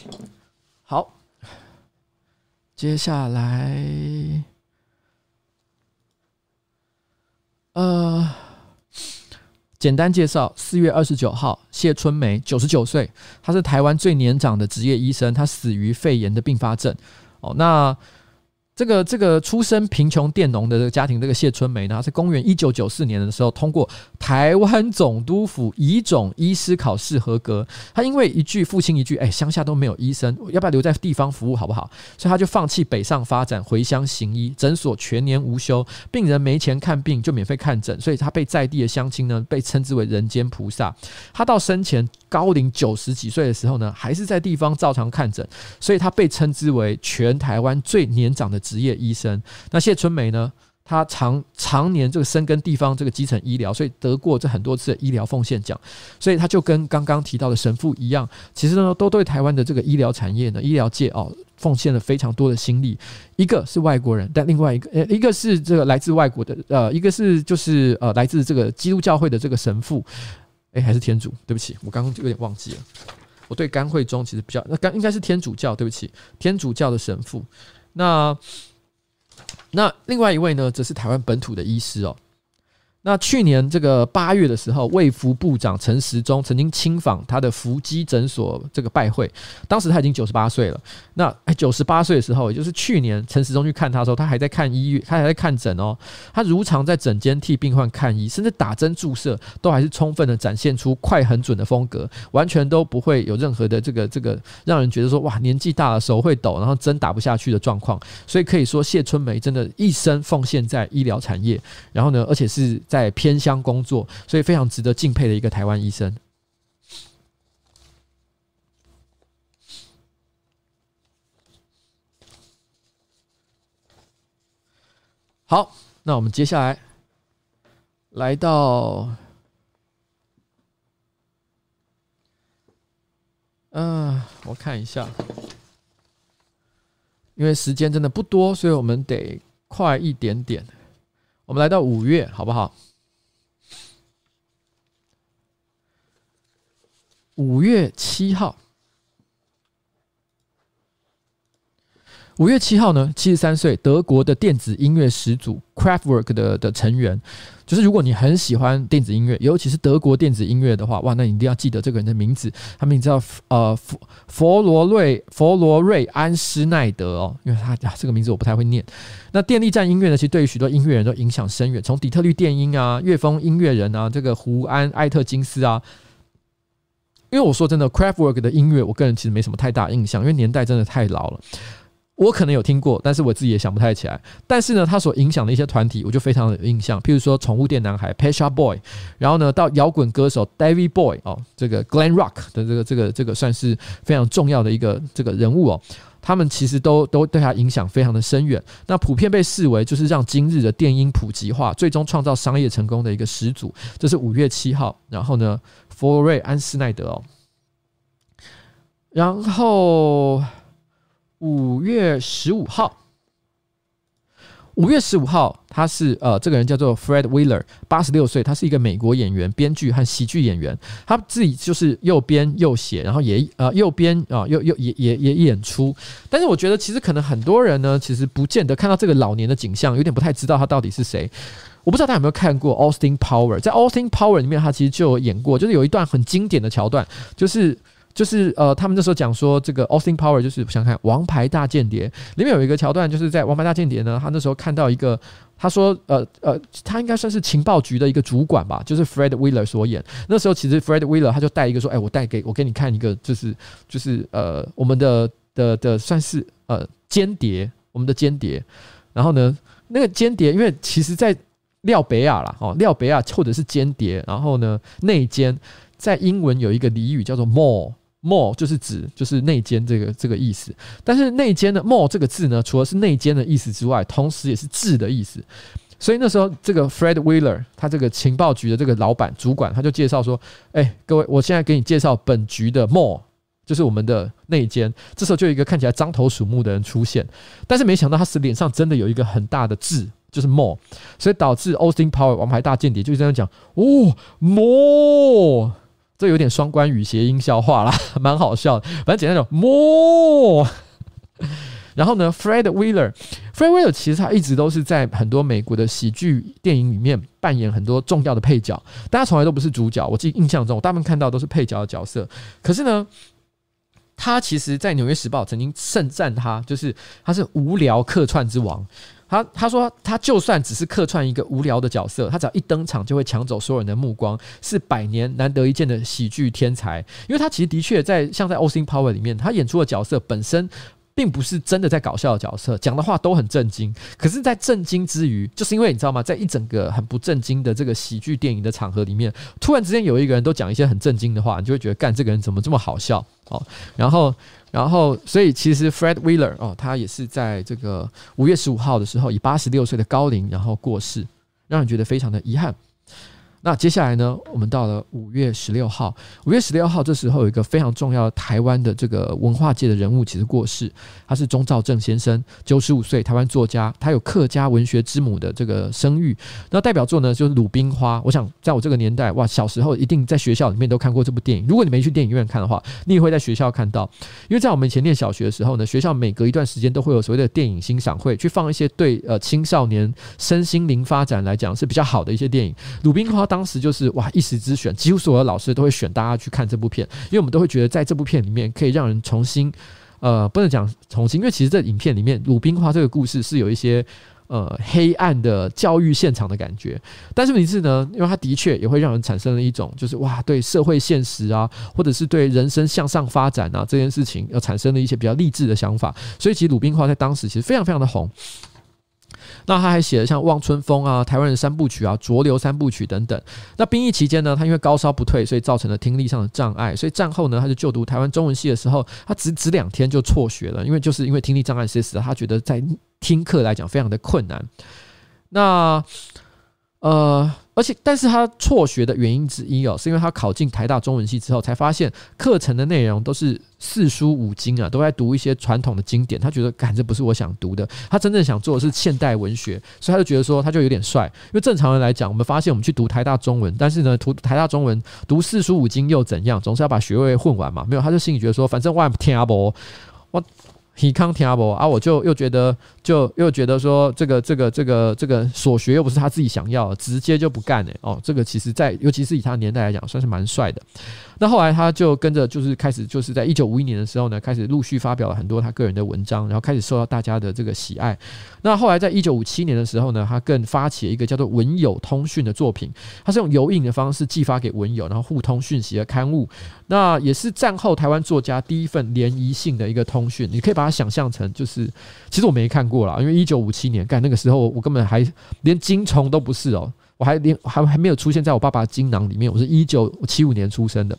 Speaker 1: 好，接下来，呃，简单介绍，四月二十九号，谢春梅，九十九岁，她是台湾最年长的职业医生，她死于肺炎的并发症。哦，那。这个这个出身贫穷佃农的这个家庭，这个谢春梅呢，是公元一九九四年的时候通过台湾总督府乙种医师考试合格。他因为一句父亲一句，哎，乡下都没有医生，要不要留在地方服务好不好？所以他就放弃北上发展，回乡行医，诊所全年无休，病人没钱看病就免费看诊，所以他被在地的乡亲呢，被称之为人间菩萨。他到生前高龄九十几岁的时候呢，还是在地方照常看诊，所以他被称之为全台湾最年长的职业医生。那谢春梅呢？她常常年这个深耕地方这个基层医疗，所以得过这很多次的医疗奉献奖。所以他就跟刚刚提到的神父一样，其实呢，都对台湾的这个医疗产业呢、医疗界哦，奉献了非常多的心力。一个是外国人，但另外一个呃，一个是这个来自外国的呃，一个是就是呃，来自这个基督教会的这个神父。哎，还是天主？对不起，我刚刚就有点忘记了。我对甘惠中其实比较那刚应该是天主教，对不起，天主教的神父。那那另外一位呢，则是台湾本土的医师哦。那去年这个八月的时候，卫福部长陈时中曾经亲访他的福基诊所这个拜会，当时他已经九十八岁了。那，九十八岁的时候，也就是去年陈时中去看他的时候，他还在看医院，他还在看诊哦。他如常在诊间替病患看医，甚至打针注射都还是充分的展现出快很准的风格，完全都不会有任何的这个这个让人觉得说哇年纪大了手会抖，然后针打不下去的状况。所以可以说谢春梅真的一生奉献在医疗产业，然后呢，而且是。在偏乡工作，所以非常值得敬佩的一个台湾医生。好，那我们接下来来到，嗯，我看一下，因为时间真的不多，所以我们得快一点点。我们来到五月，好不好？五月七号，五月七号呢，七十三岁，德国的电子音乐始祖 Kraftwerk 的的成员。就是如果你很喜欢电子音乐，尤其是德国电子音乐的话，哇，那你一定要记得这个人的名字。他名字叫呃佛佛罗瑞佛罗瑞安施奈德哦，因为他啊这个名字我不太会念。那电力战音乐呢，其实对于许多音乐人都影响深远，从底特律电音啊、乐风音乐人啊、这个胡安艾特金斯啊。因为我说真的，Kraftwerk 的音乐，我个人其实没什么太大印象，因为年代真的太老了。我可能有听过，但是我自己也想不太起来。但是呢，他所影响的一些团体，我就非常有印象。譬如说，宠物店男孩 Pet Shop Boy，然后呢，到摇滚歌手 David Bowie 哦，这个 Glen Rock 的这个这个这个算是非常重要的一个这个人物哦。他们其实都都对他影响非常的深远。那普遍被视为就是让今日的电音普及化，最终创造商业成功的一个始祖。这是五月七号，然后呢，佛瑞安斯奈德哦，然后五月十五号。五月十五号，他是呃，这个人叫做 Fred Wheeler，八十六岁，他是一个美国演员、编剧和喜剧演员。他自己就是又编又写，然后也呃又编啊又又也也也演出。但是我觉得，其实可能很多人呢，其实不见得看到这个老年的景象，有点不太知道他到底是谁。我不知道大家有没有看过 Austin Power，在 Austin Power 里面，他其实就有演过，就是有一段很经典的桥段，就是。就是呃，他们那时候讲说，这个 Austin Power 就是想想看《王牌大间谍》里面有一个桥段，就是在《王牌大间谍》呢，他那时候看到一个，他说呃呃，他应该算是情报局的一个主管吧，就是 Fred Wheeler 所演。那时候其实 Fred Wheeler 他就带一个说，哎，我带给我给你看一个，就是就是呃，我们的的的算是呃间谍，我们的间谍。然后呢，那个间谍，因为其实在廖北亚啦，哦，廖北亚或者是间谍，然后呢内奸，在英文有一个俚语叫做 “more”。More 就是指就是内奸这个这个意思，但是内奸的 more 这个字呢，除了是内奸的意思之外，同时也是智的意思。所以那时候这个 Fred Wheeler 他这个情报局的这个老板主管，他就介绍说：“哎，各位，我现在给你介绍本局的 more，就是我们的内奸。”这时候就有一个看起来獐头鼠目的人出现，但是没想到他是脸上真的有一个很大的痣，就是 more，所以导致 Austin Power 王牌大间谍就这样讲：“哦，more。”这有点双关语谐音笑话啦，蛮好笑的。反正简单讲，more。然后呢，Fred Wheeler，Fred Wheeler 其实他一直都是在很多美国的喜剧电影里面扮演很多重要的配角，大家从来都不是主角。我自己印象中，我大部分看到都是配角的角色。可是呢，他其实在《纽约时报》曾经盛赞他，就是他是无聊客串之王。他他说，他就算只是客串一个无聊的角色，他只要一登场就会抢走所有人的目光，是百年难得一见的喜剧天才。因为他其实的确在像在《Austin Power》里面，他演出的角色本身并不是真的在搞笑的角色，讲的话都很震惊。可是，在震惊之余，就是因为你知道吗，在一整个很不震惊的这个喜剧电影的场合里面，突然之间有一个人都讲一些很震惊的话，你就会觉得，干这个人怎么这么好笑哦？然后。然后，所以其实 Fred Wheeler 哦，他也是在这个五月十五号的时候，以八十六岁的高龄，然后过世，让人觉得非常的遗憾。那接下来呢，我们到了五月十六号。五月十六号这时候有一个非常重要的台湾的这个文化界的人物，其实过世。他是钟肇政先生，九十五岁，台湾作家，他有客家文学之母的这个声誉。那代表作呢，就是《鲁冰花》。我想在我这个年代，哇，小时候一定在学校里面都看过这部电影。如果你没去电影院看的话，你也会在学校看到。因为在我们以前念小学的时候呢，学校每隔一段时间都会有所谓的电影欣赏会，去放一些对呃青少年身心灵发展来讲是比较好的一些电影。《鲁冰花》当时就是哇一时之选，几乎所有的老师都会选大家去看这部片，因为我们都会觉得在这部片里面可以让人重新，呃，不能讲重新，因为其实这影片里面《鲁冰花》这个故事是有一些呃黑暗的教育现场的感觉，但是问题是呢，因为它的确也会让人产生了一种就是哇对社会现实啊，或者是对人生向上发展啊这件事情，要产生了一些比较励志的想法，所以其实《鲁冰花》在当时其实非常非常的红。那他还写了像《望春风》啊、《台湾人三部曲》啊、《浊流三部曲》等等。那兵役期间呢，他因为高烧不退，所以造成了听力上的障碍。所以战后呢，他就就读台湾中文系的时候，他只只两天就辍学了，因为就是因为听力障碍，实在他觉得在听课来讲非常的困难。那呃。而且，但是他辍学的原因之一哦，是因为他考进台大中文系之后，才发现课程的内容都是四书五经啊，都在读一些传统的经典。他觉得，感，这不是我想读的。他真正想做的是现代文学，所以他就觉得说，他就有点帅。因为正常人来讲，我们发现我们去读台大中文，但是呢，读台大中文读四书五经又怎样？总是要把学位混完嘛。没有，他就心里觉得说，反正我也不听阿伯，he can't tell 啊，我就又觉得，就又觉得说，这个这个这个这个所学又不是他自己想要，直接就不干哎哦，这个其实在尤其是以他年代来讲，算是蛮帅的。那后来他就跟着，就是开始，就是在一九五一年的时候呢，开始陆续发表了很多他个人的文章，然后开始受到大家的这个喜爱。那后来在一九五七年的时候呢，他更发起了一个叫做“文友通讯”的作品，他是用邮印的方式寄发给文友，然后互通讯息的刊物。那也是战后台湾作家第一份联谊性的一个通讯，你可以把它想象成就是，其实我没看过啦，因为一九五七年干那个时候，我根本还连金虫都不是哦。我还连还还没有出现在我爸爸的精囊里面。我是一九七五年出生的，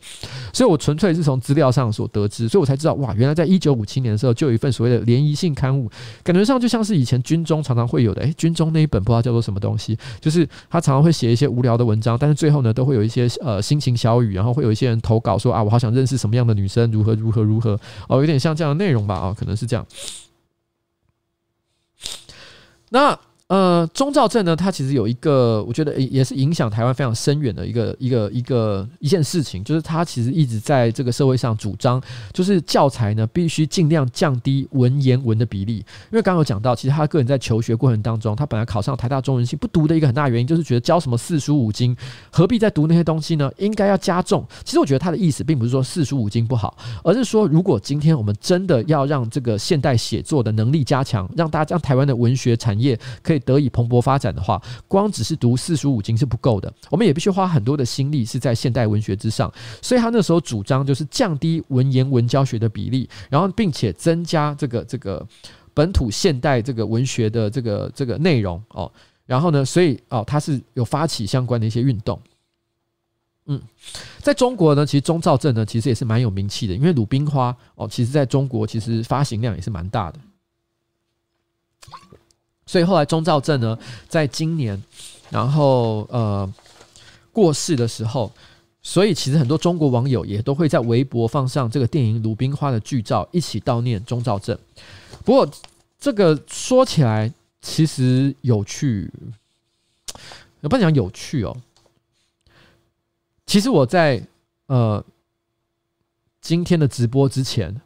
Speaker 1: 所以我纯粹是从资料上所得知，所以我才知道哇，原来在一九五七年的时候就有一份所谓的联谊性刊物，感觉上就像是以前军中常常会有的，诶、军中那一本不知道叫做什么东西，就是他常常会写一些无聊的文章，但是最后呢，都会有一些呃心情小语，然后会有一些人投稿说啊，我好想认识什么样的女生，如何如何如何哦，有点像这样的内容吧啊，可能是这样。那。呃，钟兆镇呢，他其实有一个，我觉得也是影响台湾非常深远的一个一个一个一件事情，就是他其实一直在这个社会上主张，就是教材呢必须尽量降低文言文的比例。因为刚刚有讲到，其实他个人在求学过程当中，他本来考上台大中文系不读的一个很大原因，就是觉得教什么四书五经，何必再读那些东西呢？应该要加重。其实我觉得他的意思并不是说四书五经不好，而是说如果今天我们真的要让这个现代写作的能力加强，让大家让台湾的文学产业可以。得以蓬勃发展的话，光只是读四书五经是不够的，我们也必须花很多的心力是在现代文学之上。所以他那时候主张就是降低文言文教学的比例，然后并且增加这个这个本土现代这个文学的这个这个内容哦。然后呢，所以哦，他是有发起相关的一些运动。嗯，在中国呢，其实钟兆镇呢，其实也是蛮有名气的，因为鲁冰花哦，其实在中国其实发行量也是蛮大的。所以后来钟肇政呢，在今年，然后呃过世的时候，所以其实很多中国网友也都会在微博放上这个电影《鲁冰花》的剧照，一起悼念钟肇政。不过这个说起来其实有趣，也不能讲有趣哦。其实我在呃今天的直播之前，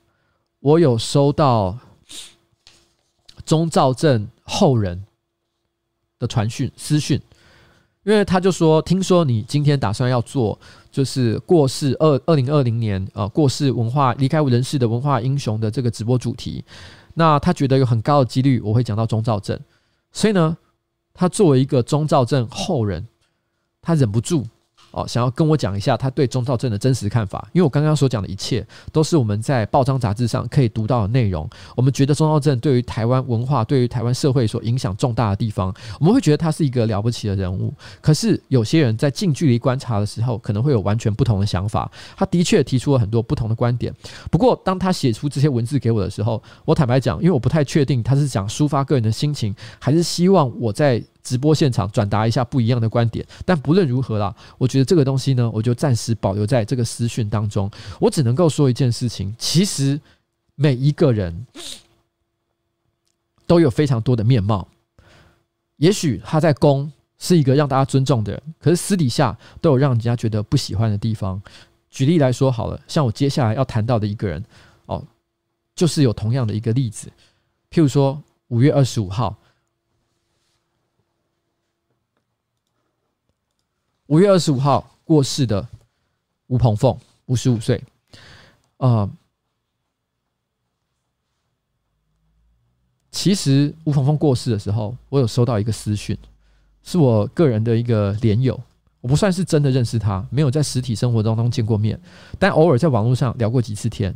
Speaker 1: 我有收到钟肇政。后人的传讯私讯，因为他就说，听说你今天打算要做，就是过世二二零二零年呃过世文化离开人世的文化英雄的这个直播主题，那他觉得有很高的几率我会讲到钟兆镇，所以呢，他作为一个钟兆镇后人，他忍不住。哦，想要跟我讲一下他对钟肇政的真实看法，因为我刚刚所讲的一切都是我们在报章杂志上可以读到的内容。我们觉得钟肇政对于台湾文化、对于台湾社会所影响重大的地方，我们会觉得他是一个了不起的人物。可是有些人在近距离观察的时候，可能会有完全不同的想法。他的确提出了很多不同的观点。不过，当他写出这些文字给我的时候，我坦白讲，因为我不太确定他是想抒发个人的心情，还是希望我在。直播现场转达一下不一样的观点，但不论如何啦，我觉得这个东西呢，我就暂时保留在这个私讯当中。我只能够说一件事情，其实每一个人都有非常多的面貌。也许他在公是一个让大家尊重的人，可是私底下都有让人家觉得不喜欢的地方。举例来说好了，像我接下来要谈到的一个人哦，就是有同样的一个例子，譬如说五月二十五号。五月二十五号过世的吴鹏凤，五十五岁。呃，其实吴鹏凤过世的时候，我有收到一个私讯，是我个人的一个连友，我不算是真的认识他，没有在实体生活当中见过面，但偶尔在网络上聊过几次天。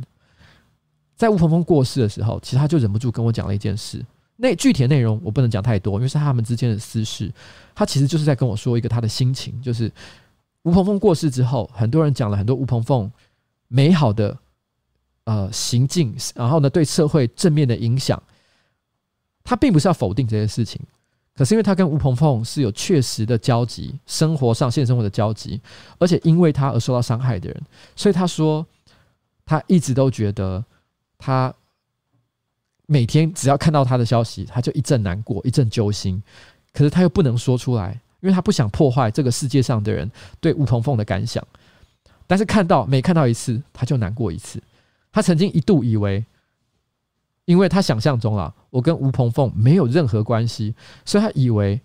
Speaker 1: 在吴鹏凤过世的时候，其实他就忍不住跟我讲了一件事。那具体的内容我不能讲太多，因为是他们之间的私事。他其实就是在跟我说一个他的心情，就是吴鹏凤过世之后，很多人讲了很多吴鹏凤美好的呃行径，然后呢对社会正面的影响。他并不是要否定这些事情，可是因为他跟吴鹏凤是有确实的交集，生活上现实生活的交集，而且因为他而受到伤害的人，所以他说他一直都觉得他。每天只要看到他的消息，他就一阵难过，一阵揪心。可是他又不能说出来，因为他不想破坏这个世界上的人对吴鹏凤的感想。但是看到每看到一次，他就难过一次。他曾经一度以为，因为他想象中啊，我跟吴鹏凤没有任何关系，所以他以为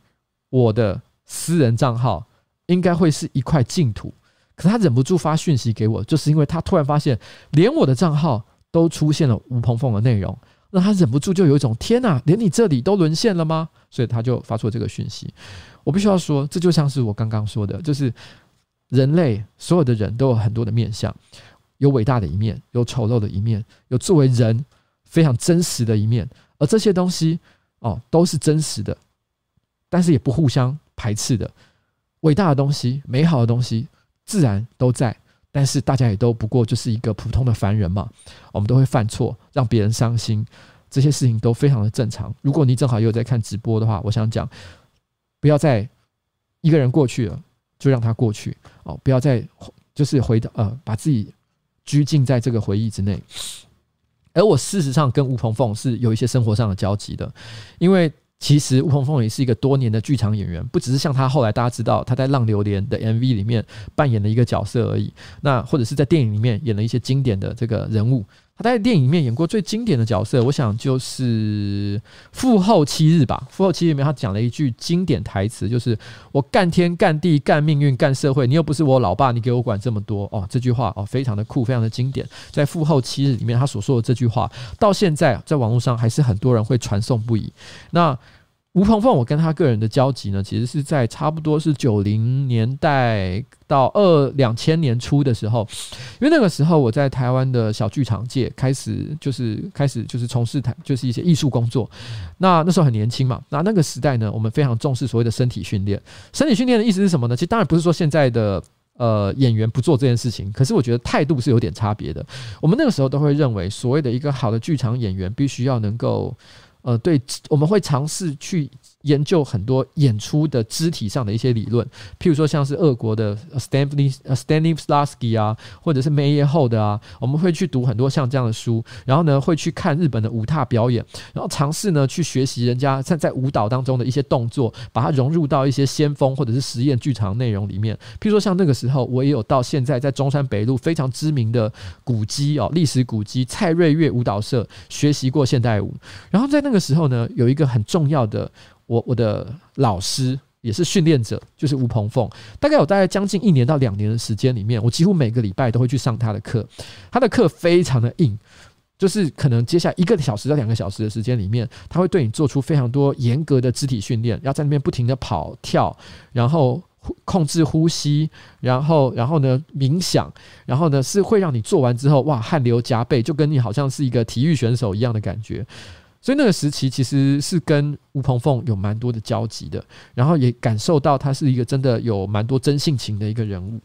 Speaker 1: 我的私人账号应该会是一块净土。可是他忍不住发讯息给我，就是因为他突然发现，连我的账号都出现了吴鹏凤的内容。那他忍不住就有一种天哪，连你这里都沦陷了吗？所以他就发出这个讯息。我必须要说，这就像是我刚刚说的，就是人类所有的人都有很多的面相，有伟大的一面，有丑陋的一面，有作为人非常真实的一面。而这些东西哦，都是真实的，但是也不互相排斥的。伟大的东西、美好的东西，自然都在。但是大家也都不过就是一个普通的凡人嘛，我们都会犯错，让别人伤心，这些事情都非常的正常。如果你正好又在看直播的话，我想讲，不要再一个人过去了，就让他过去哦，不要再就是回到呃，把自己拘禁在这个回忆之内。而我事实上跟吴鹏凤是有一些生活上的交集的，因为。其实吴鹏凤也是一个多年的剧场演员，不只是像他后来大家知道他在《浪流连》的 MV 里面扮演了一个角色而已，那或者是在电影里面演了一些经典的这个人物。他在电影里面演过最经典的角色，我想就是《父后七日》吧。《父后七日》里面他讲了一句经典台词，就是“我干天干地干命运干社会，你又不是我老爸，你给我管这么多哦。”这句话哦，非常的酷，非常的经典。在《父后七日》里面他所说的这句话，到现在在网络上还是很多人会传颂不已。那吴鹏凤，我跟他个人的交集呢，其实是在差不多是九零年代到二两千年初的时候，因为那个时候我在台湾的小剧场界开始就是开始就是从事台就是一些艺术工作。那那时候很年轻嘛，那那个时代呢，我们非常重视所谓的身体训练。身体训练的意思是什么呢？其实当然不是说现在的呃演员不做这件事情，可是我觉得态度是有点差别的。我们那个时候都会认为，所谓的一个好的剧场演员，必须要能够。呃，对，我们会尝试去研究很多演出的肢体上的一些理论，譬如说像是俄国的 Stanley Stanislavski 啊，或者是梅耶后的啊，我们会去读很多像这样的书，然后呢，会去看日本的舞踏表演，然后尝试呢去学习人家在在舞蹈当中的一些动作，把它融入到一些先锋或者是实验剧场内容里面。譬如说像那个时候，我也有到现在在中山北路非常知名的古迹哦，历史古迹蔡瑞月舞蹈社学习过现代舞，然后在。那个时候呢，有一个很重要的我我的老师也是训练者，就是吴鹏凤。大概有大概将近一年到两年的时间里面，我几乎每个礼拜都会去上他的课。他的课非常的硬，就是可能接下来一个小时到两个小时的时间里面，他会对你做出非常多严格的肢体训练，要在那边不停的跑跳，然后控制呼吸，然后然后呢冥想，然后呢是会让你做完之后哇汗流浃背，就跟你好像是一个体育选手一样的感觉。所以那个时期其实是跟吴鹏凤有蛮多的交集的，然后也感受到他是一个真的有蛮多真性情的一个人物。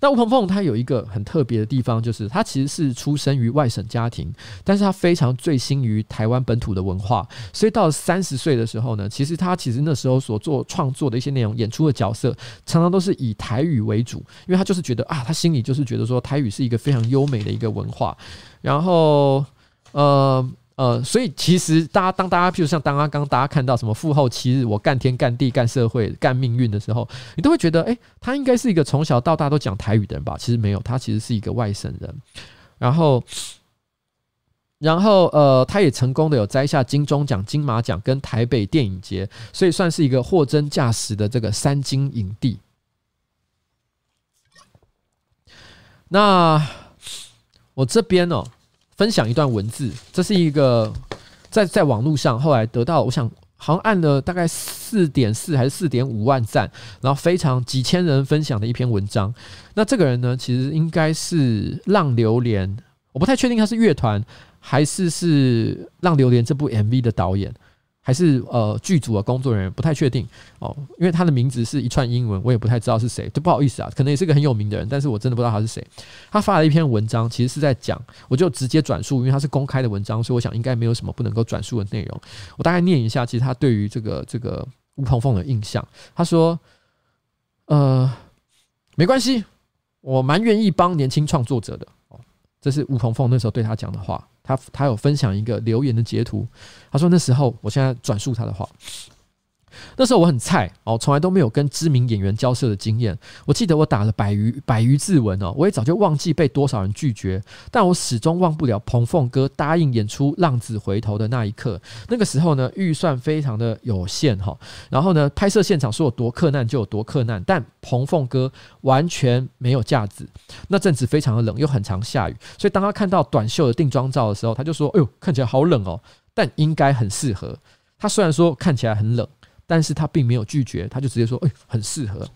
Speaker 1: 那吴鹏凤他有一个很特别的地方，就是他其实是出生于外省家庭，但是他非常醉心于台湾本土的文化，所以到三十岁的时候呢，其实他其实那时候所做创作的一些内容、演出的角色，常常都是以台语为主，因为他就是觉得啊，他心里就是觉得说台语是一个非常优美的一个文化，然后呃。呃，所以其实大家当大家，譬如像刚刚刚大家看到什么父后七日，我干天干地干社会干命运的时候，你都会觉得，哎，他应该是一个从小到大都讲台语的人吧？其实没有，他其实是一个外省人。然后，然后呃，他也成功的有摘下金钟奖、金马奖跟台北电影节，所以算是一个货真价实的这个三金影帝。那我这边呢、哦？分享一段文字，这是一个在在网络上后来得到，我想好像按了大概四点四还是四点五万赞，然后非常几千人分享的一篇文章。那这个人呢，其实应该是《浪流连》，我不太确定他是乐团还是是《浪流连》这部 MV 的导演。还是呃剧组的工作人员不太确定哦，因为他的名字是一串英文，我也不太知道是谁，就不好意思啊，可能也是个很有名的人，但是我真的不知道他是谁。他发了一篇文章，其实是在讲，我就直接转述，因为他是公开的文章，所以我想应该没有什么不能够转述的内容。我大概念一下，其实他对于这个这个吴鹏凤的印象，他说：“呃，没关系，我蛮愿意帮年轻创作者的。”哦，这是吴鹏凤那时候对他讲的话。他他有分享一个留言的截图，他说那时候，我现在转述他的话。那时候我很菜哦，从来都没有跟知名演员交涉的经验。我记得我打了百余百余字文哦，我也早就忘记被多少人拒绝，但我始终忘不了鹏凤哥答应演出《浪子回头》的那一刻。那个时候呢，预算非常的有限哈，然后呢，拍摄现场说有多克难就有多克难，但鹏凤哥完全没有架子。那阵子非常的冷，又很常下雨，所以当他看到短袖的定妆照的时候，他就说：“哎呦，看起来好冷哦，但应该很适合。”他虽然说看起来很冷。但是他并没有拒绝，他就直接说：“哎，很适合。”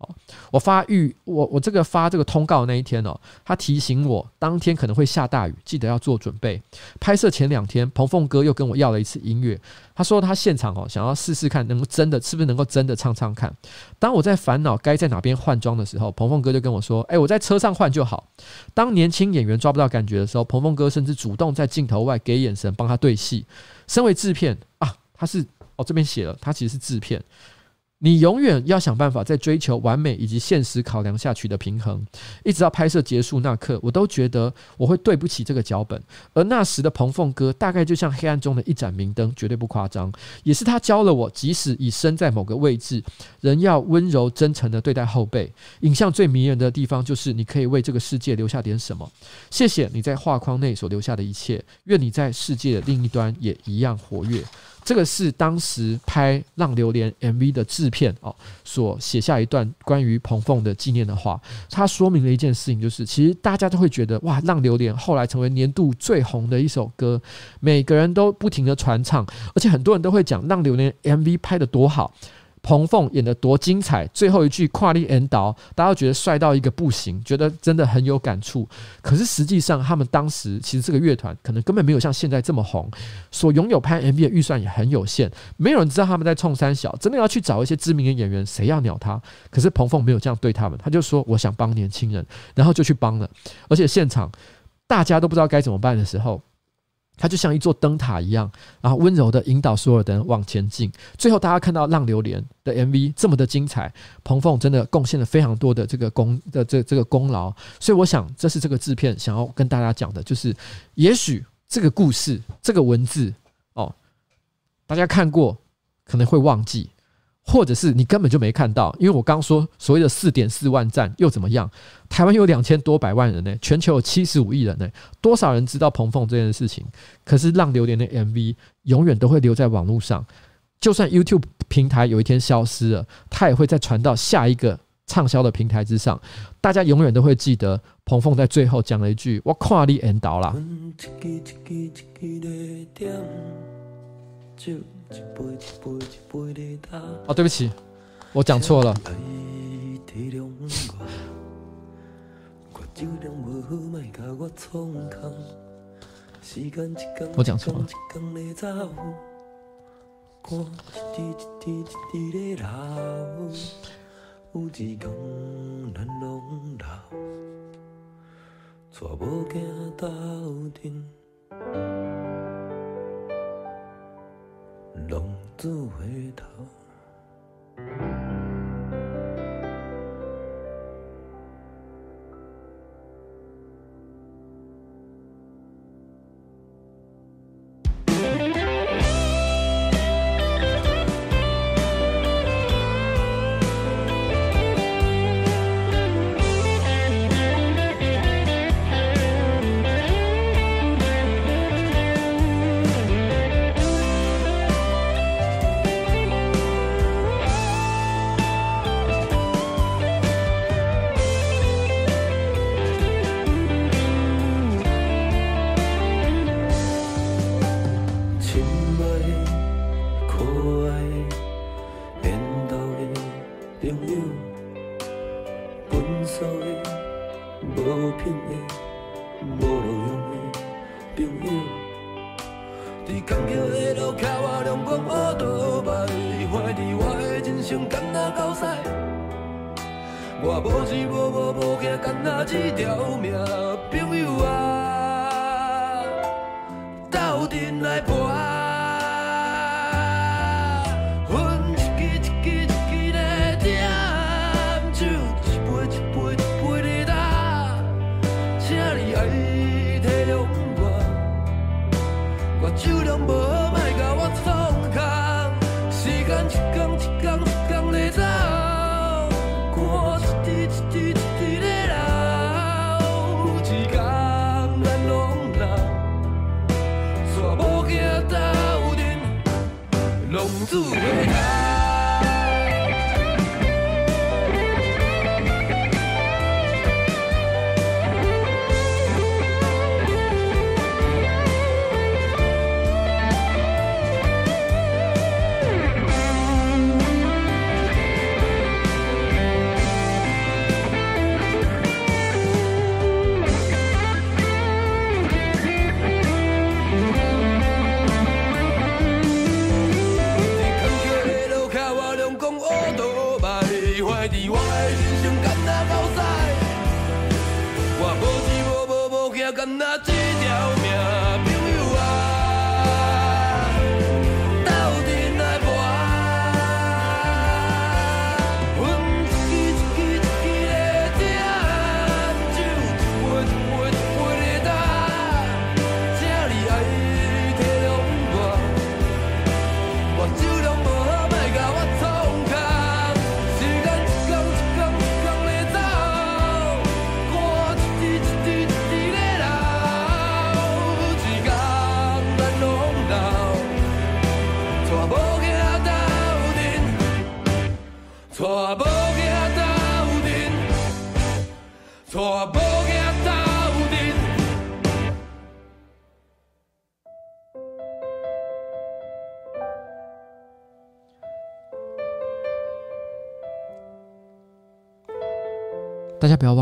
Speaker 1: 哦，我发预我我这个发这个通告那一天哦，他提醒我当天可能会下大雨，记得要做准备。拍摄前两天，鹏凤哥又跟我要了一次音乐，他说他现场哦想要试试看能够真的是不是能够真的唱唱看。当我在烦恼该在哪边换装的时候，鹏凤哥就跟我说：“哎，我在车上换就好。”当年轻演员抓不到感觉的时候，鹏凤哥甚至主动在镜头外给眼神帮他对戏。身为制片啊，他是哦这边写了，他其实是制片。你永远要想办法在追求完美以及现实考量下取得平衡，一直到拍摄结束那刻，我都觉得我会对不起这个脚本。而那时的鹏凤哥，大概就像黑暗中的一盏明灯，绝对不夸张。也是他教了我，即使已身在某个位置，仍要温柔真诚地对待后辈。影像最迷人的地方，就是你可以为这个世界留下点什么。谢谢你在画框内所留下的一切，愿你在世界的另一端也一样活跃。这个是当时拍《浪流连》MV 的制片哦，所写下一段关于彭凤的纪念的话。他说明了一件事情，就是其实大家都会觉得哇，《浪流连》后来成为年度最红的一首歌，每个人都不停的传唱，而且很多人都会讲《浪流连》MV 拍的多好。彭凤演得多精彩！最后一句跨立 N 导，大家都觉得帅到一个不行，觉得真的很有感触。可是实际上，他们当时其实这个乐团可能根本没有像现在这么红，所拥有拍 MV 的预算也很有限，没有人知道他们在冲三小，真的要去找一些知名的演员，谁要鸟他？可是彭凤没有这样对他们，他就说我想帮年轻人，然后就去帮了，而且现场大家都不知道该怎么办的时候。它就像一座灯塔一样，然后温柔的引导所有的人往前进。最后，大家看到《浪流连》的 MV 这么的精彩，彭凤真的贡献了非常多的这个功的这这个功劳。所以，我想这是这个制片想要跟大家讲的，就是也许这个故事、这个文字哦，大家看过可能会忘记。或者是你根本就没看到，因为我刚说所谓的四点四万赞又怎么样？台湾有两千多百万人呢，全球有七十五亿人呢，多少人知道鹏凤这件事情？可是《浪流连》的 MV 永远都会留在网络上，就算 YouTube 平台有一天消失了，它也会再传到下一个畅销的平台之上，大家永远都会记得鹏凤在最后讲了一句：“我看你缘投啦。”哦，对不起，我讲错了。我讲错了。浪子回头。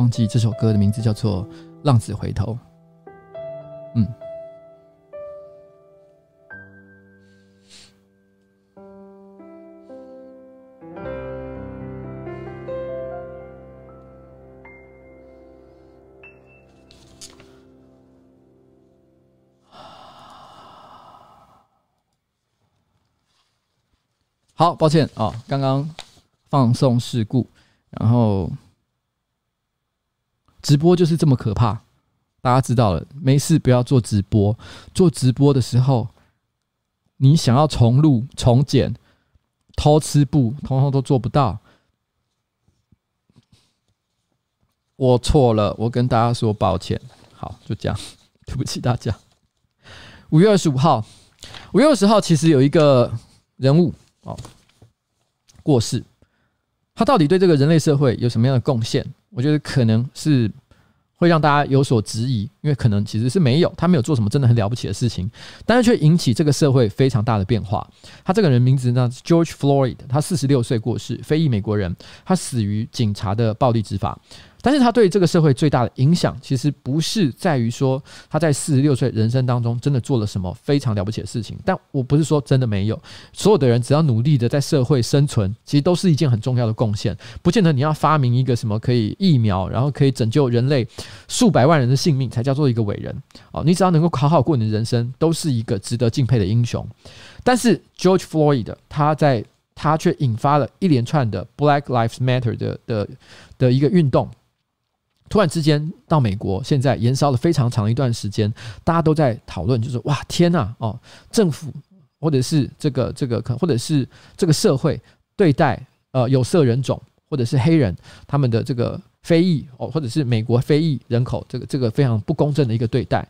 Speaker 1: 忘记这首歌的名字叫做《浪子回头》。嗯。好，抱歉啊，刚刚放送事故，然后直播就是这么可怕，大家知道了，没事不要做直播，做直播的时候，你想要重录、重剪、偷吃布，通通都做不到。我错了，我跟大家说抱歉。好，就这样，对不起大家。五月二十五号，五月二十号其实有一个人物。哦，过世，他到底对这个人类社会有什么样的贡献？我觉得可能是会让大家有所质疑，因为可能其实是没有，他没有做什么真的很了不起的事情，但是却引起这个社会非常大的变化。他这个人名字呢，George Floyd，他四十六岁过世，非裔美国人，他死于警察的暴力执法。但是他对这个社会最大的影响，其实不是在于说他在四十六岁人生当中真的做了什么非常了不起的事情。但我不是说真的没有，所有的人只要努力的在社会生存，其实都是一件很重要的贡献。不见得你要发明一个什么可以疫苗，然后可以拯救人类数百万人的性命，才叫做一个伟人。哦，你只要能够好好过你的人生，都是一个值得敬佩的英雄。但是 George Floyd 他在他却引发了一连串的 Black Lives Matter 的的的一个运动。突然之间到美国，现在延烧了非常长一段时间，大家都在讨论，就是哇天呐哦，政府或者是这个这个可或者是这个社会对待呃有色人种或者是黑人他们的这个。非裔哦，或者是美国非裔人口，这个这个非常不公正的一个对待。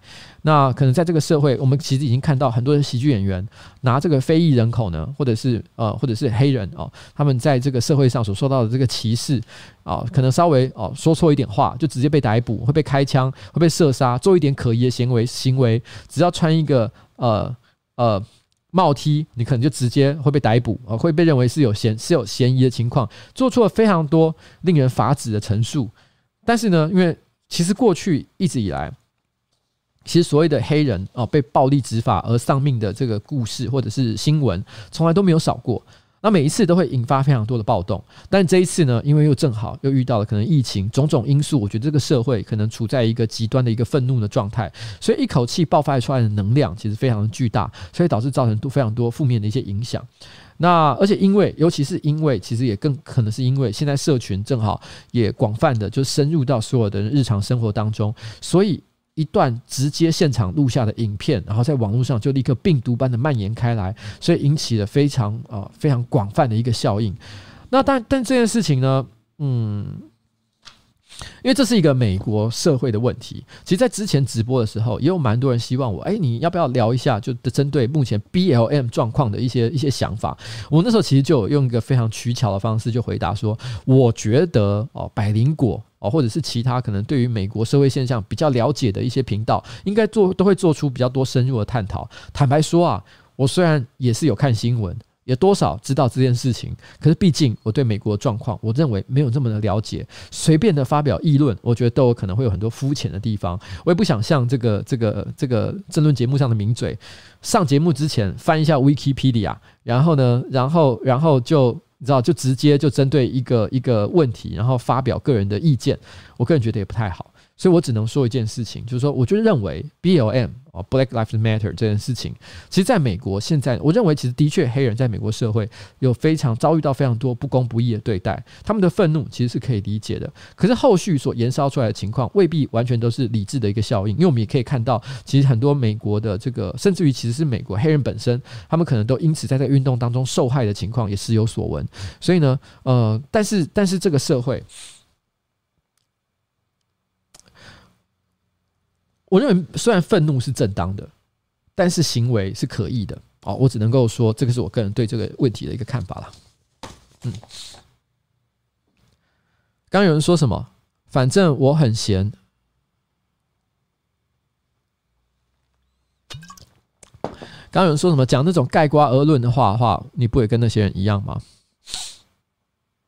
Speaker 1: 那可能在这个社会，我们其实已经看到很多的喜剧演员拿这个非裔人口呢，或者是呃，或者是黑人哦，他们在这个社会上所受到的这个歧视啊，可能稍微哦说错一点话，就直接被逮捕，会被开枪，会被射杀，做一点可疑的行为行为，只要穿一个呃呃。冒踢你可能就直接会被逮捕啊，会被认为是有嫌是有嫌疑的情况，做出了非常多令人发指的陈述。但是呢，因为其实过去一直以来，其实所谓的黑人哦被暴力执法而丧命的这个故事或者是新闻，从来都没有少过。那每一次都会引发非常多的暴动，但这一次呢，因为又正好又遇到了可能疫情种种因素，我觉得这个社会可能处在一个极端的一个愤怒的状态，所以一口气爆发出来的能量其实非常的巨大，所以导致造成非常多负面的一些影响。那而且因为，尤其是因为，其实也更可能是因为现在社群正好也广泛的就深入到所有的人日常生活当中，所以。一段直接现场录下的影片，然后在网络上就立刻病毒般的蔓延开来，所以引起了非常啊、呃、非常广泛的一个效应。那但但这件事情呢，嗯，因为这是一个美国社会的问题。其实，在之前直播的时候，也有蛮多人希望我，哎，你要不要聊一下，就针对目前 BLM 状况的一些一些想法？我那时候其实就有用一个非常取巧的方式，就回答说，我觉得哦，百灵果。哦，或者是其他可能对于美国社会现象比较了解的一些频道，应该做都会做出比较多深入的探讨。坦白说啊，我虽然也是有看新闻，也多少知道这件事情，可是毕竟我对美国的状况，我认为没有这么的了解。随便的发表议论，我觉得都有可能会有很多肤浅的地方。我也不想像这个这个这个政论节目上的名嘴，上节目之前翻一下 Wikipedia，然后呢，然后然后就。你知道，就直接就针对一个一个问题，然后发表个人的意见，我个人觉得也不太好。所以我只能说一件事情，就是说，我就认为 BLM 啊，Black Lives Matter 这件事情，其实在美国现在，我认为其实的确黑人在美国社会有非常遭遇到非常多不公不义的对待，他们的愤怒其实是可以理解的。可是后续所延烧出来的情况，未必完全都是理智的一个效应，因为我们也可以看到，其实很多美国的这个，甚至于其实是美国黑人本身，他们可能都因此在这运动当中受害的情况也时有所闻。所以呢，呃，但是但是这个社会。我认为，虽然愤怒是正当的，但是行为是可疑的。哦，我只能够说，这个是我个人对这个问题的一个看法了。嗯，刚有人说什么？反正我很闲。刚有人说什么？讲那种概括而论的话的话，你不会跟那些人一样吗？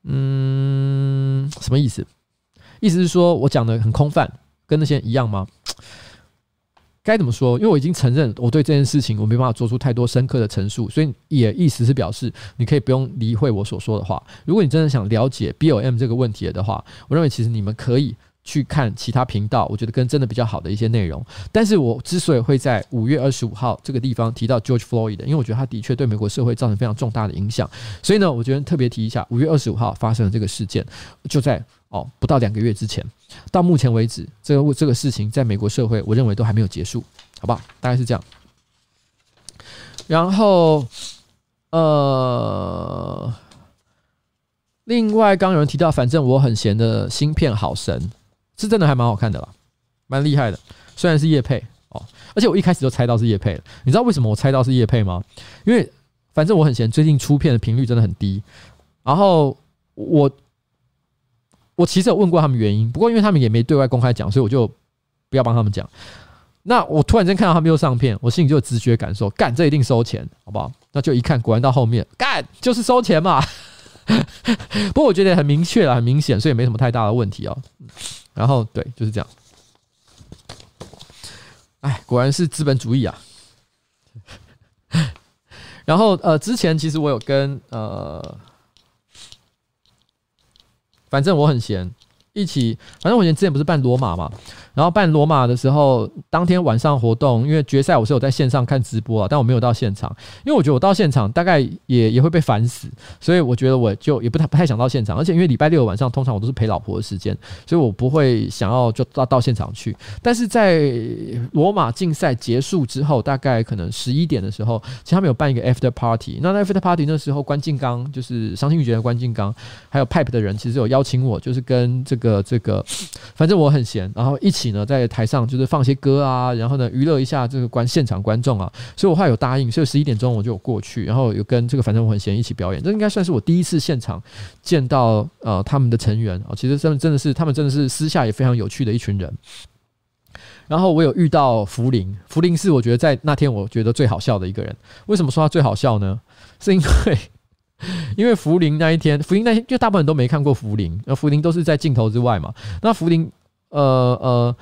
Speaker 1: 嗯，什么意思？意思是说我讲的很空泛，跟那些人一样吗？该怎么说？因为我已经承认我对这件事情我没办法做出太多深刻的陈述，所以也意思是表示你可以不用理会我所说的话。如果你真的想了解 BOM 这个问题的话，我认为其实你们可以去看其他频道，我觉得跟真的比较好的一些内容。但是我之所以会在五月二十五号这个地方提到 George Floyd 的，因为我觉得他的确对美国社会造成非常重大的影响，所以呢，我觉得特别提一下，五月二十五号发生的这个事件就在。哦，不到两个月之前，到目前为止，这个这个事情在美国社会，我认为都还没有结束，好不好？大概是这样。然后，呃，另外刚有人提到，反正我很闲的芯片好神，是真的还蛮好看的啦，蛮厉害的。虽然是业配哦，而且我一开始就猜到是业配了。你知道为什么我猜到是业配吗？因为反正我很闲，最近出片的频率真的很低。然后我。我其实有问过他们原因，不过因为他们也没对外公开讲，所以我就不要帮他们讲。那我突然间看到他们又上片，我心里就有直觉感受，干，这一定收钱，好不好？那就一看，果然到后面，干，就是收钱嘛。不过我觉得很明确了，很明显，所以没什么太大的问题哦。然后对，就是这样。哎，果然是资本主义啊。然后呃，之前其实我有跟呃。反正我很闲，一起。反正我以前之前不是办罗马嘛，然后办罗马的时候，当天晚上活动，因为决赛我是有在线上看直播啊，但我没有到现场，因为我觉得我到现场大概也也会被烦死，所以我觉得我就也不太不太想到现场，而且因为礼拜六晚上通常我都是陪老婆的时间，所以我不会想要就到到现场去。但是在罗马竞赛结束之后，大概可能十一点的时候，其实他们有办一个 after party，那 after party 那时候关敬刚就是伤心欲绝的关敬刚，还有 Pipe 的人其实有邀请我，就是跟这个这个，反正我很闲，然后一起呢在台上就是放些歌啊，然后呢娱乐一下这个观现场观众啊，所以我后来有答应，所以十一点钟我就有过去，然后有跟这个反正我很闲一起表演，这应该算是我第一次现场见到呃他们的成员啊，其实真的真的是他们真的是私下也非常有趣的一群人。然后我有遇到福林，福林是我觉得在那天我觉得最好笑的一个人。为什么说他最好笑呢？是因为 因为福林那一天，福林那天就大部分人都没看过福林，那福林都是在镜头之外嘛。那福林呃呃。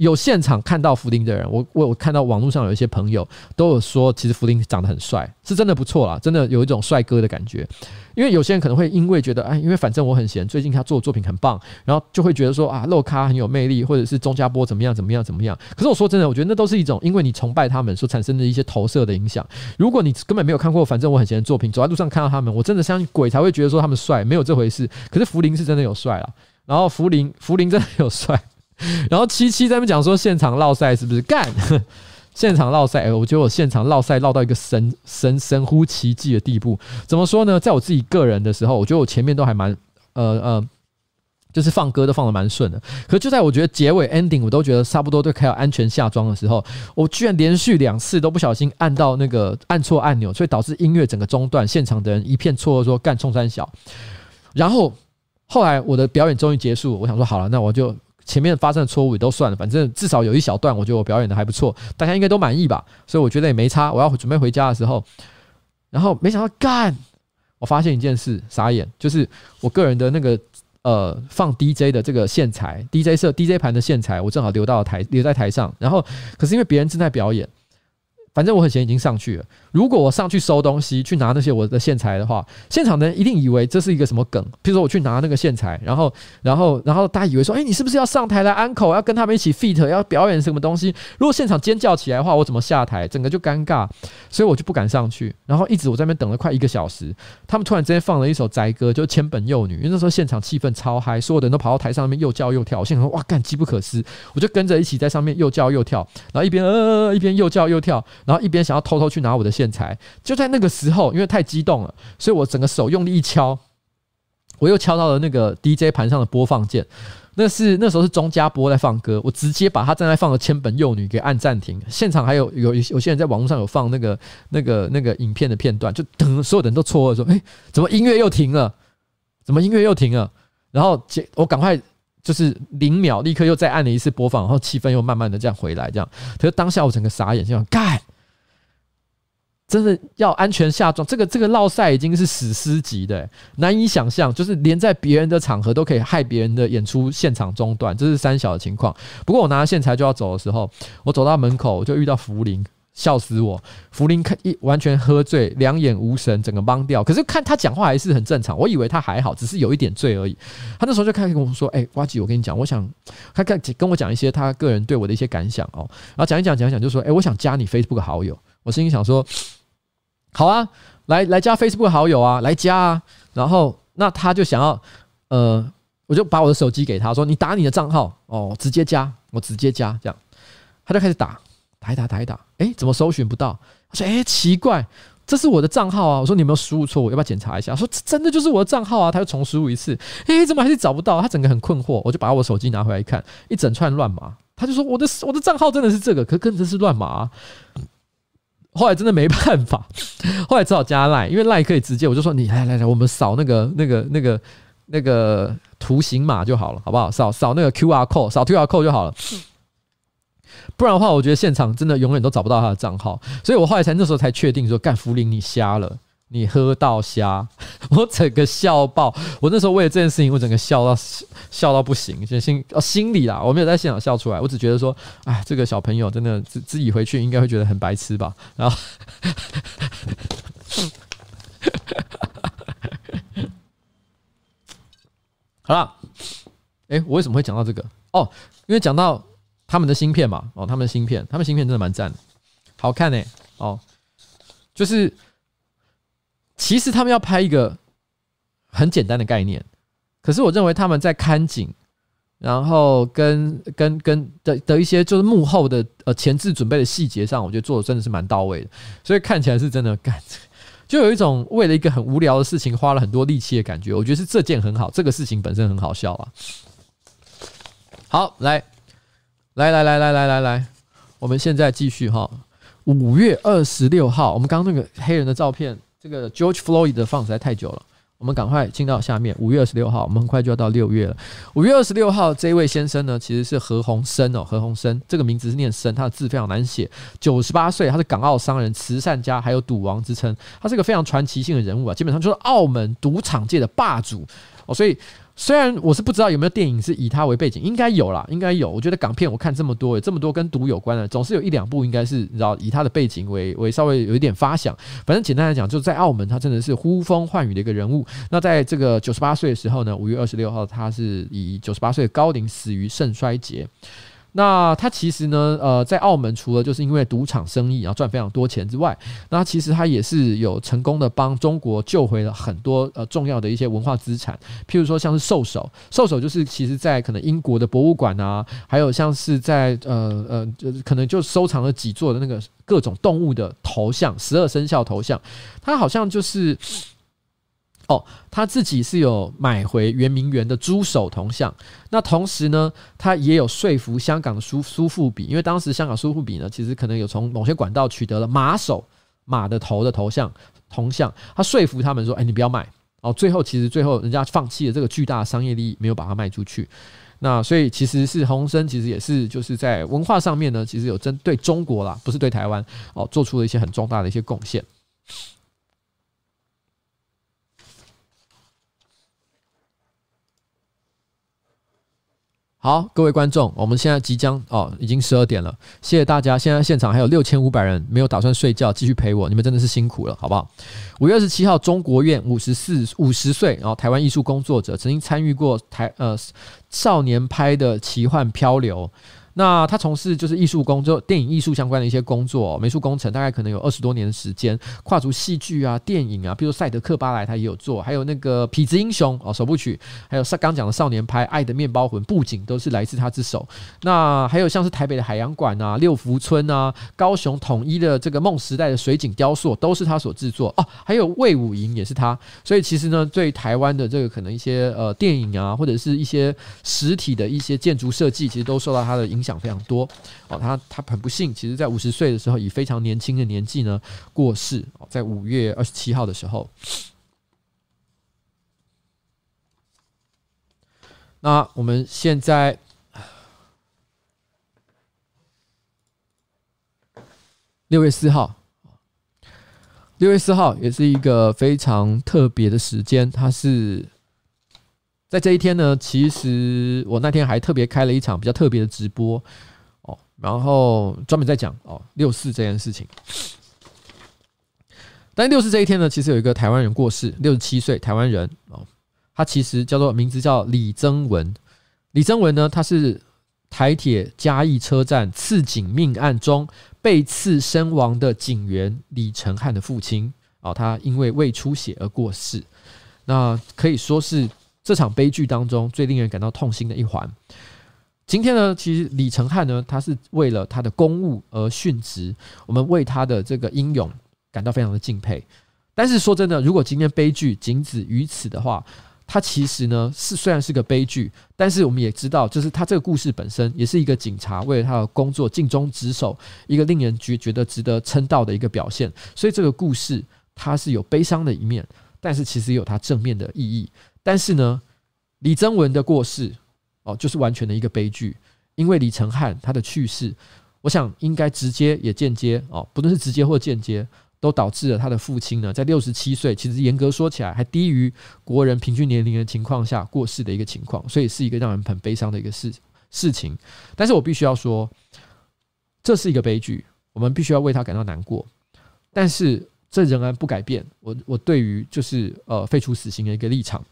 Speaker 1: 有现场看到福林的人，我我有看到网络上有一些朋友都有说，其实福林长得很帅，是真的不错啦，真的有一种帅哥的感觉。因为有些人可能会因为觉得，哎，因为反正我很闲，最近他做的作品很棒，然后就会觉得说啊，露咖很有魅力，或者是钟家波怎么样怎么样怎么样。可是我说真的，我觉得那都是一种因为你崇拜他们所产生的一些投射的影响。如果你根本没有看过反正我很闲的作品，走在路上看到他们，我真的相信鬼才会觉得说他们帅，没有这回事。可是福林是真的有帅啦，然后福林福林真的有帅。然后七七在那边讲说现场绕赛是不是干？现场绕赛，我觉得我现场绕赛绕到一个神神神乎其技的地步。怎么说呢？在我自己个人的时候，我觉得我前面都还蛮呃呃，就是放歌都放得蛮顺的。可就在我觉得结尾 ending 我都觉得差不多都快要安全下庄的时候，我居然连续两次都不小心按到那个按错按钮，所以导致音乐整个中断，现场的人一片错愕说干冲山小。然后后来我的表演终于结束，我想说好了，那我就。前面发生的错误也都算了，反正至少有一小段，我觉得我表演的还不错，大家应该都满意吧，所以我觉得也没差。我要准备回家的时候，然后没想到干，我发现一件事，傻眼，就是我个人的那个呃放 DJ 的这个线材，DJ 设 DJ 盘的线材，我正好留到台留在台上，然后可是因为别人正在表演。反正我很闲，已经上去了。如果我上去收东西，去拿那些我的线材的话，现场的人一定以为这是一个什么梗。譬如说，我去拿那个线材，然后，然后，然后大家以为说，哎，你是不是要上台来安口，要跟他们一起 feat，要表演什么东西？如果现场尖叫起来的话，我怎么下台？整个就尴尬，所以我就不敢上去。然后一直我在那边等了快一个小时，他们突然之间放了一首宅歌，就千本幼女。因为那时候现场气氛超嗨，所有的人都跑到台上面又叫又跳。我心想，哇，干，机不可失，我就跟着一起在上面又叫又跳，然后一边呃一边又叫又跳，然后一边想要偷偷去拿我的线材，就在那个时候，因为太激动了，所以我整个手用力一敲，我又敲到了那个 DJ 盘上的播放键。那是那时候是钟家波在放歌，我直接把他正在放的《千本幼女》给按暂停。现场还有有有些人在网络上有放那个那个那个影片的片段，就等所有人都错愕说：“哎，怎么音乐又停了？怎么音乐又停了？”然后我赶快。就是零秒，立刻又再按了一次播放，然后气氛又慢慢的这样回来，这样。可是当下我整个傻眼，这样干，真的要安全下庄，这个这个烙赛已经是史诗级的，难以想象，就是连在别人的场合都可以害别人的演出现场中断，这是三小的情况。不过我拿着线材就要走的时候，我走到门口我就遇到福林，笑死我！福林看一完全喝醉，两眼无神，整个懵掉。可是看他讲话还是很正常，我以为他还好，只是有一点醉而已。他那时候就开始跟我说：“哎、欸，呱吉，我跟你讲，我想他跟跟我讲一些他个人对我的一些感想哦。”然后讲一讲讲一讲，就说：“哎、我想加你 Facebook 好友。”我心里想说。好啊，来来加 Facebook 好友啊，来加啊。然后那他就想要，呃，我就把我的手机给他说：“你打你的账号哦，直接加，我直接加。”这样，他就开始打，打一打，打一打。诶，怎么搜寻不到？他说：“诶，奇怪，这是我的账号啊。”我说：“你有没有输入错误？要不要检查一下？”说：“这真的就是我的账号啊。”他又重输入一次，诶，怎么还是找不到？他整个很困惑。我就把我手机拿回来一看，一整串乱码。他就说：“我的我的账号真的是这个，可跟这是乱码啊。”后来真的没办法，后来只好加赖，因为赖可以直接，我就说你来来来，我们扫那个那个那个那个图形码就好了，好不好？扫扫那个 QR code，扫 QR code 就好了。不然的话，我觉得现场真的永远都找不到他的账号，所以我后来才那时候才确定说，干福林你瞎了。你喝到瞎，我整个笑爆！我那时候为了这件事情，我整个笑到笑到不行，就心哦心里啦，我没有在现场笑出来，我只觉得说，哎，这个小朋友真的自自己回去应该会觉得很白痴吧？然后，好了，哎，我为什么会讲到这个？哦，因为讲到他们的芯片嘛，哦，他们的芯片，他们芯片真的蛮赞的，好看呢、哦，就是。其实他们要拍一个很简单的概念可是我认为他们在看景然后跟跟跟的的一些就是幕后的呃前置准备的细节上我觉得做的真的是蛮到位的所以看起来是真的干就有一种为了一个很无聊的事情花了很多力气的感觉我觉得是这件很好这个事情本身很好笑啊。好来来来来来来来来我们现在继续哈五月二十六号我们刚刚那个黑人的照片这个 George Floyd 的放实在太久了，我们赶快进到下面。五月二十六号，我们很快就要到六月了。五月二十六号，这位先生呢，其实是何鸿燊哦，何鸿燊这个名字是念生，他的字非常难写。九十八岁，他是港澳商人、慈善家，还有赌王之称。他是个非常传奇性的人物啊，基本上就是澳门赌场界的霸主哦，所以。虽然我是不知道有没有电影是以他为背景，应该有啦，应该有。我觉得港片我看这么多，这么多跟毒有关的，总是有一两部应该是你知道以他的背景为为稍微有一点发想。反正简单来讲，就是在澳门他真的是呼风唤雨的一个人物。那在这个九十八岁的时候呢，五月二十六号，他是以九十八岁的高龄死于肾衰竭。那他其实呢，呃，在澳门除了就是因为赌场生意然后赚非常多钱之外，那其实他也是有成功的帮中国救回了很多呃重要的一些文化资产，譬如说像是兽首，兽首就是其实在可能英国的博物馆啊，还有像是在呃呃，可能就收藏了几座的那个各种动物的头像，十二生肖头像，他好像就是。哦，他自己是有买回圆明园的猪首铜像，那同时呢，他也有说服香港的苏苏富比，因为当时香港苏富比呢，其实可能有从某些管道取得了马首马的头的头像铜像，他说服他们说：“哎，你不要卖。”哦，最后其实最后人家放弃了这个巨大的商业利益，没有把它卖出去。那所以其实是鸿生，其实也是就是在文化上面呢，其实有针对中国啦，不是对台湾哦，做出了一些很重大的一些贡献。好，各位观众，我们现在即将哦，已经十二点了，谢谢大家。现在现场还有六千五百人没有打算睡觉，继续陪我，你们真的是辛苦了，好不好？五月二十七号，中国院五十四五十岁，然后台湾艺术工作者，曾经参与过台呃少年拍的奇幻漂流。那他从事就是艺术工作，电影艺术相关的一些工作，美术工程，大概可能有二十多年的时间，跨足戏剧啊、电影啊，比如《赛德克巴莱》他也有做，还有那个《痞子英雄》哦首部曲，还有上刚讲的少年派《爱的面包魂》，布景都是来自他之手。那还有像是台北的海洋馆啊、六福村啊、高雄统一的这个梦时代的水景雕塑，都是他所制作哦。还有魏武营也是他，所以其实呢，对台湾的这个可能一些呃电影啊，或者是一些实体的一些建筑设计，其实都受到他的影。影响非常多哦，他他很不幸，其实在五十岁的时候，以非常年轻的年纪呢过世哦，在五月二十七号的时候。那我们现在六月四号，六月四号也是一个非常特别的时间，它是在这一天呢。其实我那天还特别开了一场比较特别的直播哦，然后专门在讲哦六四这件事情。但六四这一天呢，其实有一个台湾人过世，六十七岁台湾人哦，他其实叫做名字叫李增文。李增文呢，他是台铁嘉义车站刺警命案中。被刺身亡的警员李承翰的父亲啊，他因为胃出血而过世，那可以说是这场悲剧当中最令人感到痛心的一环。今天呢，其实李承翰呢，他是为了他的公务而殉职，我们为他的这个英勇感到非常的敬佩。但是说真的，如果今天悲剧仅止于此的话，他其实呢是虽然是个悲剧，但是我们也知道，就是他这个故事本身也是一个警察为了他的工作尽忠职守，一个令人觉觉得值得称道的一个表现。所以这个故事它是有悲伤的一面，但是其实也有它正面的意义。但是呢，李增文的过世哦，就是完全的一个悲剧，因为李承翰他的去世，我想应该直接也间接哦，不论是直接或间接。都导致了他的父亲呢，在六十七岁，其实严格说起来还低于国人平均年龄的情况下过世的一个情况，所以是一个让人很悲伤的一个事事情。但是我必须要说，这是一个悲剧，我们必须要为他感到难过。但是。这仍然不改变我我对于就是呃废除死刑的一个立场。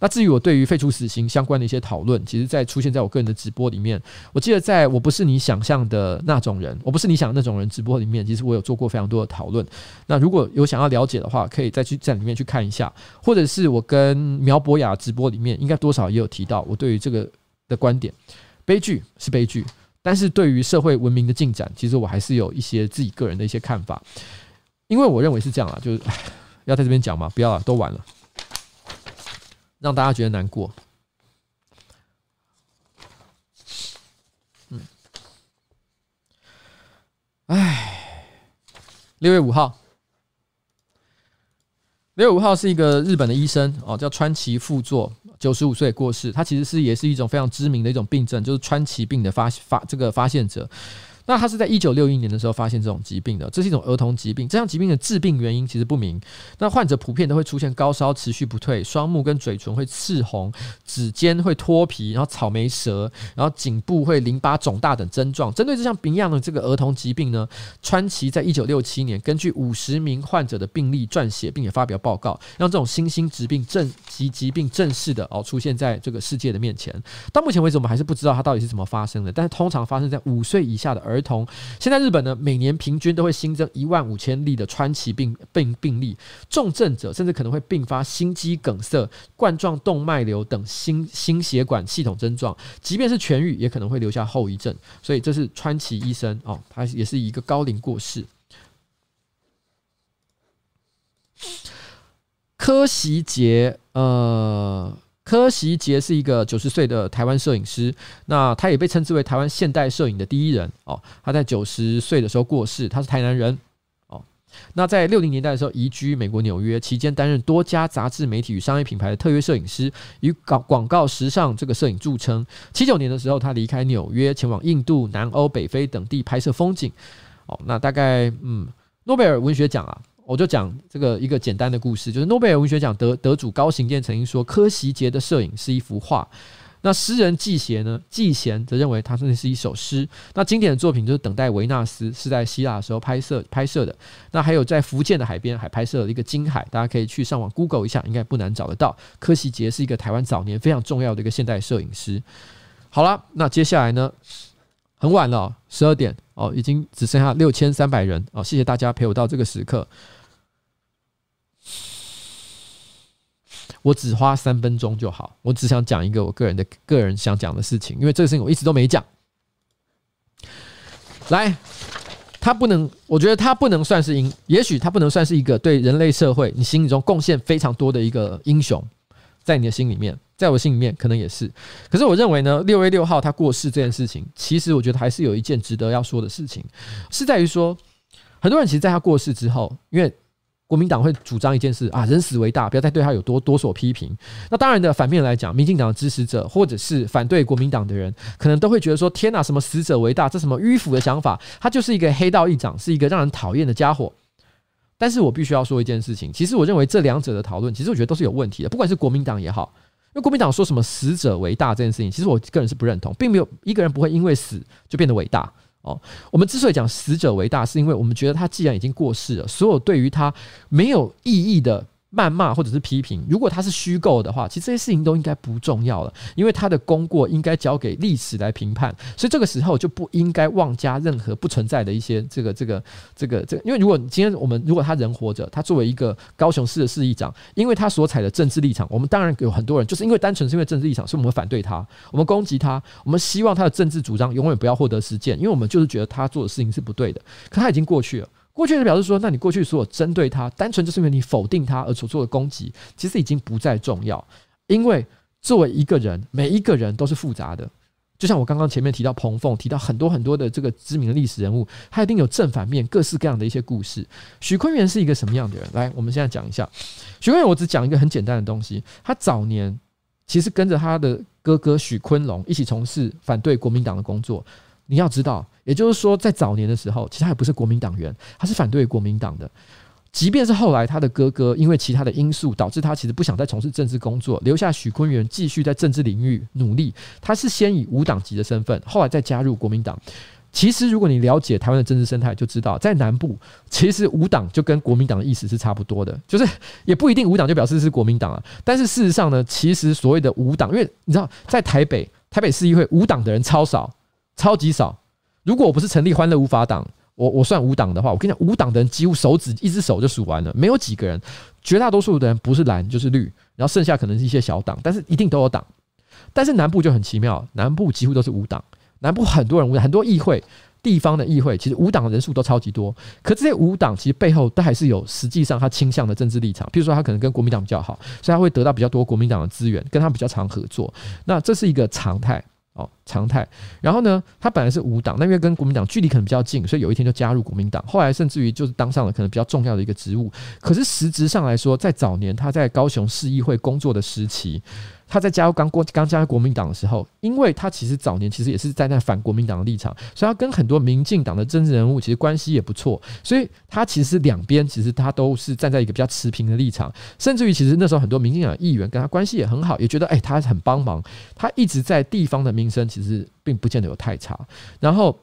Speaker 1: 那至于我对于废除死刑相关的一些讨论，其实在出现在我个人的直播里面。我记得在我不是你想象的那种人，我不是你想的那种人直播里面，其实我有做过非常多的讨论。那如果有想要了解的话，可以再去在里面去看一下，或者是我跟苗博雅直播里面，应该多少也有提到我对于这个的观点。悲剧是悲剧，但是对于社会文明的进展，其实我还是有一些自己个人的一些看法。因为我认为是这样啊，就是 要在这边讲嘛，不要了，都完了，让大家觉得难过。嗯，哎，六月五号，六月五号是一个日本的医生哦，叫川崎富作，九十五岁过世。他其实是也是一种非常知名的一种病症，就是川崎病的发发这个发现者。那他是在一九六一年的时候发现这种疾病的，这是一种儿童疾病。这项疾病的致病原因其实不明。那患者普遍都会出现高烧持续不退，双目跟嘴唇会赤红，指尖会脱皮，然后草莓舌，然后颈部会淋巴肿大等症状。针对这项病样的这个儿童疾病呢，川崎在一九六七年根据五十名患者的病例撰写，并且发表报告，让这种新兴疾病正及疾病正式的哦出现在这个世界的面前。到目前为止，我们还是不知道它到底是怎么发生的，但是通常发生在五岁以下的儿儿童，现在日本呢，每年平均都会新增一万五千例的川崎病病病例，重症者甚至可能会并发心肌梗塞、冠状动脉瘤等心心血管系统症状，即便是痊愈，也可能会留下后遗症。所以这是川崎医生哦，他也是一个高龄过世。柯袭杰，呃。柯希杰是一个九十岁的台湾摄影师，那他也被称之为台湾现代摄影的第一人哦。他在九十岁的时候过世，他是台南人哦。那在六零年代的时候移居美国纽约，期间担任多家杂志、媒体与商业品牌的特约摄影师，以广广告、时尚这个摄影著称。七九年的时候，他离开纽约，前往印度、南欧、北非等地拍摄风景。哦，那大概嗯，诺贝尔文学奖啊。我就讲这个一个简单的故事，就是诺贝尔文学奖得得主高行健曾经说，柯希杰的摄影是一幅画。那诗人季贤呢？季贤则认为他那是一首诗。那经典的作品就是《等待维纳斯》，是在希腊的时候拍摄拍摄的。那还有在福建的海边还拍摄了一个金海，大家可以去上网 Google 一下，应该不难找得到。柯希杰是一个台湾早年非常重要的一个现代摄影师。好了，那接下来呢？很晚了，十二点哦，已经只剩下六千三百人哦。谢谢大家陪我到这个时刻。我只花三分钟就好，我只想讲一个我个人的个人想讲的事情，因为这个事情我一直都没讲。来，他不能，我觉得他不能算是英，也许他不能算是一个对人类社会你心里中贡献非常多的一个英雄，在你的心里面，在我心里面可能也是。可是我认为呢，六月六号他过世这件事情，其实我觉得还是有一件值得要说的事情，是在于说，很多人其实在他过世之后，因为。国民党会主张一件事啊，人死为大，不要再对他有多多所批评。那当然的反面来讲，民进党的支持者或者是反对国民党的人，可能都会觉得说：天哪，什么死者为大，这什么迂腐的想法？他就是一个黑道议长，是一个让人讨厌的家伙。但是我必须要说一件事情，其实我认为这两者的讨论，其实我觉得都是有问题的。不管是国民党也好，因为国民党说什么死者为大这件事情，其实我个人是不认同，并没有一个人不会因为死就变得伟大哦。我们之所以讲死者为大，是因为我们觉得他既然已经过世了，所有对于他没有意义的。谩骂或者是批评，如果他是虚构的话，其实这些事情都应该不重要了，因为他的功过应该交给历史来评判，所以这个时候就不应该妄加任何不存在的一些这个这个这个这个，因为如果今天我们如果他人活着，他作为一个高雄市的市议长，因为他所采的政治立场，我们当然有很多人就是因为单纯是因为政治立场，所以我们反对他，我们攻击他，我们希望他的政治主张永远不要获得实践，因为我们就是觉得他做的事情是不对的，可他已经过去了。过去就表示说，那你过去所有针对他，单纯就是因为你否定他而所做的攻击，其实已经不再重要。因为作为一个人，每一个人都是复杂的。就像我刚刚前面提到彭凤，提到很多很多的这个知名的历史人物，他一定有正反面各式各样的一些故事。许坤元是一个什么样的人？来，我们现在讲一下许坤元。我只讲一个很简单的东西，他早年其实跟着他的哥哥许坤龙一起从事反对国民党的工作。你要知道，也就是说，在早年的时候，其实他也不是国民党员，他是反对国民党的。即便是后来他的哥哥因为其他的因素导致他其实不想再从事政治工作，留下许坤元继续在政治领域努力。他是先以无党籍的身份，后来再加入国民党。其实，如果你了解台湾的政治生态，就知道在南部，其实无党就跟国民党的意思是差不多的，就是也不一定无党就表示是国民党啊。但是事实上呢，其实所谓的无党，因为你知道，在台北台北市议会无党的人超少。超级少。如果我不是成立欢乐无法党，我我算无党的话，我跟你讲，无党的人几乎手指一只手就数完了，没有几个人。绝大多数的人不是蓝就是绿，然后剩下可能是一些小党，但是一定都有党。但是南部就很奇妙，南部几乎都是无党，南部很多人无，很多议会地方的议会其实无党人数都超级多。可这些无党其实背后都还是有实际上他倾向的政治立场，譬如说他可能跟国民党比较好，所以他会得到比较多国民党的资源，跟他比较常合作。那这是一个常态。哦，常态。然后呢，他本来是无党，那因为跟国民党距离可能比较近，所以有一天就加入国民党。后来甚至于就是当上了可能比较重要的一个职务。可是实质上来说，在早年他在高雄市议会工作的时期。他在加入刚过刚加入国民党的时候，因为他其实早年其实也是站在反国民党的立场，所以他跟很多民进党的政治人物其实关系也不错，所以他其实两边其实他都是站在一个比较持平的立场，甚至于其实那时候很多民进党议员跟他关系也很好，也觉得哎他很帮忙，他一直在地方的名声其实并不见得有太差，然后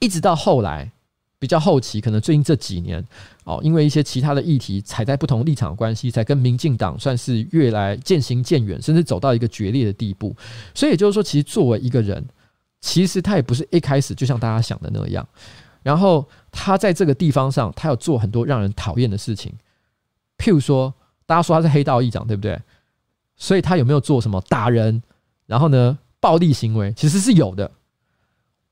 Speaker 1: 一直到后来。比较后期，可能最近这几年，哦，因为一些其他的议题踩在不同立场的关系，才跟民进党算是越来渐行渐远，甚至走到一个决裂的地步。所以也就是说，其实作为一个人，其实他也不是一开始就像大家想的那样。然后他在这个地方上，他有做很多让人讨厌的事情，譬如说，大家说他是黑道议长，对不对？所以他有没有做什么打人，然后呢，暴力行为，其实是有的。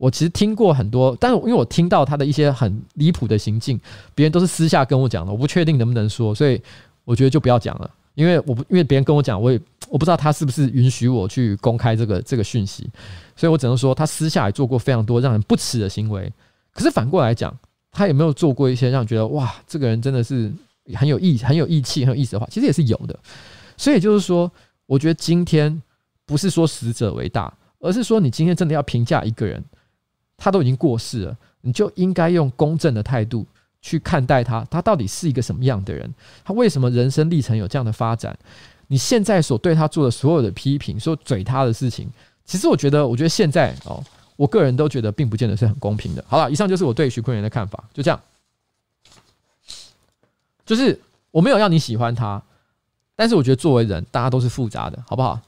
Speaker 1: 我其实听过很多，但是因为我听到他的一些很离谱的行径，别人都是私下跟我讲的，我不确定能不能说，所以我觉得就不要讲了，因为我不因为别人跟我讲，我也我不知道他是不是允许我去公开这个这个讯息，所以我只能说他私下也做过非常多让人不齿的行为。可是反过来讲，他有没有做过一些让人觉得哇，这个人真的是很有义很有义气很有意思的话？其实也是有的。所以就是说，我觉得今天不是说死者为大，而是说你今天真的要评价一个人。他都已经过世了，你就应该用公正的态度去看待他。他到底是一个什么样的人？他为什么人生历程有这样的发展？你现在所对他做的所有的批评，说嘴他的事情，其实我觉得，我觉得现在哦，我个人都觉得并不见得是很公平的。好了，以上就是我对徐坤元的看法，就这样。就是我没有要你喜欢他，但是我觉得作为人，大家都是复杂的，好不好？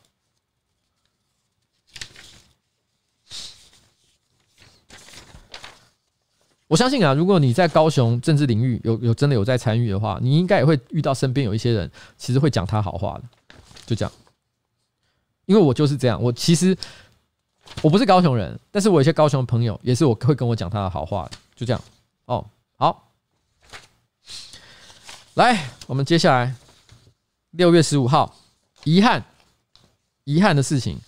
Speaker 1: 我相信啊，如果你在高雄政治领域有有真的有在参与的话，你应该也会遇到身边有一些人，其实会讲他好话的，就这样。因为我就是这样，我其实我不是高雄人，但是我有些高雄的朋友也是我会跟我讲他的好话的，就这样。哦，好，来，我们接下来六月十五号，遗憾，遗憾的事情。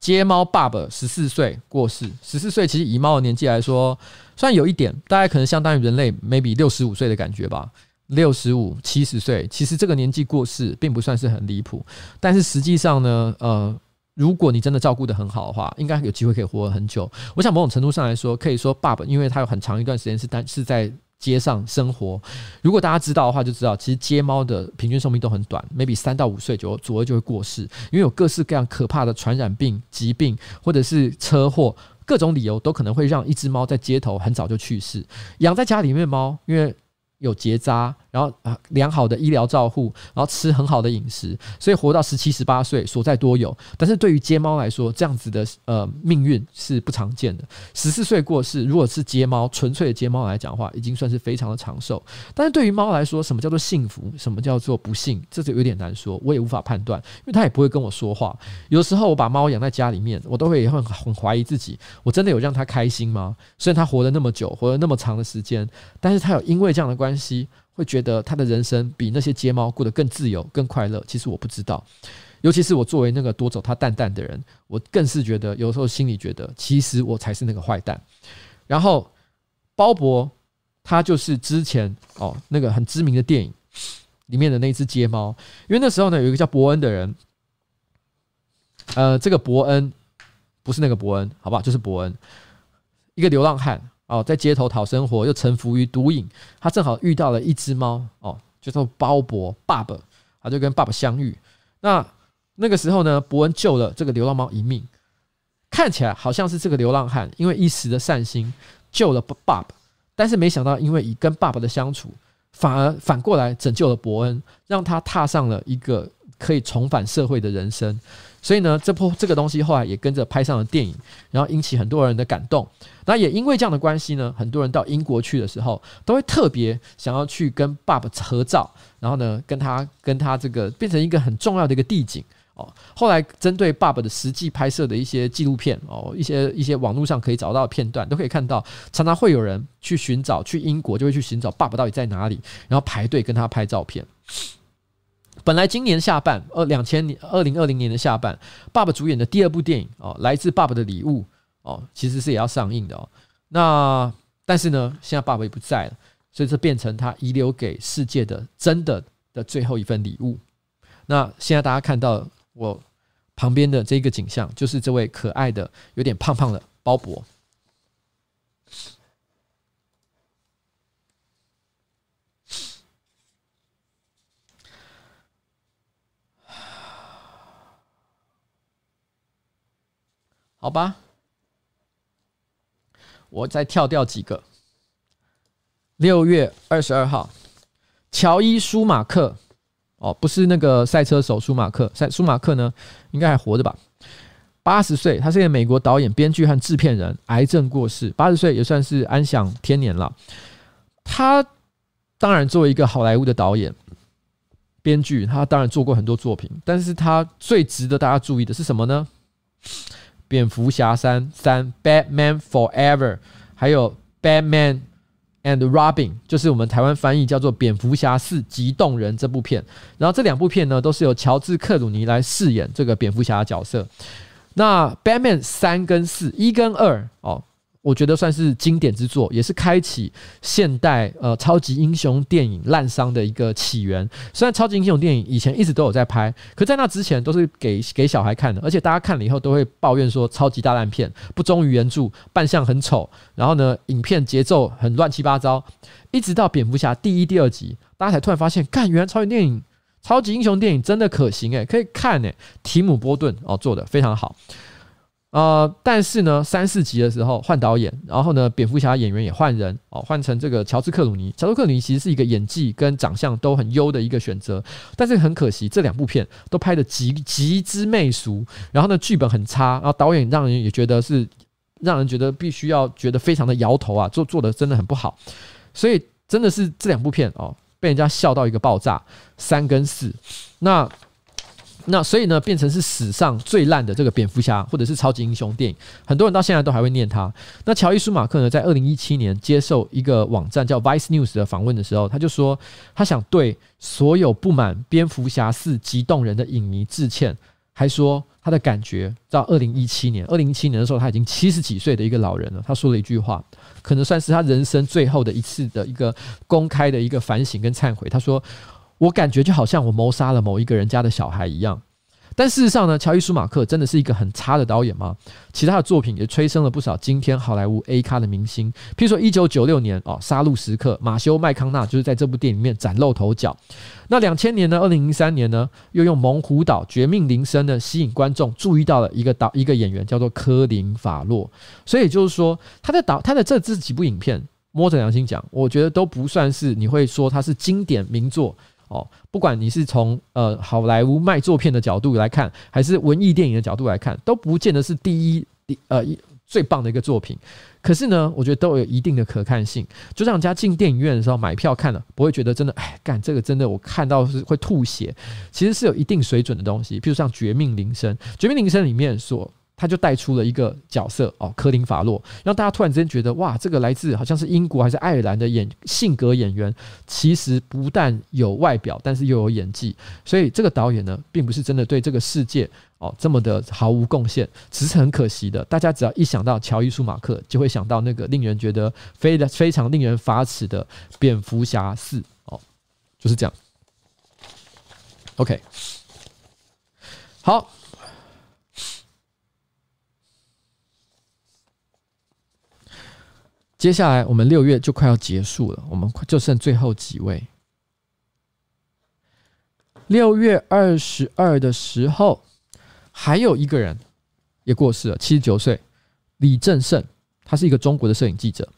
Speaker 1: 街猫爸爸十四岁过世，十四岁其实以猫的年纪来说，虽然有一点，大概可能相当于人类 maybe 六十五岁的感觉吧，六十五、七十岁，其实这个年纪过世并不算是很离谱。但是实际上呢，呃，如果你真的照顾得很好的话，应该有机会可以活很久。我想某种程度上来说，可以说爸爸，因为他有很长一段时间是单是在街上生活。如果大家知道的话，就知道其实街猫的平均寿命都很短，maybe 三到五岁就左右就会过世，因为有各式各样可怕的传染病、疾病或者是车祸，各种理由都可能会让一只猫在街头很早就去世。养在家里面猫，因为有结扎，然后啊良好的医疗照护，然后吃很好的饮食，所以活到十七十八岁所在多有。但是对于街猫来说，这样子的呃命运是不常见的。十四岁过世，如果是街猫纯粹的街猫来讲的话，已经算是非常的长寿。但是对于猫来说，什么叫做幸福，什么叫做不幸，这就有点难说，我也无法判断，因为它也不会跟我说话。有时候我把猫养在家里面，我都会很很怀疑自己，我真的有让它开心吗？虽然它活了那么久，活了那么长的时间，但是它有因为这样的关。关系会觉得他的人生比那些街猫过得更自由、更快乐。其实我不知道，尤其是我作为那个夺走他蛋蛋的人，我更是觉得有时候心里觉得，其实我才是那个坏蛋。然后鲍勃他就是之前哦那个很知名的电影里面的那只街猫，因为那时候呢有一个叫伯恩的人，呃，这个伯恩不是那个伯恩，好不好？就是伯恩，一个流浪汉。哦，在街头讨生活，又臣服于毒瘾。他正好遇到了一只猫，哦，叫做鲍勃爸爸，他就跟爸爸相遇。那那个时候呢，伯恩救了这个流浪猫一命，看起来好像是这个流浪汉因为一时的善心救了爸爸，但是没想到因为以跟爸爸的相处，反而反过来拯救了伯恩，让他踏上了一个可以重返社会的人生。所以呢，这部这个东西后来也跟着拍上了电影，然后引起很多人的感动。那也因为这样的关系呢，很多人到英国去的时候，都会特别想要去跟爸爸合照，然后呢，跟他跟他这个变成一个很重要的一个地景哦。后来针对爸爸的实际拍摄的一些纪录片哦，一些一些网络上可以找到的片段，都可以看到，常常会有人去寻找，去英国就会去寻找爸爸到底在哪里，然后排队跟他拍照片。本来今年下半，二两千年二零二零年的下半，爸爸主演的第二部电影哦，来自爸爸的礼物哦，其实是也要上映的哦。那但是呢，现在爸爸也不在了，所以这变成他遗留给世界的真的的最后一份礼物。那现在大家看到我旁边的这个景象，就是这位可爱的、有点胖胖的鲍勃。好吧，我再跳掉几个。六月二十二号，乔伊·舒马克，哦，不是那个赛车手舒马克，赛舒马克呢，应该还活着吧？八十岁，他是一个美国导演、编剧和制片人，癌症过世，八十岁也算是安享天年了。他当然作为一个好莱坞的导演、编剧，他当然做过很多作品，但是他最值得大家注意的是什么呢？蝙蝠侠三三，Batman Forever，还有 Batman and Robin，就是我们台湾翻译叫做《蝙蝠侠四：极动人》这部片。然后这两部片呢，都是由乔治克鲁尼来饰演这个蝙蝠侠的角色。那 Batman 三跟四，一跟二哦。我觉得算是经典之作，也是开启现代呃超级英雄电影滥觴的一个起源。虽然超级英雄电影以前一直都有在拍，可在那之前都是给 给小孩看的，而且大家看了以后都会抱怨说超级大烂片，不忠于原著，扮相很丑，然后呢，影片节奏很乱七八糟。一直到蝙蝠侠第一、第二集，大家才突然发现，干，原来超级电影、超级英雄电影真的可行诶，可以看诶。提姆波顿哦做的非常好。呃，但是呢，三四集的时候换导演，然后呢，蝙蝠侠演员也换人哦，换成这个乔治克鲁尼。乔治克鲁尼其实是一个演技跟长相都很优的一个选择，但是很可惜，这两部片都拍得极极之媚俗，然后呢，剧本很差，然后导演让人也觉得是让人觉得必须要觉得非常的摇头啊，做做的真的很不好，所以真的是这两部片哦，被人家笑到一个爆炸。三跟四，那。那所以呢，变成是史上最烂的这个蝙蝠侠，或者是超级英雄电影，很多人到现在都还会念他。那乔伊舒马克呢，在二零一七年接受一个网站叫 Vice News 的访问的时候，他就说，他想对所有不满蝙蝠侠四极动人的影迷致歉，还说他的感觉到二零一七年，二零一七年的时候他已经七十几岁的一个老人了，他说了一句话，可能算是他人生最后的一次的一个公开的一个反省跟忏悔。他说。我感觉就好像我谋杀了某一个人家的小孩一样，但事实上呢，乔伊舒马克真的是一个很差的导演吗？其他的作品也催生了不少今天好莱坞 A 咖的明星，譬如说一九九六年哦，《杀戮时刻》，马修麦康纳就是在这部电影里面崭露头角。那两千年呢，二零零三年呢，又用《猛虎岛绝命铃声》呢吸引观众注意到了一个导一个演员叫做科林法洛。所以也就是说，他的导他的这这几部影片，摸着良心讲，我觉得都不算是你会说他是经典名作。哦，不管你是从呃好莱坞卖作片的角度来看，还是文艺电影的角度来看，都不见得是第一第呃最棒的一个作品。可是呢，我觉得都有一定的可看性，就像人家进电影院的时候买票看了，不会觉得真的哎干这个真的我看到是会吐血。其实是有一定水准的东西，譬如像《绝命铃声》，《绝命铃声》里面所。他就带出了一个角色哦，科林法洛，让大家突然之间觉得哇，这个来自好像是英国还是爱尔兰的演性格演员，其实不但有外表，但是又有演技。所以这个导演呢，并不是真的对这个世界哦这么的毫无贡献，只是很可惜的。大家只要一想到乔伊舒马克，就会想到那个令人觉得非非常令人发指的蝙蝠侠四哦，就是这样。OK，好。接下来我们六月就快要结束了，我们就剩最后几位。六月二十二的时候，还有一个人也过世了，七十九岁，李正胜。他是一个中国的摄影记者，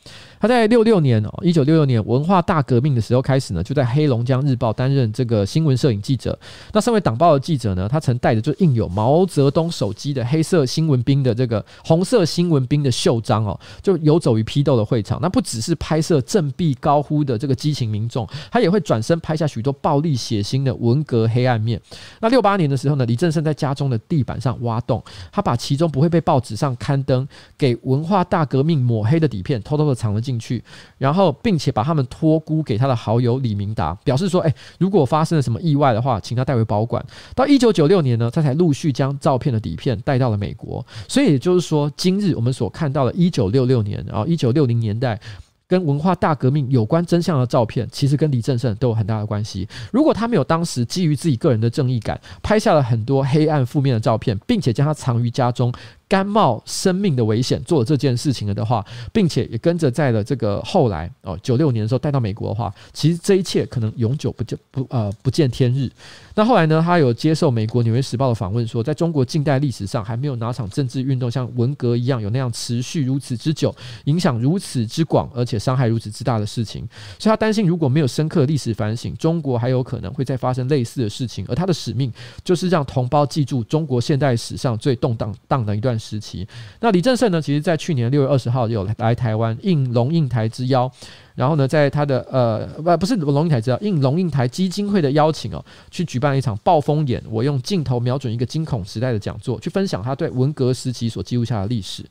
Speaker 1: 他在六六年哦，一九六六年文化大革命的时候开始呢，就在黑龙江日报担任这个新闻摄影记者。那身为党报的记者呢，他曾带着就印有毛泽东手机的黑色新闻兵的这个红色新闻兵的袖章哦，就游走于批斗的会场。那不只是拍摄振臂高呼的这个激情民众，他也会转身拍下许多暴力血腥的文革黑暗面。那六八年的时候呢，李正胜在家中的地板上挖洞，他把其中不会被报纸上刊登给文化大革。革命抹黑的底片偷偷的藏了进进去，然后并且把他们托孤给他的好友李明达，表示说：“哎，如果发生了什么意外的话，请他代为保管。”到一九九六年呢，他才陆续将照片的底片带到了美国。所以也就是说，今日我们所看到的一九六六年，然后一九六零年代跟文化大革命有关真相的照片，其实跟李正胜都有很大的关系。如果他没有当时基于自己个人的正义感，拍下了很多黑暗负面的照片，并且将它藏于家中。甘冒生命的危险做了这件事情了的话，并且也跟着在了这个后来哦，九六年的时候带到美国的话，其实这一切可能永久不见不呃不见天日。那后来呢，他有接受美国《纽约时报》的访问，说在中国近代历史上还没有哪场政治运动像文革一样有那样持续如此之久，影响如此之广，而且伤害如此之大的事情。所以他担心，如果没有深刻的历史反省，中国还有可能会再发生类似的事情。而他的使命就是让同胞记住中国现代史上最动荡荡的一段时期，那李正胜呢？其实，在去年六月二十号有来台湾，应龙应台之邀，然后呢，在他的呃不不是龙应台之邀，应龙应台基金会的邀请哦，去举办了一场暴风眼，我用镜头瞄准一个惊恐时代的讲座，去分享他对文革时期所记录下的历史。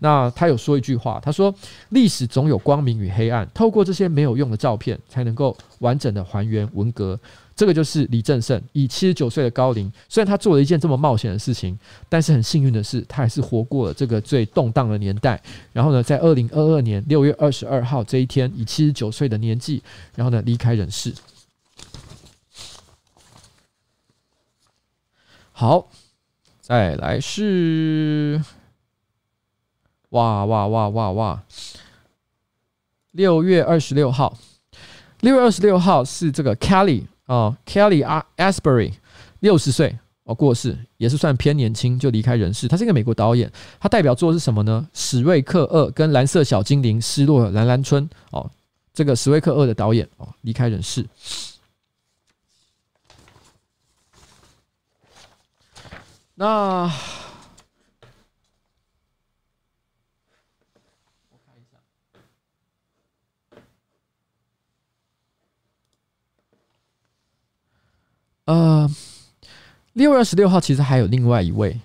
Speaker 1: 那他有说一句话，他说：“历史总有光明与黑暗，透过这些没有用的照片，才能够完整的还原文革。”这个就是李正胜，以七十九岁的高龄，虽然他做了一件这么冒险的事情，但是很幸运的是，他还是活过了这个最动荡的年代。然后呢，在二零二二年六月二十二号这一天，以七十九岁的年纪，然后呢离开人世。好，再来是，哇哇哇哇哇，六月二十六号，六月二十六号是这个 Kelly。哦，Kelly Asbury，六十岁哦，过世也是算偏年轻就离开人世。他是一个美国导演，他代表作是什么呢？史瑞克二跟蓝色小精灵失落的兰兰村哦，这个史瑞克二的导演哦离开人世。那。呃，六月二十六号其实还有另外一位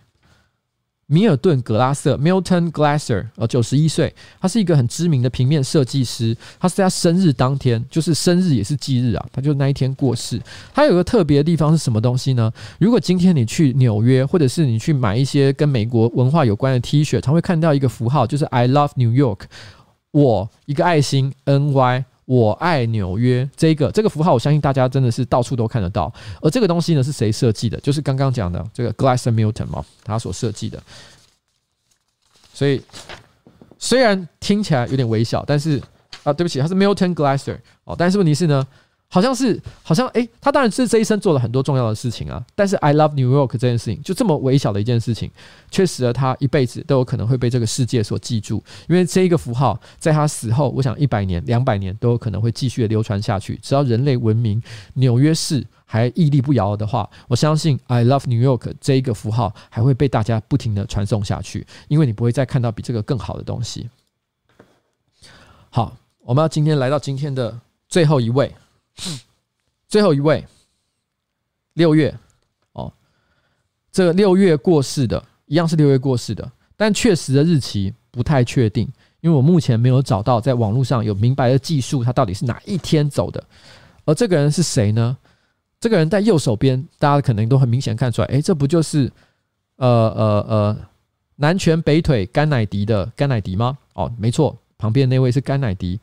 Speaker 1: 米尔顿·格拉瑟 （Milton Glasser），呃，九十一岁，他是一个很知名的平面设计师。他是在他生日当天，就是生日也是忌日啊，他就那一天过世。他有个特别的地方是什么东西呢？如果今天你去纽约，或者是你去买一些跟美国文化有关的 T 恤，他会看到一个符号，就是 “I love New York”，我一个爱心 N Y。我爱纽约这个这个符号，我相信大家真的是到处都看得到。而这个东西呢，是谁设计的？就是刚刚讲的这个 Glasser Milton 嘛，他所设计的。所以虽然听起来有点微小，但是啊，对不起，他是 Milton Glasser 哦，但是问题是呢。好像是，好像诶，他当然是这一生做了很多重要的事情啊。但是 I love New York 这件事情，就这么微小的一件事情，却使得他一辈子都有可能会被这个世界所记住。因为这一个符号，在他死后，我想一百年、两百年都有可能会继续的流传下去。只要人类文明、纽约市还屹立不摇的话，我相信 I love New York 这一个符号还会被大家不停的传送下去。因为你不会再看到比这个更好的东西。好，我们要今天来到今天的最后一位。最后一位，六月哦，这个六月过世的，一样是六月过世的，但确实的日期不太确定，因为我目前没有找到在网络上有明白的记述，他到底是哪一天走的。而这个人是谁呢？这个人在右手边，大家可能都很明显看出来，诶，这不就是呃呃呃南拳北腿甘乃迪的甘乃迪吗？哦，没错，旁边那位是甘乃迪。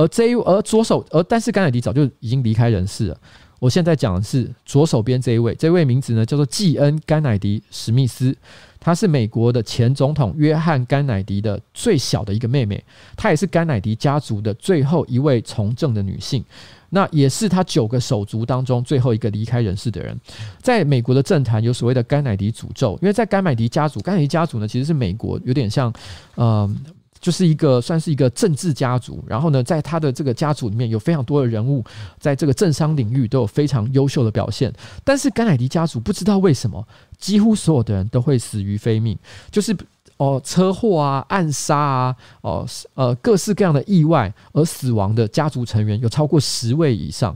Speaker 1: 而这一而左手，而但是甘乃迪早就已经离开人世了。我现在讲的是左手边这一位，这位名字呢叫做纪恩·甘乃迪·史密斯，她是美国的前总统约翰·甘乃迪的最小的一个妹妹，她也是甘乃迪家族的最后一位从政的女性，那也是他九个手足当中最后一个离开人世的人。在美国的政坛有所谓的甘乃迪诅咒，因为在甘乃迪家族，甘乃迪家族呢其实是美国有点像，嗯、就是一个算是一个政治家族，然后呢，在他的这个家族里面有非常多的人物，在这个政商领域都有非常优秀的表现。但是甘乃迪家族不知道为什么，几乎所有的人都会死于非命，就是哦车祸啊、暗杀啊、哦呃各式各样的意外而死亡的家族成员有超过十位以上。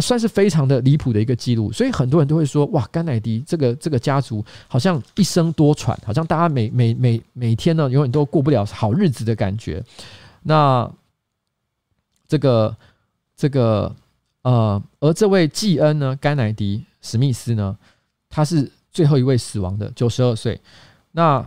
Speaker 1: 算是非常的离谱的一个记录，所以很多人都会说：哇，甘乃迪这个这个家族好像一生多舛，好像大家每每每每天呢，永远都过不了好日子的感觉。那这个这个呃，而这位季恩呢，甘乃迪史密斯呢，他是最后一位死亡的，九十二岁。那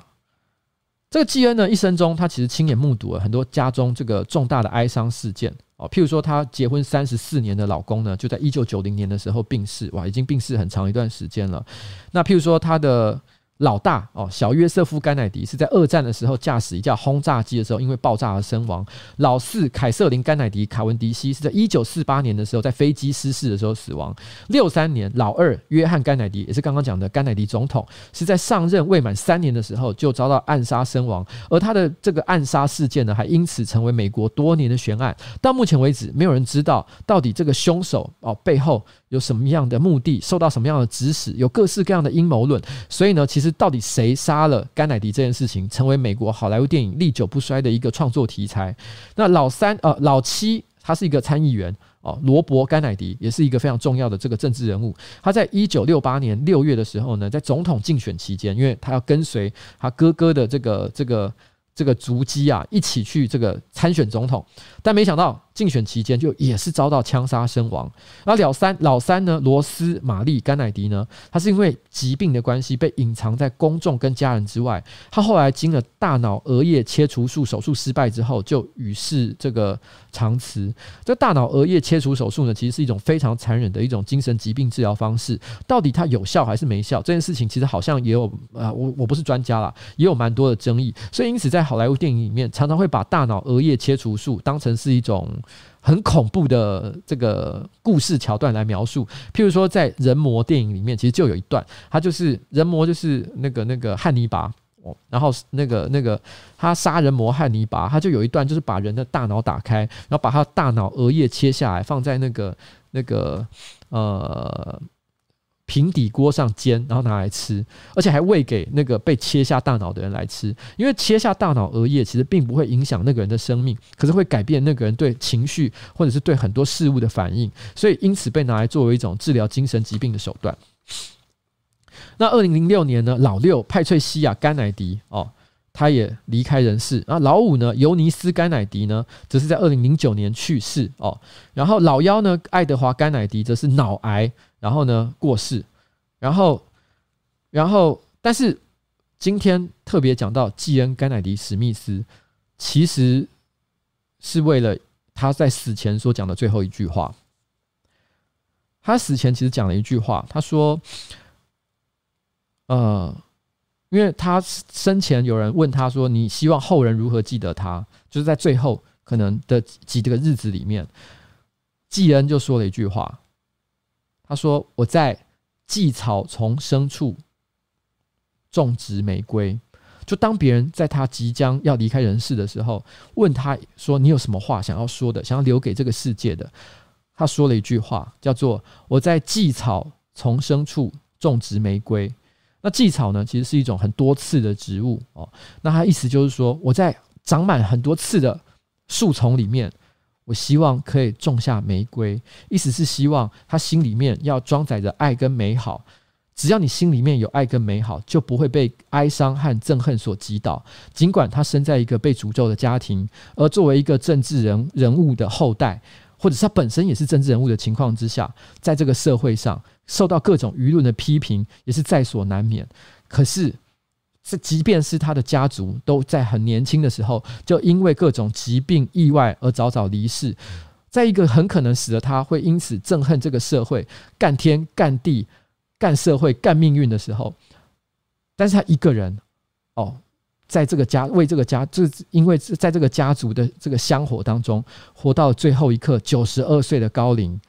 Speaker 1: 这个季恩呢，一生中他其实亲眼目睹了很多家中这个重大的哀伤事件。哦，譬如说，她结婚三十四年的老公呢，就在一九九零年的时候病逝，哇，已经病逝很长一段时间了。那譬如说，她的。老大哦，小约瑟夫·甘乃迪是在二战的时候驾驶一架轰炸机的时候，因为爆炸而身亡。老四凯瑟琳·甘乃迪·卡文迪西是在一九四八年的时候在飞机失事的时候死亡。六三年，老二约翰·甘乃迪也是刚刚讲的甘乃迪总统，是在上任未满三年的时候就遭到暗杀身亡。而他的这个暗杀事件呢，还因此成为美国多年的悬案。到目前为止，没有人知道到底这个凶手哦背后有什么样的目的，受到什么样的指使，有各式各样的阴谋论。所以呢，其实。到底谁杀了甘乃迪这件事情，成为美国好莱坞电影历久不衰的一个创作题材。那老三呃，老七他是一个参议员哦，罗伯甘乃迪也是一个非常重要的这个政治人物。他在一九六八年六月的时候呢，在总统竞选期间，因为他要跟随他哥哥的这个这个这个足迹啊，一起去这个参选总统，但没想到。竞选期间就也是遭到枪杀身亡。然后老三老三呢，罗斯玛丽甘乃迪呢，他是因为疾病的关系被隐藏在公众跟家人之外。他后来经了大脑额叶切除术手术失败之后，就与世这个长辞。这大脑额叶切除手术呢，其实是一种非常残忍的一种精神疾病治疗方式。到底它有效还是没效？这件事情其实好像也有啊，我我不是专家啦，也有蛮多的争议。所以因此，在好莱坞电影里面，常常会把大脑额叶切除术当成是一种。很恐怖的这个故事桥段来描述，譬如说在人魔电影里面，其实就有一段，他就是人魔，就是那个那个汉尼拔哦，然后那个那个他杀人魔汉尼拔，他就有一段就是把人的大脑打开，然后把他大脑额叶切下来，放在那个那个呃。平底锅上煎，然后拿来吃，而且还喂给那个被切下大脑的人来吃。因为切下大脑额叶其实并不会影响那个人的生命，可是会改变那个人对情绪或者是对很多事物的反应，所以因此被拿来作为一种治疗精神疾病的手段。那二零零六年呢，老六派翠西亚甘乃迪哦，他也离开人世。那老五呢，尤尼斯甘乃迪呢，则是在二零零九年去世哦。然后老幺呢，爱德华甘乃迪则是脑癌。然后呢，过世，然后，然后，但是今天特别讲到纪恩·甘乃迪·史密斯，其实是为了他在死前所讲的最后一句话。他死前其实讲了一句话，他说：“呃，因为他生前有人问他说，你希望后人如何记得他？就是在最后可能的几个日子里面，季恩就说了一句话，他说：我在蓟草丛生处种植玫瑰。就当别人在他即将要离开人世的时候，问他说：你有什么话想要说的，想要留给这个世界的？”他说了一句话，叫做“我在蓟草丛生处种植玫瑰”。那蓟草呢，其实是一种很多刺的植物哦。那它意思就是说，我在长满很多刺的树丛里面，我希望可以种下玫瑰。意思是希望他心里面要装载着爱跟美好。只要你心里面有爱跟美好，就不会被哀伤和憎恨所击倒。尽管他生在一个被诅咒的家庭，而作为一个政治人人物的后代。或者是他本身也是政治人物的情况之下，在这个社会上受到各种舆论的批评，也是在所难免。可是，这即便是他的家族都在很年轻的时候，就因为各种疾病、意外而早早离世，在一个很可能使得他会因此憎恨这个社会、干天、干地、干社会、干命运的时候，但是他一个人，哦。在这个家为这个家，就是因为在这个家族的这个香火当中，活到最后一刻，九十二岁的高龄。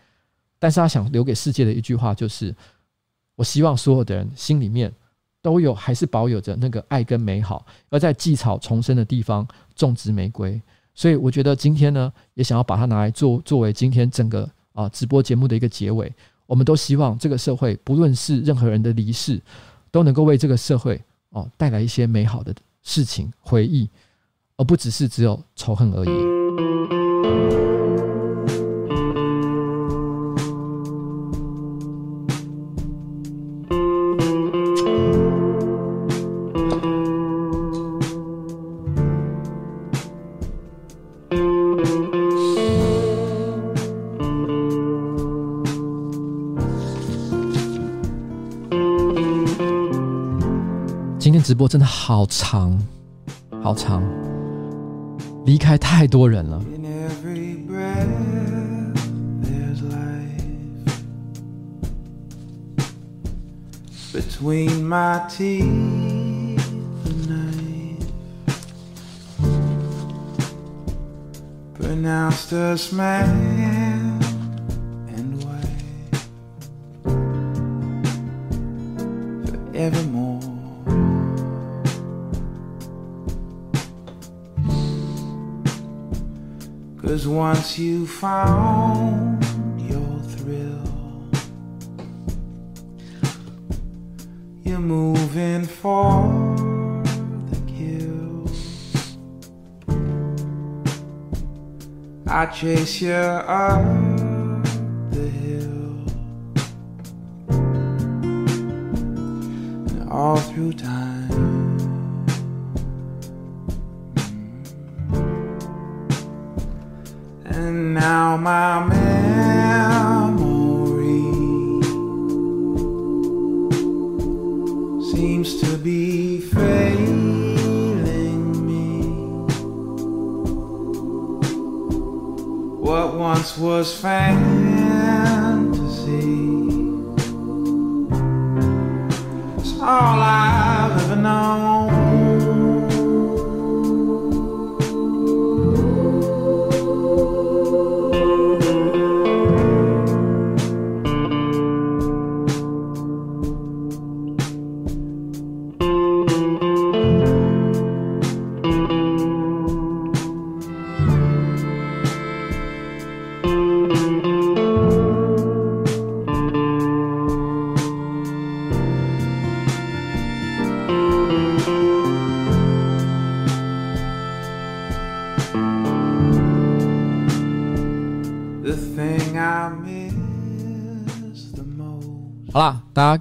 Speaker 1: 但是他想留给世界的一句话就是：我希望所有的人心里面都有，还是保有着那个爱跟美好，而在祭草丛生的地方种植玫瑰。所以我觉得今天呢，也想要把它拿来做作为今天整个啊直播节目的一个结尾。我们都希望这个社会，不论是任何人的离世，都能够为这个社会哦带来一些美好的。事情回忆，而不只是只有仇恨而已。我真的好长，好长，离开太多人了。
Speaker 5: Once you found your thrill, you're moving for the kill. I chase you up the hill, and all through time.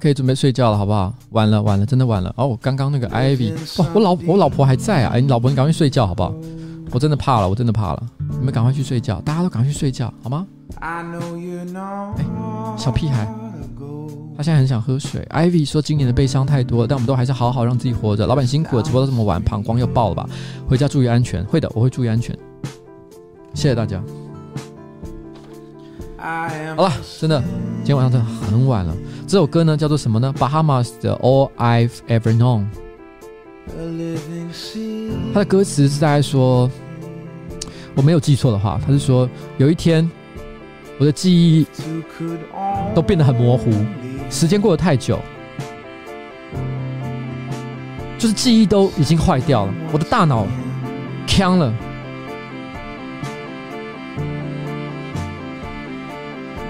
Speaker 1: 可以准备睡觉了，好不好？晚了，晚了，真的晚了。哦，我刚刚那个 Ivy，哇，我老我老婆还在啊！哎，你老婆，你赶快睡觉，好不好？我真的怕了，我真的怕了。你们赶快去睡觉，大家都赶快去睡觉，好吗？哎，小屁孩，他现在很想喝水。Ivy 说今年的悲伤太多了，但我们都还是好好让自己活着。老板辛苦了，直播到这么晚，膀胱又爆了吧？回家注意安全。会的，我会注意安全。谢谢大家。好了，真的，今天晚上真的很晚了。这首歌呢叫做什么呢？Bahamas 的 All I've Ever Known。它的歌词是大概说，我没有记错的话，他是说有一天我的
Speaker 5: 记忆
Speaker 1: 都变得很模糊，时间过得太久，就是记忆都已经坏掉了，我的大脑呛了。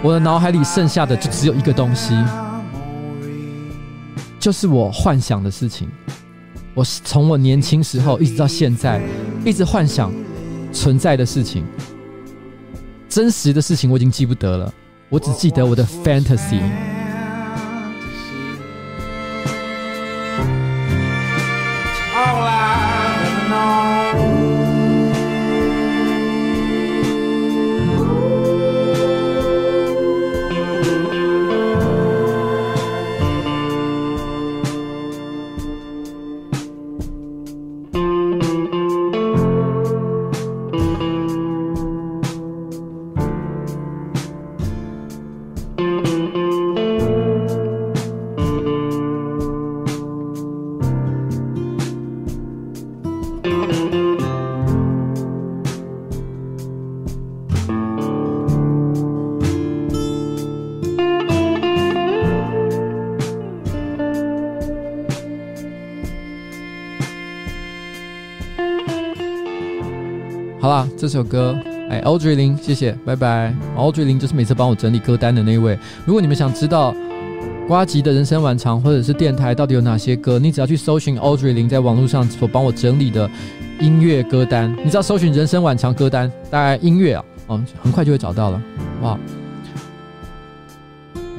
Speaker 1: 我的脑海里剩下的就只有一个东西，就是我幻想的事情。我是从我年轻时候一直到现在，一直幻想存在的事情。真实的事情我已经记不得了，我只记得我的 fantasy。这首歌，哎，Audrey 林，谢谢，拜拜。Audrey 林就是每次帮我整理歌单的那位。如果你们想知道瓜吉的人生晚长或者是电台到底有哪些歌，你只要去搜寻 Audrey 林在网络上所帮我整理的音乐歌单，你只要搜寻人生晚长歌单，大概音乐啊，嗯，很快就会找到了，哇。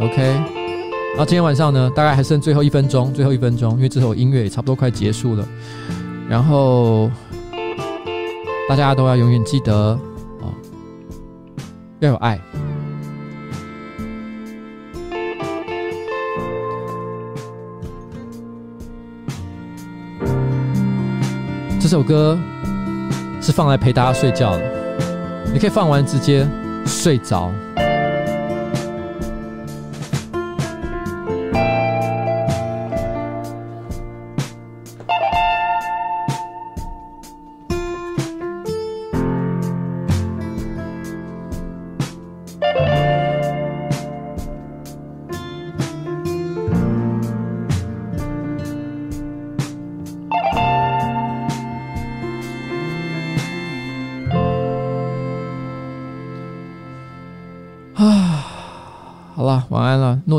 Speaker 1: OK，然后今天晚上呢，大概还剩最后一分钟，最后一分钟，因为这首音乐也差不多快结束了，然后。大家都要永远记得哦，要有爱。这首歌是放来陪大家睡觉的，你可以放完直接睡着。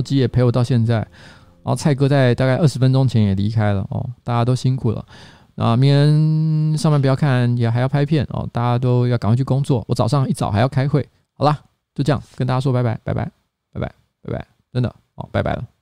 Speaker 1: 基也陪我到现在，然后蔡哥在大概二十分钟前也离开了哦，大家都辛苦了。啊，明天上班不要看，也还要拍片哦，大家都要赶快去工作。我早上一早还要开会。好啦，就这样跟大家说拜拜，拜拜，拜拜，拜拜，真的哦，拜拜了。